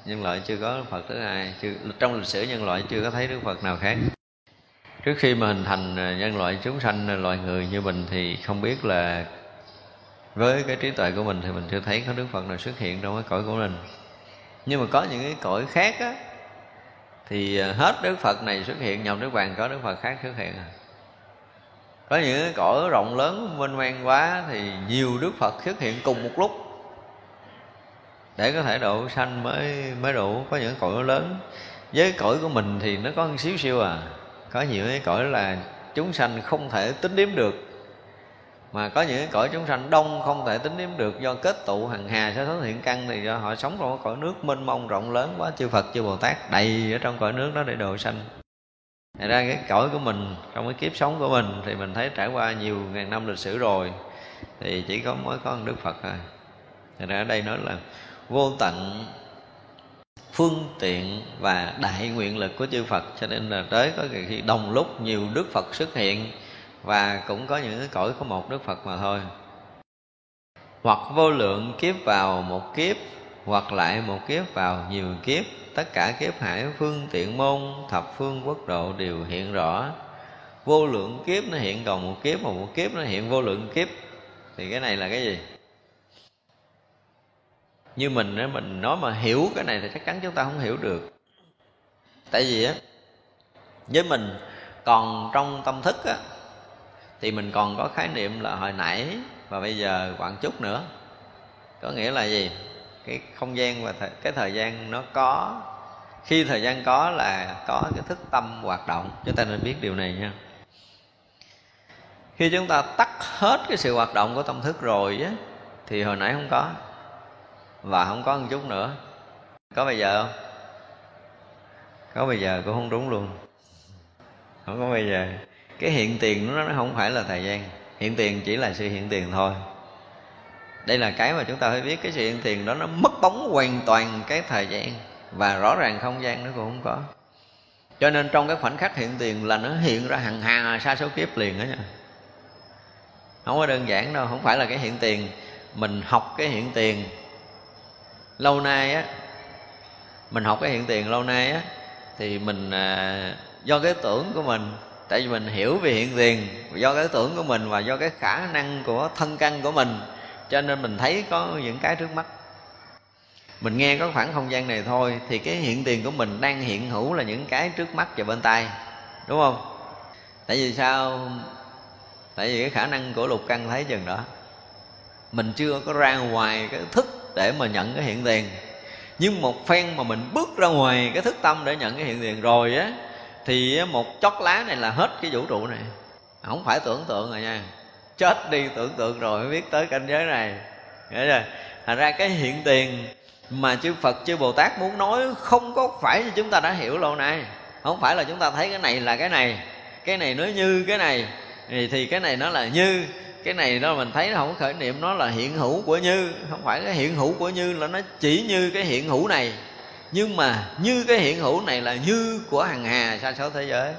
Nhân loại chưa có phật thứ hai chưa, trong lịch sử nhân loại chưa có thấy đức phật nào khác. Trước khi mà hình thành à, nhân loại chúng sanh à, loài người như mình thì không biết là với cái trí tuệ của mình thì mình chưa thấy có đức phật nào xuất hiện trong cái cõi của mình. Nhưng mà có những cái cõi khác á thì à, hết đức phật này xuất hiện nhầm đức vàng có đức phật khác xuất hiện à. Có những cái cõi rộng lớn mênh mang quá thì nhiều đức phật xuất hiện cùng một lúc để có thể độ sanh mới mới đủ, có những cõi lớn. Với cõi của mình thì nó có một xíu siêu à. Có nhiều cái cõi là chúng sanh không thể tính đếm được. Mà có những cái cõi chúng sanh đông không thể tính đếm được, do kết tụ hằng hà sẽ xuất hiện căn thì do họ sống trong cái cõi nước mênh mông rộng lớn quá, chư Phật, chư Bồ Tát đầy ở trong cõi nước đó để độ sanh. Thật ra cái cõi của mình, trong cái kiếp sống của mình thì mình thấy trải qua nhiều ngàn năm lịch sử rồi, thì chỉ có mới có một Đức Phật thôi. Thật ra ở đây nói là vô tận phương tiện và đại nguyện lực của chư Phật. Cho nên là tới có khi đồng lúc nhiều Đức Phật xuất hiện và cũng có những cái cõi có một Đức Phật mà thôi. Hoặc vô lượng kiếp vào một kiếp, hoặc lại một kiếp vào nhiều kiếp. Tất cả kiếp hải, phương tiện, môn, thập phương, quốc độ đều hiện rõ. Vô lượng kiếp nó hiện còn một kiếp, mà một kiếp nó hiện vô lượng kiếp. Thì cái này là cái gì? Như mình nếu mình nói mà hiểu cái này thì chắc chắn chúng ta không hiểu được. Tại vì á, với mình còn trong tâm thức á, thì mình còn có khái niệm là hồi nãy và bây giờ khoảng chút nữa. Có nghĩa là gì? Cái không gian và th- cái thời gian nó có. Khi thời gian có là có cái thức tâm hoạt động. Chúng ta nên biết điều này nha. Khi chúng ta tắt hết cái sự hoạt động của tâm thức rồi á, thì hồi nãy không có và không có một chút nữa. Có bây giờ không? Có bây giờ cũng không đúng luôn. Không có bây giờ. Cái hiện tiền nó nó không phải là thời gian. Hiện tiền chỉ là sự hiện tiền thôi. Đây là cái mà chúng ta phải biết, cái sự hiện tiền đó nó mất bóng hoàn toàn cái thời gian. Và rõ ràng không gian nó cũng không có. Cho nên trong cái khoảnh khắc hiện tiền là nó hiện ra hằng hà, xa số kiếp liền đó nha. Không có đơn giản đâu, không phải là cái hiện tiền. Mình học cái hiện tiền lâu nay á mình học cái hiện tiền lâu nay á thì mình à, do cái tưởng của mình tại vì mình hiểu về hiện tiền do cái tưởng của mình và do cái khả năng của thân căn của mình cho nên mình thấy có những cái trước mắt. Mình nghe có khoảng không gian này thôi thì cái hiện tiền của mình đang hiện hữu là những cái trước mắt và bên tay đúng không? Tại vì sao? Tại vì cái khả năng của lục căn thấy chừng đó. Mình chưa có ra ngoài cái thức để mà nhận cái hiện tiền. Nhưng một phen mà mình bước ra ngoài cái thức tâm để nhận cái hiện tiền rồi á thì một chót lá này là hết cái vũ trụ này. Không phải tưởng tượng rồi nha. Chết đi tưởng tượng rồi mới biết tới cảnh giới này. Nghĩa rồi thành ra cái hiện tiền mà chư Phật chư Bồ Tát muốn nói không có phải như chúng ta đã hiểu lâu nay. Không phải là chúng ta thấy cái này là cái này cái này nó như cái này thì, thì cái này nó là như cái này đó mình thấy nó không khởi niệm, nó là hiện hữu của như. Không phải cái hiện hữu của như là nó chỉ như cái hiện hữu này. Nhưng mà như cái hiện hữu này là như của hằng hà sa số thế giới.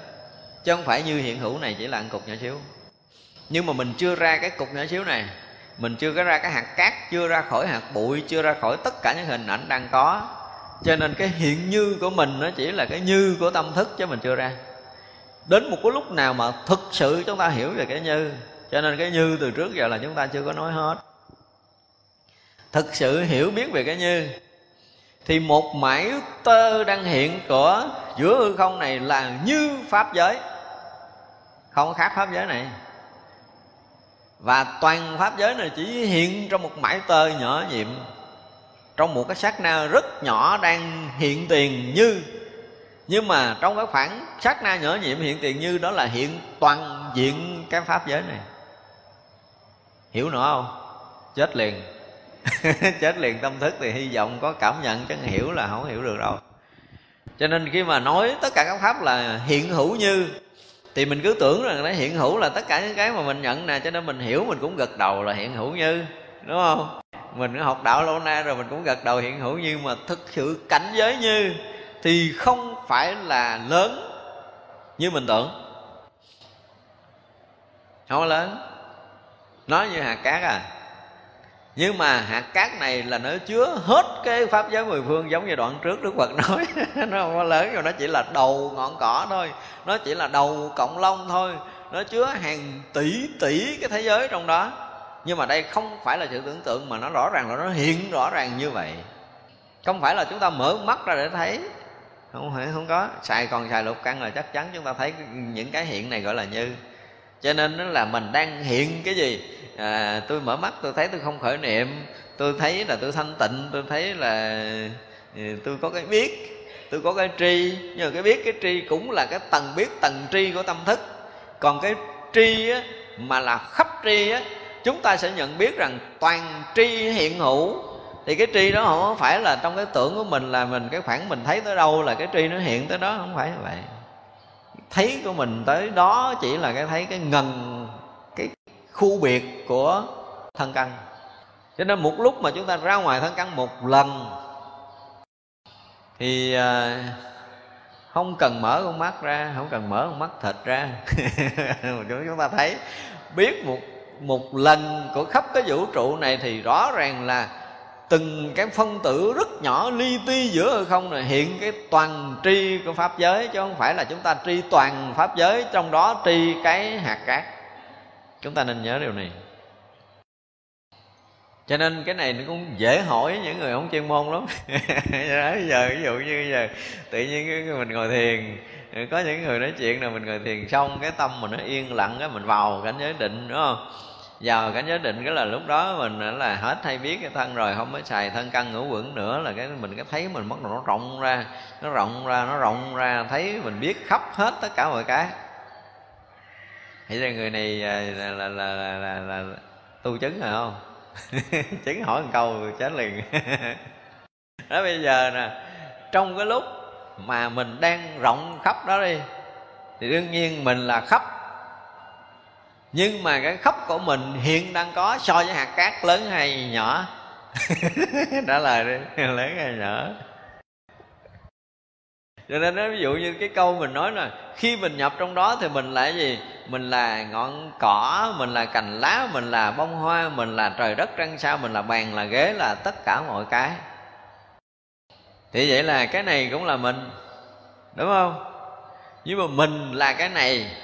Chứ không phải như hiện hữu này chỉ là một cục nhỏ xíu. Nhưng mà mình chưa ra cái cục nhỏ xíu này. Mình chưa có ra cái hạt cát, chưa ra khỏi hạt bụi, chưa ra khỏi tất cả những hình ảnh đang có. Cho nên cái hiện như của mình nó chỉ là cái như của tâm thức chứ mình chưa ra. Đến một cái lúc nào mà thực sự chúng ta hiểu về cái như cho nên cái như từ trước giờ là chúng ta chưa có nói hết. Thực sự hiểu biết về cái như, thì một mãi tơ đang hiện của giữa hư không này là như pháp giới. Không khác pháp giới này. Và toàn pháp giới này chỉ hiện trong một mãi tơ nhỏ nhiệm, trong một cái sát na rất nhỏ đang hiện tiền như. Nhưng mà trong cái khoảng sát na nhỏ nhiệm hiện tiền như đó là hiện toàn diện cái pháp giới này hiểu nữa không? Chết liền. Chết liền tâm thức thì hy vọng có cảm nhận, chứ hiểu là không hiểu được đâu. Cho nên khi mà nói tất cả các pháp là hiện hữu như, thì mình cứ tưởng rằng nó hiện hữu là tất cả những cái mà mình nhận nè, cho nên mình hiểu mình cũng gật đầu là hiện hữu như, đúng không? Mình học đạo lâu nay rồi, mình cũng gật đầu hiện hữu như, mà thực sự cảnh giới như thì không phải là lớn như mình tưởng. Không lớn nói như hạt cát à. Nhưng mà hạt cát này là nó chứa hết cái pháp giới mười phương giống như đoạn trước đức phật nói. Nó không có lớn rồi nó chỉ là đầu ngọn cỏ thôi. Nó chỉ là đầu cộng long thôi. Nó chứa hàng tỷ tỷ cái thế giới trong đó. Nhưng mà đây không phải là sự tưởng tượng mà nó rõ ràng là nó hiện rõ ràng như vậy. Không phải là chúng ta mở mắt ra để thấy. Không phải, không có. Xài còn xài lục căn là chắc chắn chúng ta thấy những cái hiện này gọi là như. Cho nên nó là mình đang hiện cái gì? À, tôi mở mắt tôi thấy tôi không khởi niệm. Tôi thấy là tôi thanh tịnh tôi thấy là ừ, tôi có cái biết tôi có cái tri. Nhưng mà cái biết cái tri cũng là cái tầng biết tầng tri của tâm thức. Còn cái tri á, mà là khắp tri á chúng ta sẽ nhận biết rằng toàn tri hiện hữu. Thì cái tri đó không phải là trong cái tưởng của mình là mình cái khoảng mình thấy tới đâu là cái tri nó hiện tới đó. Không phải như vậy. Thấy của mình tới đó chỉ là cái thấy cái ngần khu biệt của thân căn. Cho nên một lúc mà chúng ta ra ngoài thân căn một lần, thì à, không cần mở con mắt ra, không cần mở con mắt thịt ra. Chúng ta thấy, biết một một lần của khắp cái vũ trụ này thì rõ ràng là từng cái phân tử rất nhỏ li ti giữa hư không này hiện cái toàn tri của pháp giới, chứ không phải là chúng ta tri toàn pháp giới, trong đó tri cái hạt cát chúng ta nên nhớ điều này. Cho nên cái này nó cũng dễ hỏi những người không chuyên môn lắm. Bây giờ ví dụ như giờ tự nhiên mình ngồi thiền, có những người nói chuyện là mình ngồi thiền xong cái tâm mình nó yên lặng, cái mình vào cảnh giới định, đúng không? Vào cảnh giới định cái là lúc đó mình là hết hay biết cái thân rồi, không mới xài thân căn ngũ quẩn nữa là cái mình cái thấy mình bắt đầu nó rộng ra, nó rộng ra, nó rộng ra, thấy mình biết khắp hết tất cả mọi cái thì ra người này à, là là là là, là, là, là tu chứng rồi không? Chứng hỏi một câu chết liền. Đó bây giờ nè trong cái lúc mà mình đang rộng khắp đó đi thì đương nhiên mình là khắp. Nhưng mà cái khắp của mình hiện đang có so với hạt cát lớn hay nhỏ? Trả lời đi lớn hay nhỏ? Cho nên nói ví dụ như cái câu mình nói là khi mình nhập trong đó thì mình là cái gì? Mình là ngọn cỏ, mình là cành lá, mình là bông hoa, mình là trời đất trăng sao, mình là bàn, là ghế, là tất cả mọi cái. Thì vậy là cái này cũng là mình, đúng không? Nhưng mà mình là cái này,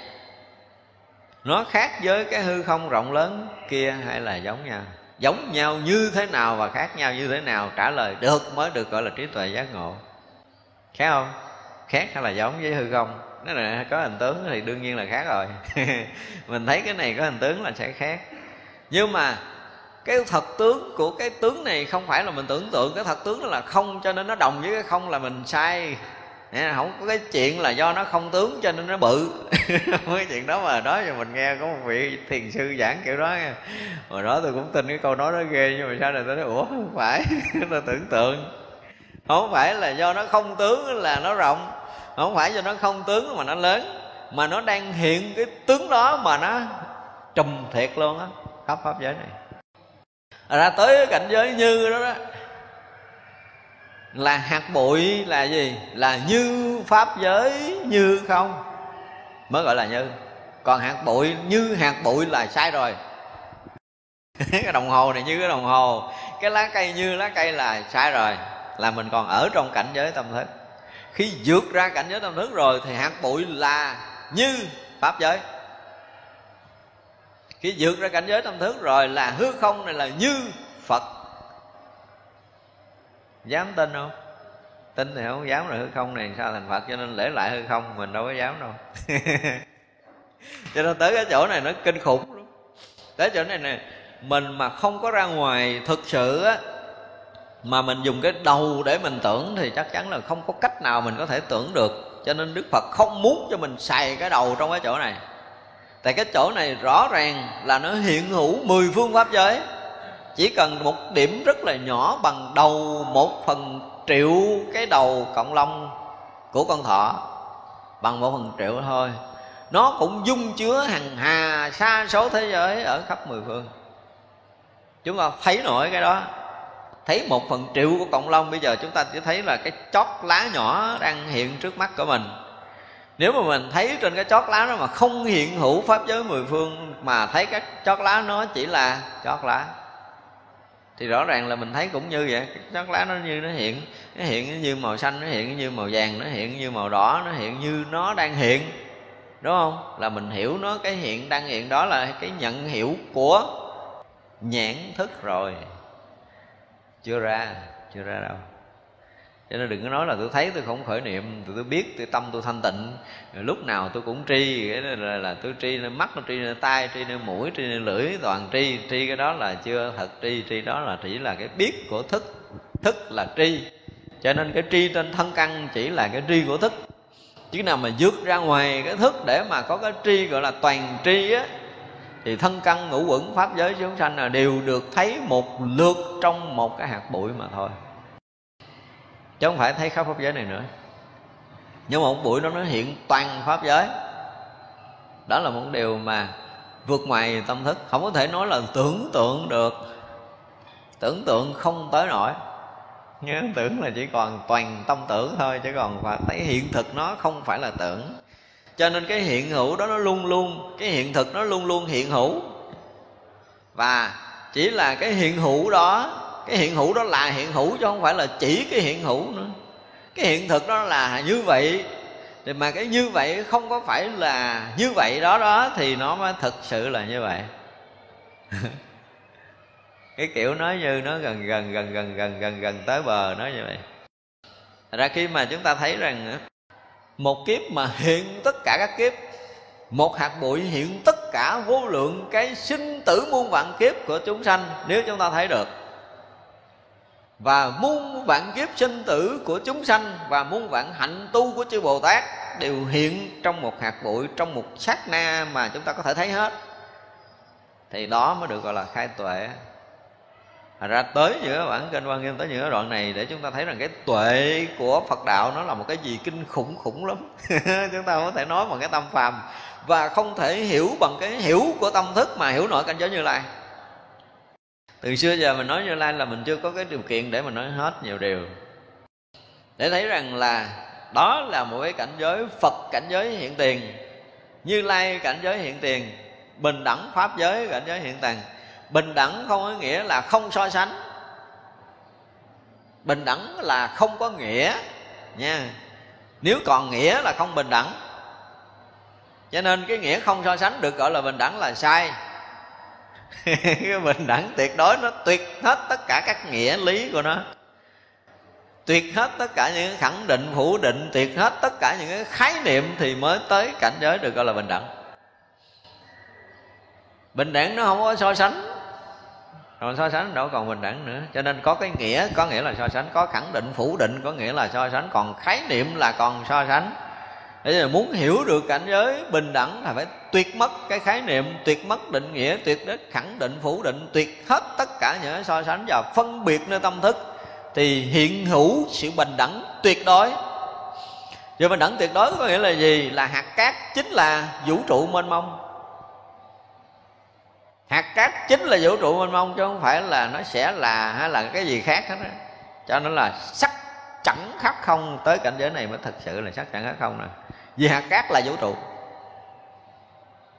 nó khác với cái hư không rộng lớn kia hay là giống nhau? Giống nhau như thế nào và khác nhau như thế nào? Trả lời được mới được gọi là trí tuệ giác ngộ. Khác không? Khác hay là giống với hư không? Nó là có hình tướng thì đương nhiên là khác rồi. Mình thấy cái này có hình tướng là sẽ khác. Nhưng mà cái thật tướng của cái tướng này không phải là mình tưởng tượng. Cái thật tướng đó là không, cho nên nó đồng với cái không là mình sai. Không có cái chuyện là do nó không tướng, cho nên nó bự. Cái chuyện đó mà nói cho mình nghe, có một vị thiền sư giảng kiểu đó nha hồi đó tôi cũng tin cái câu nói đó ghê, nhưng mà sao này tôi nói, ủa, không phải. Tôi tưởng tượng. Không phải là do nó không tướng là nó rộng không phải do nó không tướng mà nó lớn, mà nó đang hiện cái tướng đó mà nó trùm thiệt luôn á. Khắp pháp giới này. Ra tới cái cảnh giới như đó đó, là hạt bụi là gì? Là như pháp giới như không? Mới gọi là như. Còn hạt bụi, như hạt bụi là sai rồi. Cái đồng hồ này như cái đồng hồ. Cái lá cây như lá cây là sai rồi. Là mình còn ở trong cảnh giới tâm thức khi vượt ra cảnh giới tâm thức rồi thì hạt bụi là như pháp giới. Khi vượt ra cảnh giới tâm thức rồi là hư không này là như phật. Dám tin không? Tin thì không dám là hư không này sao thành phật, cho nên lễ lại hư không, mình đâu có dám đâu. Cho nên tới cái chỗ này nó kinh khủng lắm. Tới chỗ này nè, mình mà không có ra ngoài thực sự á mà mình dùng cái đầu để mình tưởng thì chắc chắn là không có cách nào mình có thể tưởng được. Cho nên đức phật không muốn cho mình xài cái đầu trong cái chỗ này. Tại cái chỗ này rõ ràng là nó hiện hữu mười phương pháp giới. Chỉ cần một điểm rất là nhỏ bằng đầu một phần triệu cái đầu cộng long của con thỏ, bằng một phần triệu thôi, nó cũng dung chứa hàng hà sa số thế giới ở khắp mười phương. Chúng ta thấy nổi cái đó thấy một phần triệu của cộng long bây giờ chúng ta chỉ thấy là cái chót lá nhỏ đang hiện trước mắt của mình. Nếu mà mình thấy trên cái chót lá đó mà không hiện hữu pháp giới mười phương, mà thấy cái chót lá nó chỉ là chót lá, thì rõ ràng là mình thấy cũng như vậy. Cái chót lá nó như nó hiện nó hiện như màu xanh, nó hiện như màu vàng, nó hiện như màu đỏ, nó hiện như nó đang hiện, đúng không? Là mình hiểu nó cái hiện đang hiện đó là cái nhận hiểu của nhãn thức rồi chưa ra chưa ra đâu. Cho nên đừng có nói là tôi thấy tôi không khởi niệm tôi, tôi biết tôi tâm tôi thanh tịnh. Rồi lúc nào tôi cũng tri cái là, là tôi tri lên mắt tôi tri lên tai tri lên mũi tri lên lưỡi toàn tri. Tri cái đó là chưa thật tri tri đó là chỉ là cái biết của thức. Thức là tri. Cho nên cái tri trên thân căn chỉ là cái tri của thức. Chứ nào mà dứt ra ngoài cái thức để mà có cái tri gọi là toàn tri á thì thân căn ngũ quẩn pháp giới chúng sanh là đều được thấy một lượt trong một cái hạt bụi mà thôi. Chứ không phải thấy khắp pháp giới này nữa. Nhưng mà một bụi đó nó hiện toàn pháp giới. Đó là một điều mà vượt ngoài tâm thức. Không có thể nói là tưởng tượng được. Tưởng tượng không tới nổi. Nhớ tưởng là chỉ còn toàn tâm tưởng thôi, chứ còn phải thấy hiện thực nó không phải là tưởng cho nên cái hiện hữu đó nó luôn luôn, cái hiện thực nó luôn luôn hiện hữu. Và chỉ là cái hiện hữu đó, cái hiện hữu đó là hiện hữu chứ không phải là chỉ cái hiện hữu nữa. Cái hiện thực đó là như vậy. Thì mà cái như vậy không có phải là như vậy đó đó thì nó mới thực sự là như vậy. Cái kiểu nói như nó gần gần gần gần gần gần gần tới bờ nói như vậy. Ra khi mà chúng ta thấy rằng một kiếp mà hiện tất cả các kiếp, một hạt bụi hiện tất cả vô lượng cái sinh tử muôn vạn kiếp của chúng sanh, nếu chúng ta thấy được. Và muôn vạn kiếp sinh tử của chúng sanh và muôn vạn hạnh tu của chư Bồ Tát đều hiện trong một hạt bụi, trong một sát na mà chúng ta có thể thấy hết. Thì đó mới được gọi là khai tuệ. Thành ra tới giữa bản kinh quan nghiêm, tới những đoạn này để chúng ta thấy rằng cái tuệ của Phật đạo nó là một cái gì kinh khủng khủng lắm. Chúng ta có thể nói bằng cái tâm phàm và không thể hiểu bằng cái hiểu của tâm thức mà hiểu nổi cảnh giới như lai. Từ xưa giờ mình nói như lai là mình chưa có cái điều kiện để mà nói hết nhiều điều. Để thấy rằng là đó là một cái cảnh giới phật cảnh giới hiện tiền, như lai cảnh giới hiện tiền, bình đẳng pháp giới cảnh giới hiện tiền bình đẳng không có nghĩa là không so sánh. Bình đẳng là không có nghĩa nha. Nếu còn nghĩa là không bình đẳng. Cho nên cái nghĩa không so sánh được gọi là bình đẳng là sai. Cái bình đẳng tuyệt đối nó tuyệt hết tất cả các nghĩa lý của nó. Tuyệt hết tất cả những khẳng định, phủ định, tuyệt hết tất cả những cái khái niệm thì mới tới cảnh giới được gọi là bình đẳng. Bình đẳng nó không có so sánh còn so sánh đâu còn bình đẳng nữa. Cho nên có cái nghĩa, có nghĩa là so sánh, có khẳng định, phủ định, có nghĩa là so sánh. Còn khái niệm là còn so sánh. Để là muốn hiểu được cảnh giới bình đẳng là phải tuyệt mất cái khái niệm, tuyệt mất định nghĩa, tuyệt đất khẳng định, phủ định, tuyệt hết tất cả những so sánh và phân biệt nơi tâm thức. Thì hiện hữu sự bình đẳng tuyệt đối. Và bình đẳng tuyệt đối có nghĩa là gì? Là hạt cát chính là vũ trụ mênh mông. Hạt cát chính là vũ trụ mênh mông, Chứ không phải là nó sẽ là hay là cái gì khác hết đó. Cho nên là sắc chẳng khác không, Tới cảnh giới này mới thật sự là sắc chẳng khác không nè. Vì hạt cát là vũ trụ.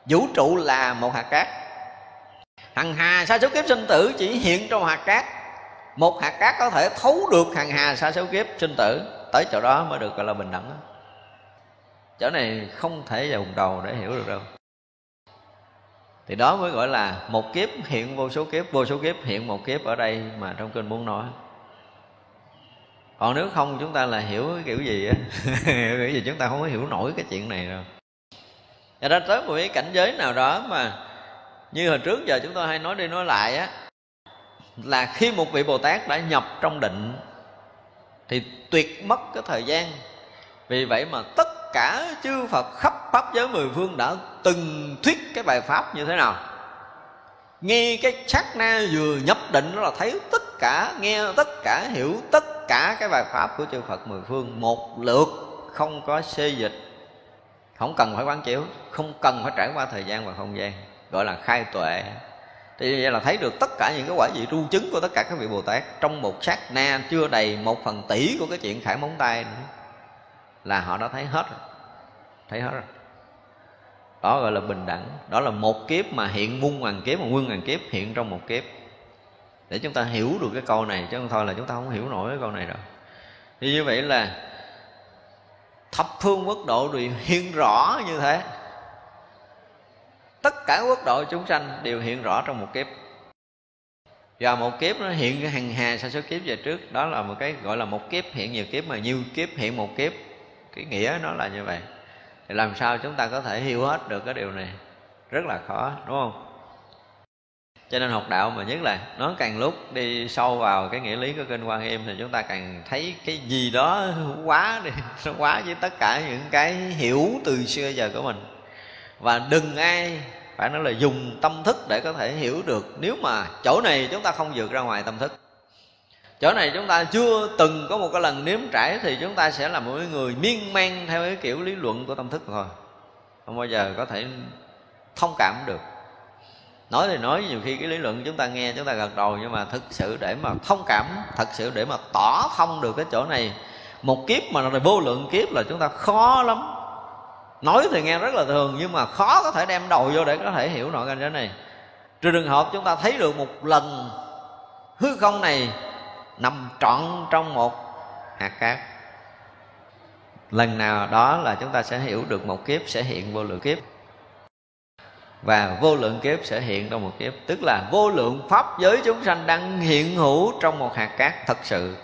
Vũ trụ là một hạt cát. Hằng hà sa số kiếp sinh tử chỉ hiện trong hạt cát. Một hạt cát có thể thấu được hằng hà sa số kiếp sinh tử, tới chỗ đó mới được gọi là bình đẳng chỗ này không thể dùng đầu để hiểu được đâu thì đó mới gọi là một kiếp hiện vô số kiếp, vô số kiếp hiện một kiếp ở đây mà trong kinh muốn nói. Còn nếu không chúng ta là hiểu cái kiểu gì á, hiểu kiểu gì chúng ta không có hiểu nổi cái chuyện này đâu. Và ra tới một cái cảnh giới nào đó mà như hồi trước giờ chúng tôi hay nói đi nói lại á, là khi một vị bồ tát đã nhập trong định thì tuyệt mất cái thời gian. Vì vậy mà tất cả chư phật khắp pháp giới mười phương đã từng thuyết cái bài pháp như thế nào. Nghe cái sát na vừa nhập định đó là thấy tất cả, nghe tất cả, hiểu tất cả cái bài pháp của chư phật mười phương một lượt, không có xê dịch. Không cần phải quán chiếu, không cần phải trải qua thời gian và không gian, gọi là khai tuệ. Thì vậy là thấy được tất cả những cái quả vị tru chứng của tất cả các vị bồ tát trong một sát na chưa đầy một phần tỷ của cái chuyện khải móng tay nữa là họ đã thấy hết rồi. Thấy hết rồi. Đó gọi là bình đẳng. Đó là một kiếp mà hiện muôn ngàn kiếp, mà nguyên ngàn kiếp hiện trong một kiếp. Để chúng ta hiểu được cái câu này, chứ không thôi là chúng ta không hiểu nổi cái câu này đâu thì như vậy là thập phương quốc độ đều hiện rõ như thế. Tất cả quốc độ chúng sanh đều hiện rõ trong một kiếp. Và một kiếp nó hiện cái hà sa số kiếp về trước. Đó là một cái gọi là một kiếp hiện nhiều kiếp, mà nhiều kiếp hiện một kiếp cái nghĩa nó là như vậy. Thì làm sao chúng ta có thể hiểu hết được cái điều này? Rất là khó, đúng không? Cho nên học đạo mà nhất là, nó càng lúc đi sâu vào cái nghĩa lý của kinh quan im thì chúng ta càng thấy cái gì đó quá đi, nó quá với tất cả những cái hiểu từ xưa giờ của mình. Và đừng ai, phải nói là dùng tâm thức để có thể hiểu được. Nếu mà chỗ này chúng ta không vượt ra ngoài tâm thức chỗ này chúng ta chưa từng có một cái lần nếm trải thì chúng ta sẽ là một người miên man theo cái kiểu lý luận của tâm thức thôi. Không bao giờ có thể thông cảm được. Nói thì nói, nhiều khi cái lý luận chúng ta nghe, chúng ta gật đầu nhưng mà thực sự để mà thông cảm thật sự để mà tỏ thông được cái chỗ này, một kiếp mà là vô lượng kiếp là chúng ta khó lắm. Nói thì nghe rất là thường nhưng mà khó có thể đem đầu vô để có thể hiểu nội cảnh chỗ này. Trừ trường hợp chúng ta thấy được một lần hư không này nằm trọn trong một hạt cát. Lần nào đó là chúng ta sẽ hiểu được một kiếp sẽ hiện vô lượng kiếp. Và vô lượng kiếp sẽ hiện trong một kiếp. Tức là vô lượng pháp giới chúng sanh đang hiện hữu trong một hạt cát thật sự.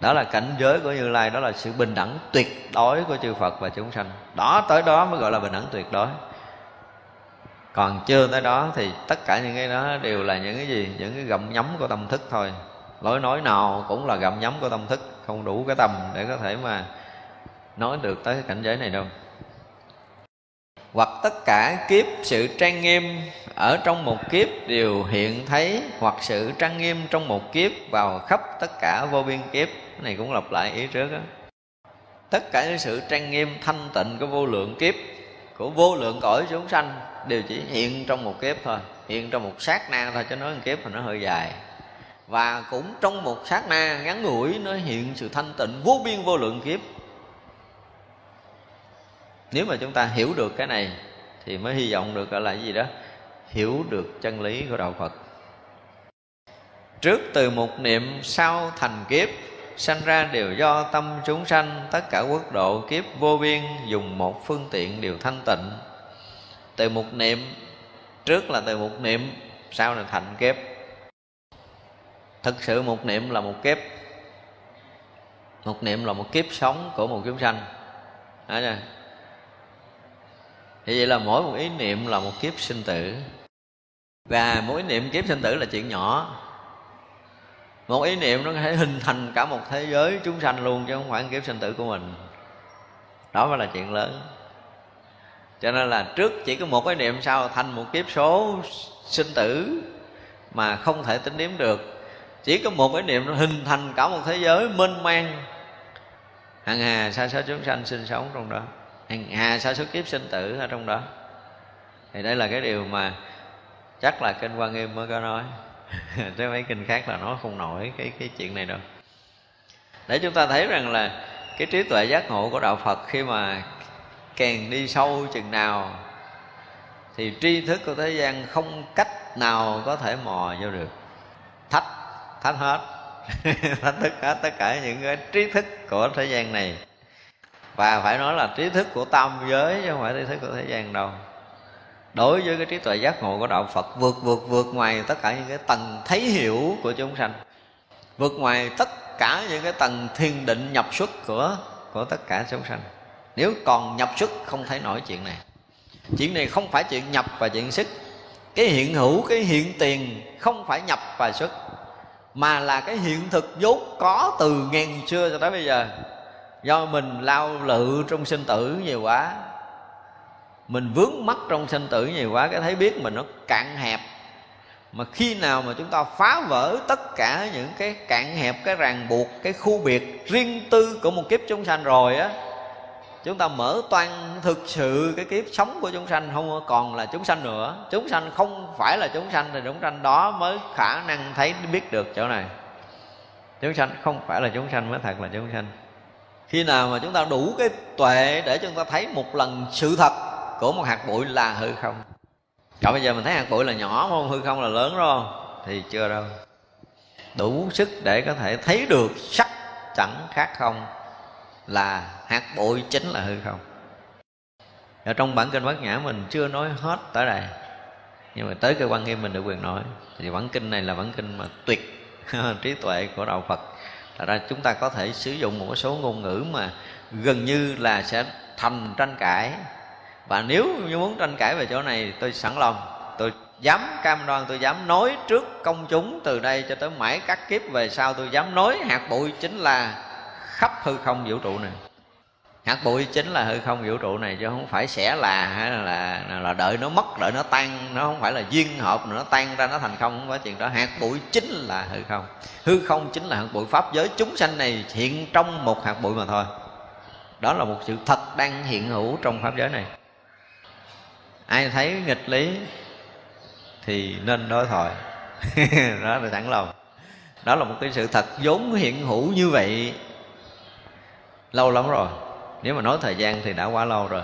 Đó là cảnh giới của như lai, đó là sự bình đẳng tuyệt đối của chư phật và chúng sanh. Đó, tới đó mới gọi là bình đẳng tuyệt đối còn chưa tới đó thì tất cả những cái đó đều là những cái gì? Những cái gặm nhấm của tâm thức thôi. Lối nói nào cũng là gặm nhấm của tâm thức, không đủ cái tầm để có thể mà nói được tới cái cảnh giới này đâu. Hoặc tất cả kiếp sự trang nghiêm ở trong một kiếp đều hiện thấy, hoặc sự trang nghiêm trong một kiếp vào khắp tất cả vô biên kiếp. Cái này cũng lặp lại ý trước đó tất cả những sự trang nghiêm thanh tịnh của vô lượng kiếp, của vô lượng cõi chúng sanh đều chỉ hiện trong một kiếp thôi, hiện trong một sát na thôi cho nói một kiếp thì nó hơi dài. Và cũng trong một sát na ngắn ngủi, nó hiện sự thanh tịnh vô biên vô lượng kiếp. Nếu mà chúng ta hiểu được cái này, thì mới hy vọng được gọi là gì đó? Hiểu được chân lý của đạo phật. Trước từ một niệm sau thành kiếp, sanh ra đều do tâm chúng sanh, tất cả quốc độ kiếp vô biên, dùng một phương tiện đều thanh tịnh từ một niệm, trước là từ một niệm, sau là thành kiếp thực sự một niệm là một kiếp một niệm là một kiếp sống của một chúng sanh. Đó chưa? thì vậy là mỗi một ý niệm là một kiếp sinh tử. Và mỗi niệm kiếp sinh tử là chuyện nhỏ. Một ý niệm nó có thể hình thành cả một thế giới chúng sanh luôn, chứ không phải kiếp sinh tử của mình. Đó mới là chuyện lớn cho nên là trước chỉ có một cái niệm sau thành một kiếp số sinh tử mà không thể tính đếm được. Chỉ có một cái niệm nó hình thành cả một thế giới mênh mang. Hàng hà sa số chúng sanh sinh sống trong đó. Hàng hà sa số kiếp sinh tử ở trong đó. Thì đây là cái điều mà chắc là kinh quan nghiêm mới có nói. Chứ mấy kinh khác là nói không nổi cái cái chuyện này đâu. Để chúng ta thấy rằng là cái trí tuệ giác ngộ của đạo phật khi mà càng đi sâu chừng nào, thì tri thức của thế gian không cách nào có thể mò vô được. Thách thách hết. Thách thức hết tất cả những cái trí thức của thế gian này. Và phải nói là trí thức của tam giới chứ không phải trí thức của thế gian đâu. Đối với cái trí tuệ giác ngộ của đạo phật, vượt vượt vượt ngoài tất cả những cái tầng thấy hiểu của chúng sanh. Vượt ngoài tất cả những cái tầng thiền định nhập xuất của của tất cả chúng sanh nếu còn nhập xuất không thấy nổi chuyện này. Chuyện này không phải chuyện nhập và chuyện xuất cái hiện hữu, cái hiện tiền không phải nhập và xuất mà là cái hiện thực vốn có từ ngàn xưa cho tới bây giờ. Do mình lao lự trong sinh tử nhiều quá, mình vướng mắc trong sinh tử nhiều quá, cái thấy biết mình nó cạn hẹp. Mà khi nào mà chúng ta phá vỡ tất cả những cái cạn hẹp, cái ràng buộc, cái khu biệt riêng tư của một kiếp chúng sanh rồi á chúng ta mở toan thực sự cái kiếp sống của chúng sanh, không còn là chúng sanh nữa. Chúng sanh không phải là chúng sanh thì chúng sanh đó mới khả năng thấy, biết được chỗ này. Chúng sanh không phải là chúng sanh, mới thật là chúng sanh. Khi nào mà chúng ta đủ cái tuệ để chúng ta thấy một lần sự thật của một hạt bụi là hư không? Còn bây giờ mình thấy hạt bụi là nhỏ không hư không là lớn rồi, thì chưa đâu. Đủ sức để có thể thấy được sắc chẳng khác không là hạt bụi chính là hư không. Ở trong bản kinh bát nhã mình chưa nói hết tới đây. Nhưng mà tới cơ quan nghiêm mình được quyền nói. Thì bản kinh này là bản kinh mà tuyệt trí tuệ của đạo phật. Thật ra chúng ta có thể sử dụng một số ngôn ngữ mà gần như là sẽ thành tranh cãi. Và nếu như muốn tranh cãi về chỗ này, tôi sẵn lòng. Tôi dám cam đoan, tôi dám nói trước công chúng từ đây cho tới mãi các kiếp về sau tôi dám nói, hạt bụi chính là khắp hư không vũ trụ này. Hạt bụi chính là hư không vũ trụ này chứ không phải sẽ là hay là, là là đợi nó mất đợi nó tan. Nó không phải là duyên hợp nó tan ra nó thành không không phải chuyện đó. Hạt bụi chính là hư không. Hư không chính là hạt bụi pháp giới. Chúng sanh này hiện trong một hạt bụi mà thôi. Đó là một sự thật đang hiện hữu trong pháp giới này. Ai thấy nghịch lý thì nên đối thoại đó là thẳng lòng. Đó là một cái sự thật vốn hiện hữu như vậy lâu lắm rồi. Nếu mà nói thời gian thì đã quá lâu rồi.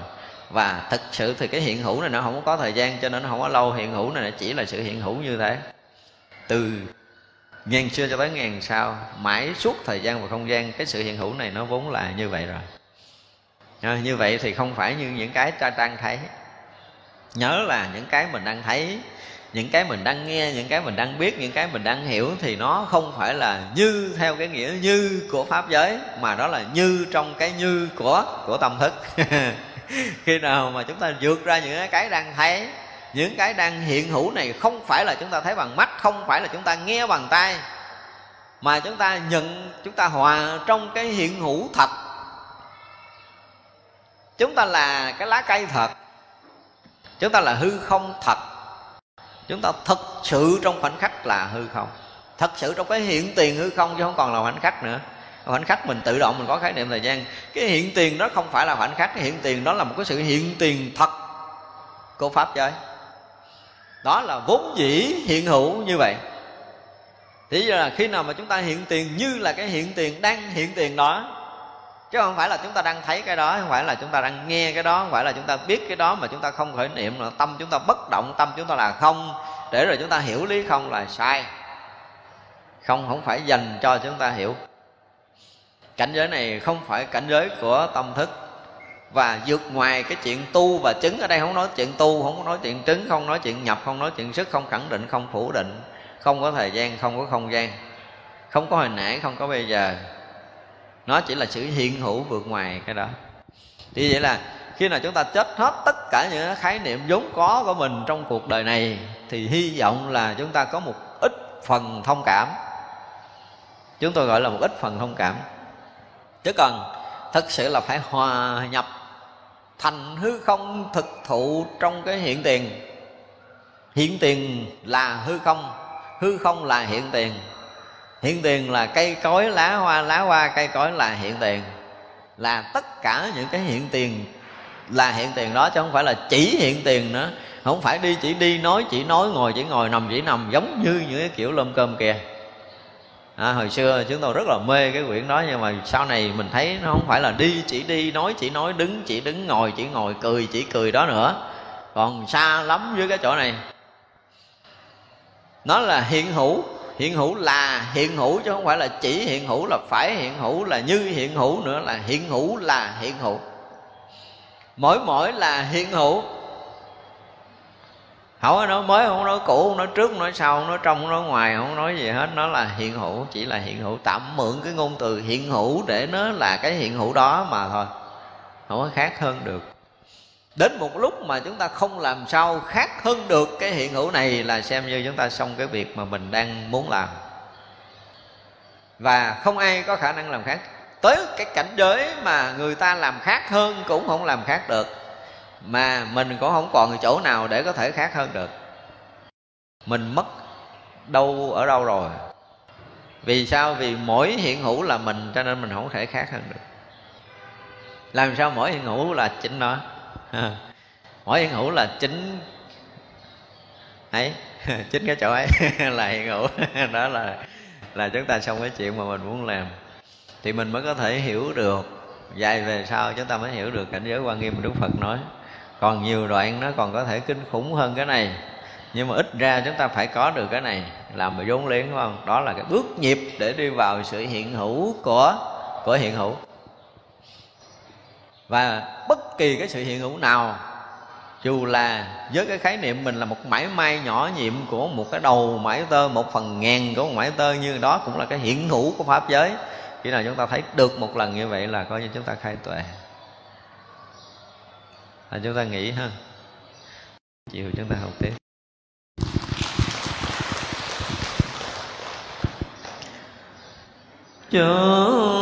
Và thực sự thì cái hiện hữu này nó không có thời gian cho nên nó không có lâu. Hiện hữu này chỉ là sự hiện hữu như thế. Từ ngàn xưa cho tới ngàn sau mãi suốt thời gian và không gian cái sự hiện hữu này nó vốn là như vậy rồi. À, như vậy thì không phải như những cái ta đang thấy. Nhớ là những cái mình đang thấy những cái mình đang nghe, những cái mình đang biết, những cái mình đang hiểu thì nó không phải là như theo cái nghĩa như của pháp giới, mà đó là như trong cái như của của tâm thức. Khi nào mà chúng ta vượt ra những cái đang thấy, những cái đang hiện hữu này không phải là chúng ta thấy bằng mắt, không phải là chúng ta nghe bằng tai, mà chúng ta nhận, chúng ta hòa trong cái hiện hữu thật. Chúng ta là cái lá cây thật. Chúng ta là hư không thật chúng ta thật sự trong khoảnh khắc là hư không. Thật sự trong cái hiện tiền hư không chứ không còn là khoảnh khắc nữa. Khoảnh khắc mình tự động mình có khái niệm thời gian. Cái hiện tiền đó không phải là khoảnh khắc, cái hiện tiền đó là một cái sự hiện tiền thật của pháp giới. Đó là vốn dĩ hiện hữu như vậy. Thì giờ là khi nào mà chúng ta hiện tiền như là cái hiện tiền đang hiện tiền đó chứ không phải là chúng ta đang thấy cái đó, không phải là chúng ta đang nghe cái đó, không phải là chúng ta biết cái đó mà chúng ta không khởi niệm là tâm chúng ta bất động, tâm chúng ta là không. Để rồi chúng ta hiểu lý không là sai. Không không phải dành cho chúng ta hiểu. Cảnh giới này không phải cảnh giới của tâm thức. Và vượt ngoài cái chuyện tu và chứng ở đây không nói chuyện tu, không nói chuyện trứng không nói chuyện nhập, không nói chuyện sức, không khẳng định, không phủ định, không có thời gian, không có không gian. Không có hồi nãy, không có bây giờ nó chỉ là sự hiện hữu vượt ngoài cái đó. Thì vậy là khi nào chúng ta chết hết tất cả những khái niệm vốn có của mình trong cuộc đời này, thì hy vọng là chúng ta có một ít phần thông cảm. Chúng tôi gọi là một ít phần thông cảm. Chứ còn thật sự là phải hòa nhập thành hư không thực thụ trong cái hiện tiền. Hiện tiền là hư không hư không là hiện tiền hiện tiền là cây cối lá hoa lá hoa cây cối là hiện tiền. Là tất cả những cái hiện tiền là hiện tiền đó chứ không phải là chỉ hiện tiền nữa. Không phải đi chỉ đi nói chỉ nói ngồi chỉ ngồi nằm chỉ nằm giống như những cái kiểu lôm cơm kìa. À, hồi xưa chúng tôi rất là mê cái quyển đó nhưng mà sau này mình thấy nó không phải là đi chỉ đi nói chỉ nói đứng chỉ đứng ngồi chỉ ngồi cười chỉ cười đó nữa. Còn xa lắm với cái chỗ này. Nó là hiện hữu hiện hữu là hiện hữu chứ không phải là chỉ hiện hữu là phải hiện hữu là như hiện hữu nữa là hiện hữu là hiện hữu. Mỗi mỗi là hiện hữu. Không có nói mới, không nói cũ, không nói trước, không nói sau, không nói trong, không nói ngoài, không nói gì hết. Nó là hiện hữu, chỉ là hiện hữu. Tạm mượn cái ngôn từ hiện hữu để nó là cái hiện hữu đó mà thôi. Không có khác hơn được đến một lúc mà chúng ta không làm sao khác hơn được cái hiện hữu này là xem như chúng ta xong cái việc mà mình đang muốn làm. Và không ai có khả năng làm khác. Tới cái cảnh giới mà người ta làm khác hơn cũng không làm khác được. Mà mình cũng không còn chỗ nào để có thể khác hơn được. Mình mất đâu ở đâu rồi? Vì sao? Vì mỗi hiện hữu là mình, cho nên mình không thể khác hơn được. Làm sao mỗi hiện hữu là chính nó? Mỗi hiện hữu là chính ấy, chính cái chỗ ấy là hiện hữu. Đó là là chúng ta xong cái chuyện mà mình muốn làm. Thì mình mới có thể hiểu được, dài về sau chúng ta mới hiểu được cảnh giới quan nghiêm mà đức phật nói. Còn nhiều đoạn nó còn có thể kinh khủng hơn cái này. Nhưng mà ít ra chúng ta phải có được cái này, làm mà vốn liếng đúng không? Đó là cái bước nhịp để đi vào sự hiện hữu của của hiện hữu và bất kỳ cái sự hiện hữu nào, dù là với cái khái niệm mình là một mảy may nhỏ nhiệm của một cái đầu mãi tơ, một phần ngàn của một mãi tơ, như đó cũng là cái hiện hữu của pháp giới. Khi nào chúng ta thấy được một lần như vậy là coi như chúng ta khai tuệ. Là chúng ta nghĩ ha. Chiều chúng ta học tiếp. Chúng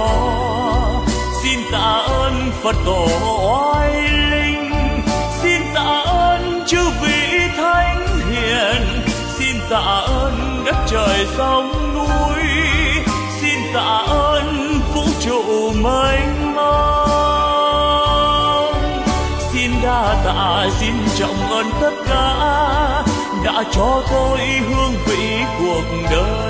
có xin tạ ơn phật tổ oai linh. Xin tạ ơn chư vị thánh hiền. Xin tạ ơn đất trời sông núi. Xin tạ ơn vũ trụ mênh mông. Xin đa tạ, xin trọng ơn tất cả đã cho tôi hương vị cuộc đời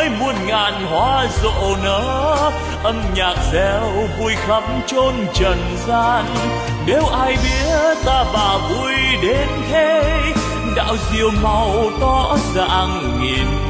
nơi muôn ngàn hoa rộ nở. Âm nhạc reo vui khắp chốn trần gian. Nếu ai biết ta bà vui đến thế, đạo diều màu tỏ dạng nghìn